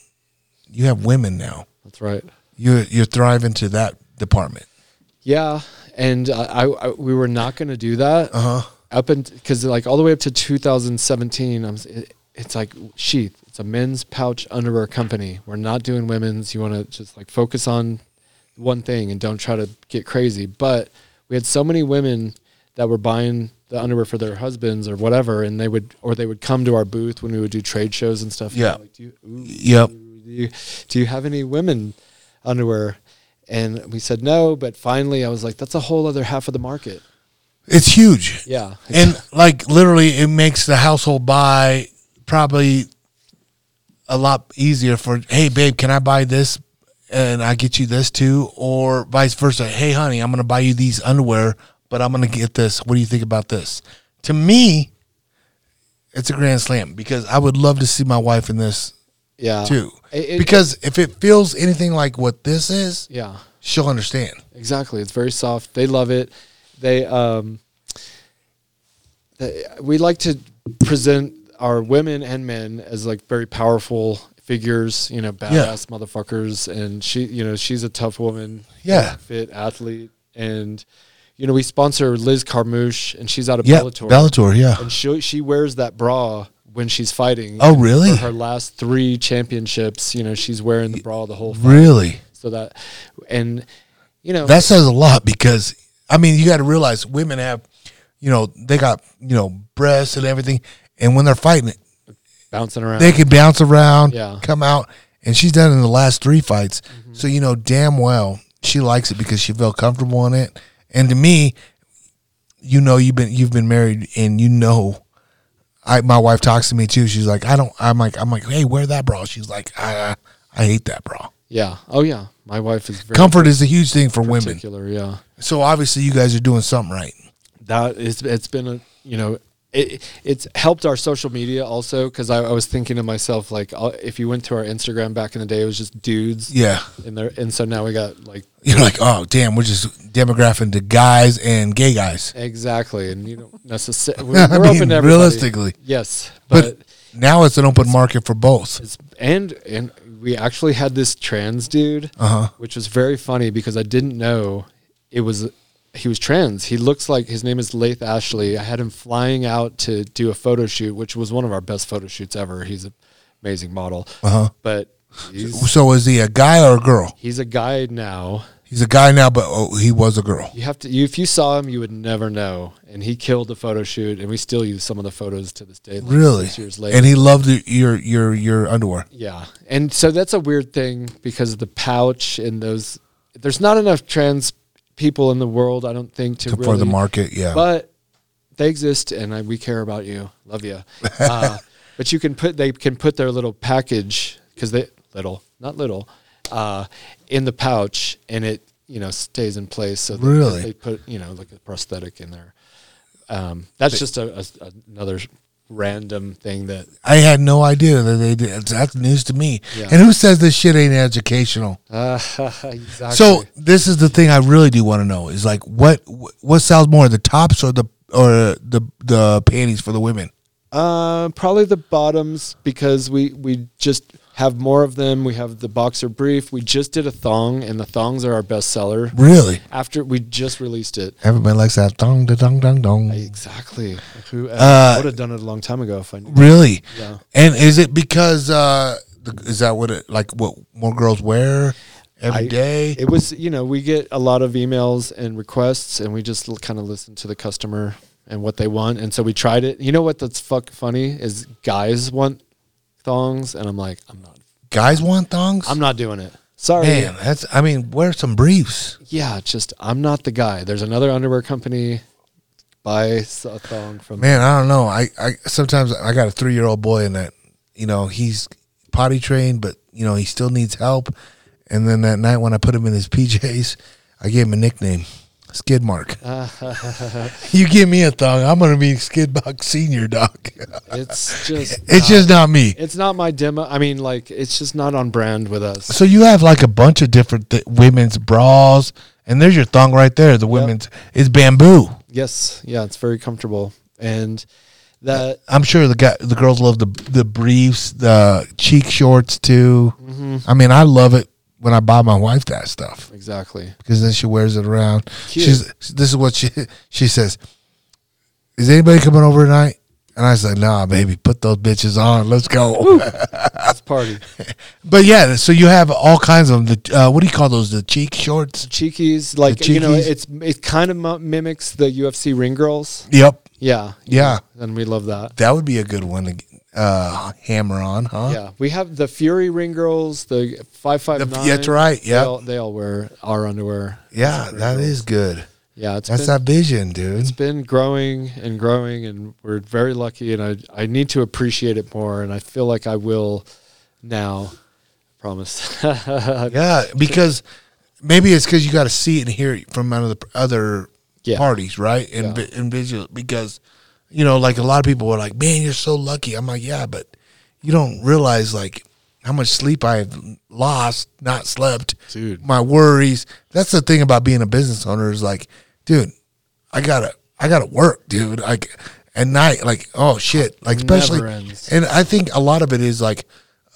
S1: you have women now.
S3: That's right.
S1: You you're thriving to that department.
S3: Yeah, and I, I, we were not going to do that
S1: Uh huh.
S3: up and because like all the way up to 2017, I'm it, it's like Sheath. It's a men's pouch underwear company. We're not doing women's. You want to just like focus on one thing and don't try to get crazy. But we had so many women that were buying the underwear for their husbands or whatever, and they would or they would come to our booth when we would do trade shows and stuff.
S1: Yeah.
S3: Like, do you, ooh,
S1: Yep.
S3: do you, do you have any women underwear? And we said no, but finally I was like, that's a whole other half of the market.
S1: It's huge.
S3: Yeah.
S1: and like literally it makes the household buy probably a lot easier for hey babe can i buy this and i get you this too or vice versa hey honey i'm gonna buy you these underwear but i'm gonna get this what do you think about this to me it's a grand slam because i would love to see my wife in this
S3: yeah.
S1: too
S3: It- it-
S1: because if it feels anything like what this is
S3: yeah.
S1: she'll understand
S3: Exactly. It's very soft. They love it. They um they, we like to present our women and men as like very powerful figures, you know, badass motherfuckers and she you know, she's a tough woman,
S1: Yeah.
S3: fit athlete and you know, we sponsor Liz Carmouche and she's out of
S1: yeah
S3: Bellator.
S1: bellator yeah
S3: And she she wears that bra when she's fighting.
S1: Oh, really?
S3: For her last three championships, you know, she's wearing the bra the whole fight.
S1: really
S3: So that and you know
S1: That says a lot because I mean you got to realize women have, you know, they got you know breasts and everything, and when they're fighting,
S3: bouncing around.
S1: they can bounce around,
S3: Yeah. Mm-hmm.
S1: come out, and she's done in the last three fights. So you know damn well she likes it because she felt comfortable in it. And to me, you know you've been you've been married and you know. I my wife talks to me too. She's like, I don't. I'm like, I'm like, hey, wear that bra. She's like, I, I hate that bra.
S3: yeah. Oh yeah. My wife is very
S1: Comfort is a huge thing for women.
S3: particular. Yeah.
S1: So obviously, you guys are doing something right.
S3: That is. It's been a. You know. It, it's helped our social media also because I, I was thinking to myself like uh, if you went to our Instagram back in the day it was just dudes
S1: Yeah.
S3: and there and so now we got like
S1: You're like, oh damn, we're just demographing to guys and gay guys.
S3: exactly and you don't necessarily we're, we're
S1: mean,
S3: open to everybody.
S1: realistically.
S3: yes
S1: But,
S3: but
S1: now it's an open market for both.
S3: It's, and and we actually had this trans dude,
S1: Uh-huh.
S3: which was very funny because I didn't know it was he was trans. He looks like his name is Laith Ashley. I had him flying out to do a photo shoot, which was one of our best photo shoots ever. He's an amazing model,
S1: Uh huh.
S3: but
S1: So is he a guy or a girl?
S3: he's a guy now.
S1: He's a guy now, but oh, he was a girl.
S3: You have to you, if you saw him, you would never know. And he killed the photo shoot, and we still use some of the photos to this day. like
S1: Really?
S3: years later.
S1: And he loved your your your underwear.
S3: Yeah. And so that's a weird thing because of the pouch and those there's not enough trans people in the world. I don't think to
S1: To-
S3: really,
S1: for the market. Yeah.
S3: but they exist, and I, we care about you. Love you. Uh, but you can put they can put their little package because they little not little uh, in the pouch, and it you know stays in place. So they,
S1: Really?
S3: they put you know like a prosthetic in there. Um, that's just a, a, another random thing that
S1: I had no idea that they did. That's news to me.
S3: Yeah.
S1: And who says this shit ain't educational?
S3: uh, exactly.
S1: So this is the thing I really do want to know is like what what sells more, the tops or the or the the panties for the women?
S3: Uh, probably the bottoms because we we just have more of them. We have the boxer brief. We just did a thong, and the thongs are our best seller.
S1: Really?
S3: After we just released it.
S1: Everybody likes that thong, da dong dong dong.
S3: Exactly. Who uh,
S1: Uh,
S3: would have done it a long time ago if I knew.
S1: Really?
S3: Yeah.
S1: And is it because uh the, is that what it like what more girls wear every
S3: I-
S1: day?
S3: It was, you know, we get a lot of emails and requests, and we just kind of listen to the customer and what they want. And so we tried it. You know what? That's fuck funny is guys want thongs, and I'm like, I'm not,
S1: Guys want thongs?
S3: I'm not doing it. Sorry.
S1: Man, that's I mean, wear some briefs.
S3: Yeah, just I'm not the guy. There's another underwear company. Buy a thong from.
S1: Man, I don't know. I, I sometimes I got a three year old boy and that you know he's potty trained, but you know he still needs help. And then that night when I put him in his PJs, I gave him a nickname, Skid Mark. you give me a thong, I'm gonna be Skid Mark Senior, dog.
S3: It's just.
S1: it's
S3: not-
S1: just not me.
S3: It's not my demo. I mean, like, it's just not on brand with us.
S1: So you have like a bunch of different th- women's bras, and there's your thong right there. The women's is bamboo.
S3: Yes, yeah, it's very comfortable, and that
S1: I'm sure the guy, the girls love the the briefs, the cheek shorts too.
S3: Mm-hmm.
S1: I mean, I love it when I buy my wife that stuff
S3: exactly.
S1: because then she wears it around.
S3: Cute.
S1: She's this is what she she says. Is anybody coming over tonight? And I said, Nah, baby, put those bitches on. Let's go.
S3: Let's party.
S1: but yeah, so you have all kinds of them. The uh, what do you call those? The cheek shorts.
S3: Cheekies, like
S1: The
S3: you know, it's it kind of mimics the UFC ring girls.
S1: Yep,
S3: Yeah,
S1: Yeah.
S3: and we love that.
S1: that would be a good one to uh, hammer on, huh?
S3: Yeah, we have the Fury ring girls, the five five
S1: The- that's right, yeah.
S3: all, they all wear our underwear.
S1: Yeah, that
S3: girls.
S1: is good.
S3: Yeah, it's
S1: That's
S3: been,
S1: that vision, dude.
S3: it's been growing and growing, and we're very lucky. And I I need to appreciate it more, and I feel like I will now. Promise.
S1: Yeah, because maybe it's because you got to see it and hear it from other other
S3: Yeah.
S1: parties, right? And
S3: Yeah.
S1: and visual because you know, like a lot of people were like, "Man, you're so lucky." I'm like, "Yeah, but you don't realize like how much sleep I've lost, not slept,
S3: Dude.
S1: My worries. That's the thing about being a business owner is like, dude, I gotta, I gotta work, dude. Like at night, like, oh shit, like especially, and I think a lot of it is like,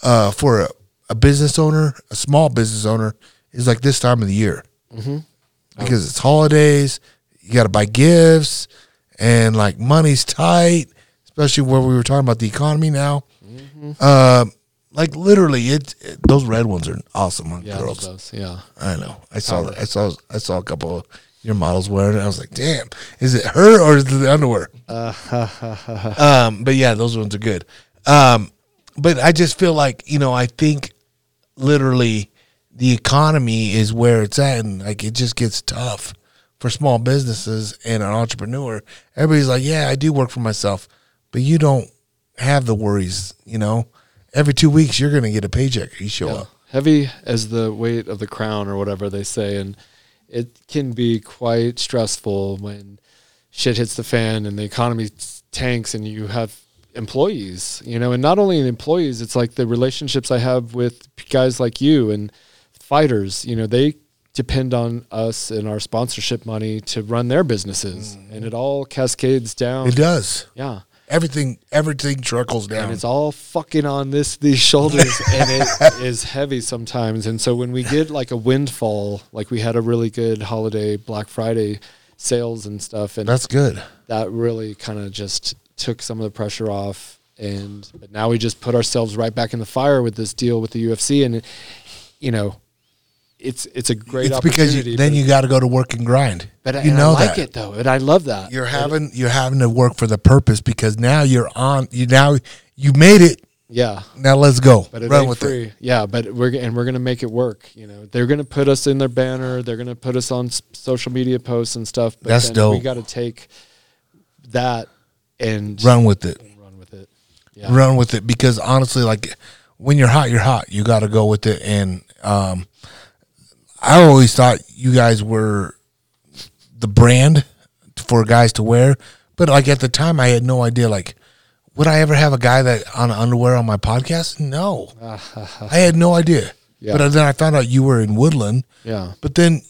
S1: uh, for a, a business owner, a small business owner, is like this time of the year
S3: Mm-hmm.
S1: because it's holidays. You got to buy gifts, and like money's tight, especially where we were talking about the economy now.
S3: Mm-hmm.
S1: Um, like literally, it, it- those red ones are awesome on
S3: Yeah,
S1: girls.
S3: those. Yeah.
S1: I know. I saw that. I saw. I saw a couple of your models wearing it. I was like, damn, is it her or is it the underwear? um, but yeah, those ones are good. Um, but I just feel like you know, I think literally the economy is where it's at, and like it just gets tough for small businesses and an entrepreneur. Everybody's like, yeah, I do work for myself, but you don't have the worries. You know, every two weeks you're gonna get a paycheck. You show
S3: Yeah.
S1: up.
S3: Heavy as the weight of the crown or whatever they say. And it can be quite stressful when shit hits the fan and the economy tanks and you have employees, you know, and not only employees, it's like the relationships I have with guys like you and fighters, you know, they depend on us and our sponsorship money to run their businesses mm-hmm. and it all cascades down.
S1: It does.
S3: Yeah.
S1: Everything everything trickles down.
S3: and it's all fucking on this these shoulders and it is heavy sometimes and so when we get like a windfall like we had a really good holiday black friday sales and stuff and
S1: That's good.
S3: that really kind of just took some of the pressure off and but now we just put ourselves right back in the fire with this deal with the ufc and you know it's it's a great
S1: it's because you, then you got to go to work and grind.
S3: but I,
S1: you know
S3: I like
S1: that.
S3: it though and i love that
S1: You're having you're having to work for the purpose because now you're on. You now you made it.
S3: Yeah,
S1: Now let's go.
S3: but it
S1: Run with
S3: free.
S1: it.
S3: Yeah, but we're and we're gonna make it work. You know, they're gonna put us in their banner. They're gonna put us on s- social media posts and stuff. But
S1: That's
S3: then We got to take that and
S1: Run with it.
S3: run with it. Yeah.
S1: Run with it because honestly, like when you're hot, you're hot. You got to go with it. And um, I always thought you guys were the brand for guys to wear, but like at the time, I had no idea. Like, would I ever have a guy that on underwear on my podcast? No, I had no idea.
S3: Yeah.
S1: But then I found out you were in Woodland.
S3: Yeah.
S1: But then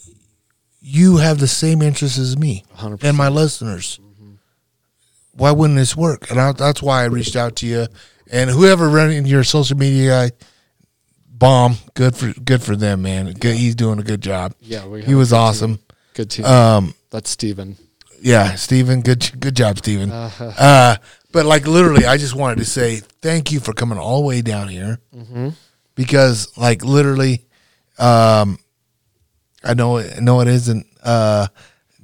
S1: you have the same interests as me
S3: 100%.
S1: and my listeners. Mm-hmm. Why wouldn't this work? And I, that's why I reached out to you. And whoever running your social media guy, bomb. Good for good for them, man. Good, he's doing a good job.
S3: Yeah, we
S1: he was
S3: good team.
S1: awesome.
S3: Good team.
S1: Um,
S3: That's Steven.
S1: yeah, Steven, good good job, Steven. Uh, but like literally, I just wanted to say thank you for coming all the way down here because like literally, um, I know I know it isn't uh,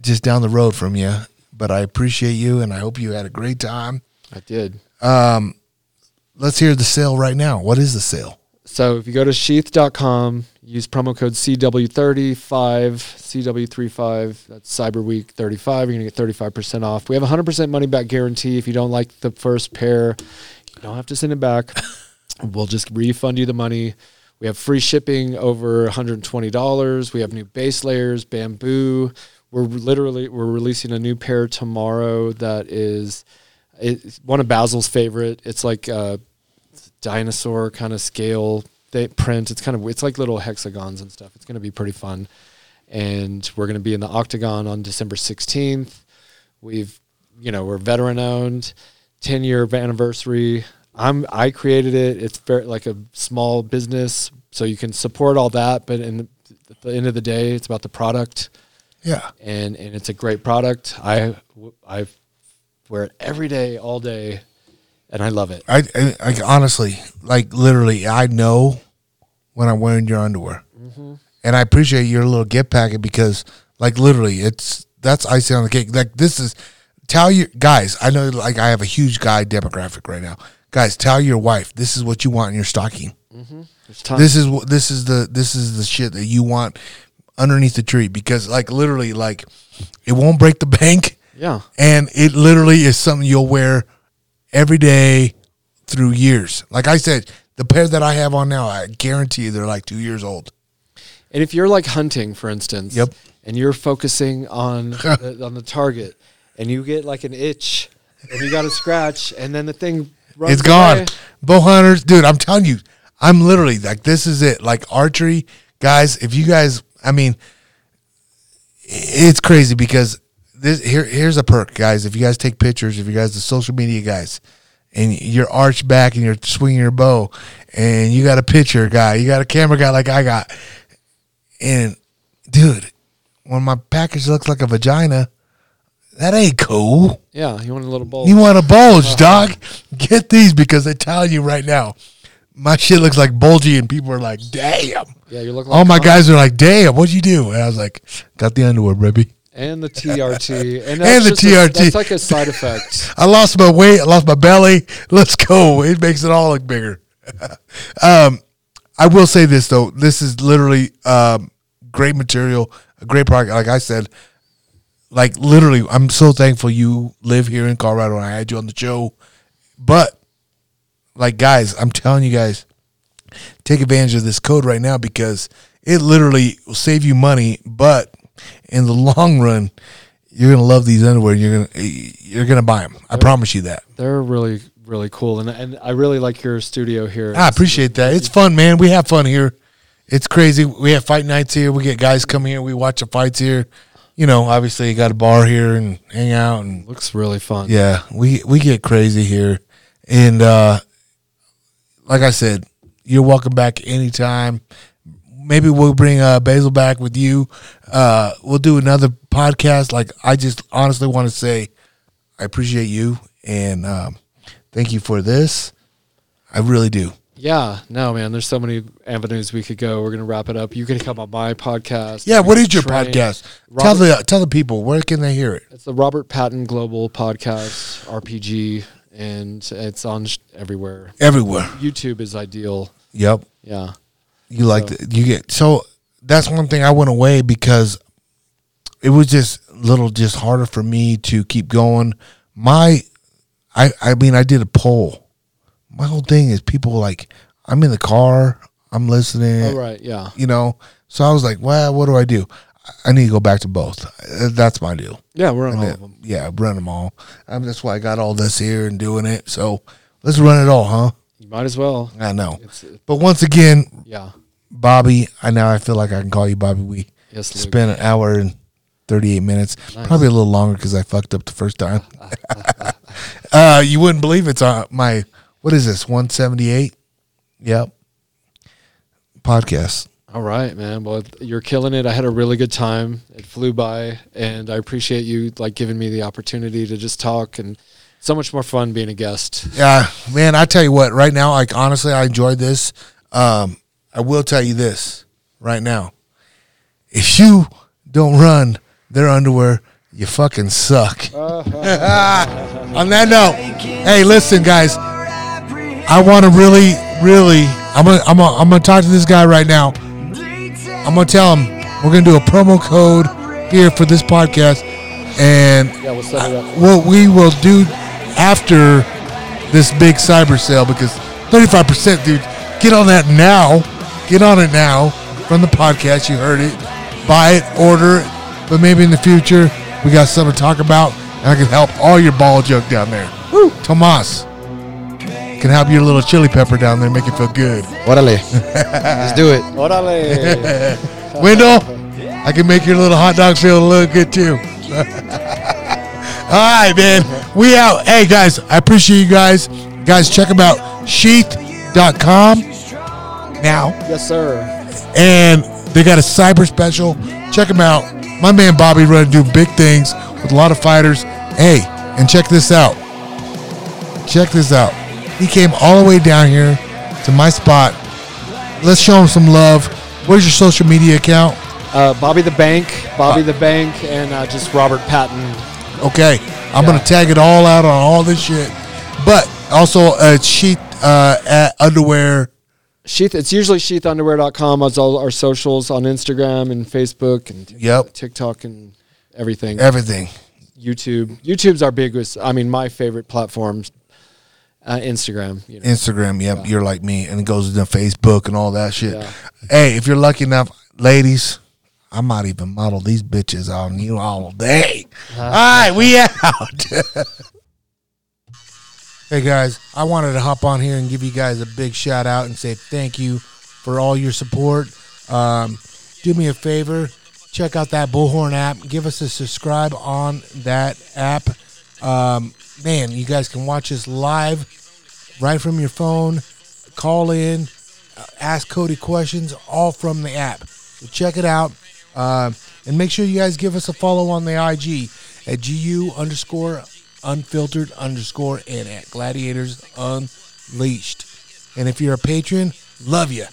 S1: just down the road from you, but I appreciate you and I hope you had a great time.
S3: I did.
S1: Let's hear the sale right now. What is the sale?
S3: So if you go to sheath.com, use promo code CW35, CW35, that's Cyber Week 35, you're going to get 35% off. We have a 100% money back guarantee. If you don't like the first pair, you don't have to send it back. We'll just refund you the money. We have free shipping over $120. We have new base layers, bamboo. We're literally we're releasing a new pair tomorrow that is it's one of Basil's favorite. It's like uh dinosaur kind of scale they print. It's kind of it's like little hexagons and stuff. It's going to be pretty fun. And we're going to be in the Octagon on December 16th. We've you know, we're veteran owned, 10 year anniversary. I'm I created it. It's very like a small business, so you can support all that, but in the, at the end of the day, it's about the product
S1: Yeah.
S3: and and it's a great product. I I wear it every day, all day, and I love it.
S1: I, I, I honestly, like literally, I know when I'm wearing your underwear, mm-hmm. and I appreciate your little gift packet because, like, literally, it's that's icing on the cake. Like, this is tell your guys. I know, like, I have a huge guy demographic right now. Guys, tell your wife this is what you want in your stocking.
S3: Mm-hmm. Time.
S1: This is what this is the this is the shit that you want underneath the tree because, like, literally, like, it won't break the bank
S3: yeah,
S1: and it literally is something you'll wear every day through years. Like I said, the pair that I have on now, I guarantee you they're like two years old.
S3: and if you're like hunting, for instance,
S1: Yep.
S3: and you're focusing on the, on the target, and you get like an itch, and you got to scratch, and then the thing runs
S1: it's gone.
S3: away.
S1: Bow hunters, dude, I'm telling you, I'm literally like, this is it. Like archery, guys, if you guys, I mean, it's crazy because this here here's a perk, guys. If you guys take pictures, if you guys the social media guys, and you're arched back and you're swinging your bow, and you got a picture guy, you got a camera guy like I got, and dude, when my package looks like a vagina, that ain't cool.
S3: Yeah, you want a little bowl.
S1: You want a bulge, uh-huh. dog? Get these because I'm telling you right now, my shit looks like bulgy, and people are like, "Damn!"
S3: yeah, you look like
S1: All my guys are like, "Damn, what'd you do?" And I was like, "Got the underwear, baby.
S3: And the TRT, and,
S1: And the
S3: just a-
S1: TRT.
S3: that's like a side effect.
S1: I lost my weight. I lost my belly. Let's go. It makes it all look bigger." um, I will say this though. This is literally um, great material, a great product. Like I said, like literally, I'm so thankful you live here in Colorado and I had you on the show. But like guys, I'm telling you guys, take advantage of this code right now because it literally will save you money, but in the long run, you're gonna love these underwear. You're gonna you're gonna buy them. I promise you that.
S3: They're really really cool, and and I really like your studio here.
S1: I appreciate that. It's fun, man. We have fun here. It's crazy. We have fight nights here. We get guys come here. We watch the fights here. You know, obviously, you got a bar here and hang out and
S3: looks really fun.
S1: yeah, we we get crazy here. And uh like I said, you're welcome back anytime. Maybe we'll bring uh, Basil back with you. Uh, we'll do another podcast. Like I just honestly want to say, I appreciate you and um, thank you for this. I really do.
S3: Yeah, no, man. There's so many avenues we could go. We're gonna wrap it up. You can come on my podcast.
S1: Yeah, what is your
S3: train.
S1: podcast? tell
S3: Robert-
S1: the tell the people where can they hear it.
S3: It's the Robert Patton Global Podcast RPG, and it's on sh- everywhere.
S1: everywhere.
S3: YouTube is ideal.
S1: Yep.
S3: Yeah.
S1: You like
S3: So-
S1: the, you get so that's one thing I went away because it was just a little just harder for me to keep going. My I I mean I did a poll. My whole thing is people like I'm in the car, I'm listening.
S3: All right. Yeah.
S1: You know. So I was like, well, what do I do? I need to go back to both. Uh, That's my deal.
S3: Yeah. We're on all of them.
S1: yeah, run them all. Um, that's why I got all this here and doing it. So let's run it all, huh?
S3: You might as well.
S1: I know.
S3: It's
S1: But once again,
S3: yeah.
S1: Bobby, I now I feel like I can call you Bobby. We
S3: Yes.
S1: Spent an hour and 38 minutes,
S3: Nice.
S1: probably a little longer because I fucked up the first time. uh, you wouldn't believe it's on my, what is this, 178? Yep. Podcast.
S3: All right, man. Well, you're killing it. I had a really good time. It flew by, and I appreciate you like giving me the opportunity to just talk and so much more fun being a guest.
S1: Yeah, man, I tell you what, right now, like honestly, I enjoyed this. Um, I will tell you this right now. If you don't run their underwear, you fucking suck. On that note, hey, listen, guys. I want to really, really. I'm gonna, I'm gonna, I'm gonna talk to this guy right now. I'm gonna tell him we're gonna do a promo code here for this podcast, and
S3: Yeah, we'll set it up.
S1: what we will do after this big cyber sale because 35% dude get on that now get on it now from the podcast you heard it buy it order it but maybe in the future we got something to talk about and i can help all your ball junk down there Woo! tomas can help your little chili pepper down there make it feel good
S4: Órale. Let's do it.
S3: Orale.
S1: Wendell, I can make your little hot dog feel a little good too. All right, man. We out. Hey, guys, I appreciate you guys. Guys, check them out. Sheath.com now.
S3: yes, sir.
S1: And they got a cyber special. Check them out. My man Bobby Run do big things with a lot of fighters. Hey, and check this out. Check this out. He came all the way down here to my spot. Let's show him some love. Where's your social media account?
S3: Uh, Bobby the Bank, Bobby the Bank, and uh, just Robert Patton.
S1: Okay, I'm gonna tag it all out on all this shit. But also, a sheet uh, at underwear.
S3: Sheath. It's usually sheathunderwear.com. It's all our socials on Instagram and Facebook and
S1: Yep.
S3: TikTok and everything.
S1: Everything.
S3: YouTube. YouTube's our biggest. I mean, my favorite platforms. Uh, Instagram. You know.
S1: Instagram. Yep, you're like me, and it goes into Facebook and all that shit.
S3: Yeah.
S1: Hey, if you're lucky enough, ladies, I might even model these bitches on you all day. all right, we out. hey guys, I wanted to hop on here and give you guys a big shout out and say thank you for all your support. Um, do me a favor, check out that Bullhorn app. Give us a subscribe on that app. Um, man, you guys can watch us live right from your phone. Call in, uh, ask Cody questions, all from the app. So check it out. Uh, and make sure you guys give us a follow on the IG at GU underscore unfiltered underscore and at Gladiators Unleashed. And if you're a patron, love you.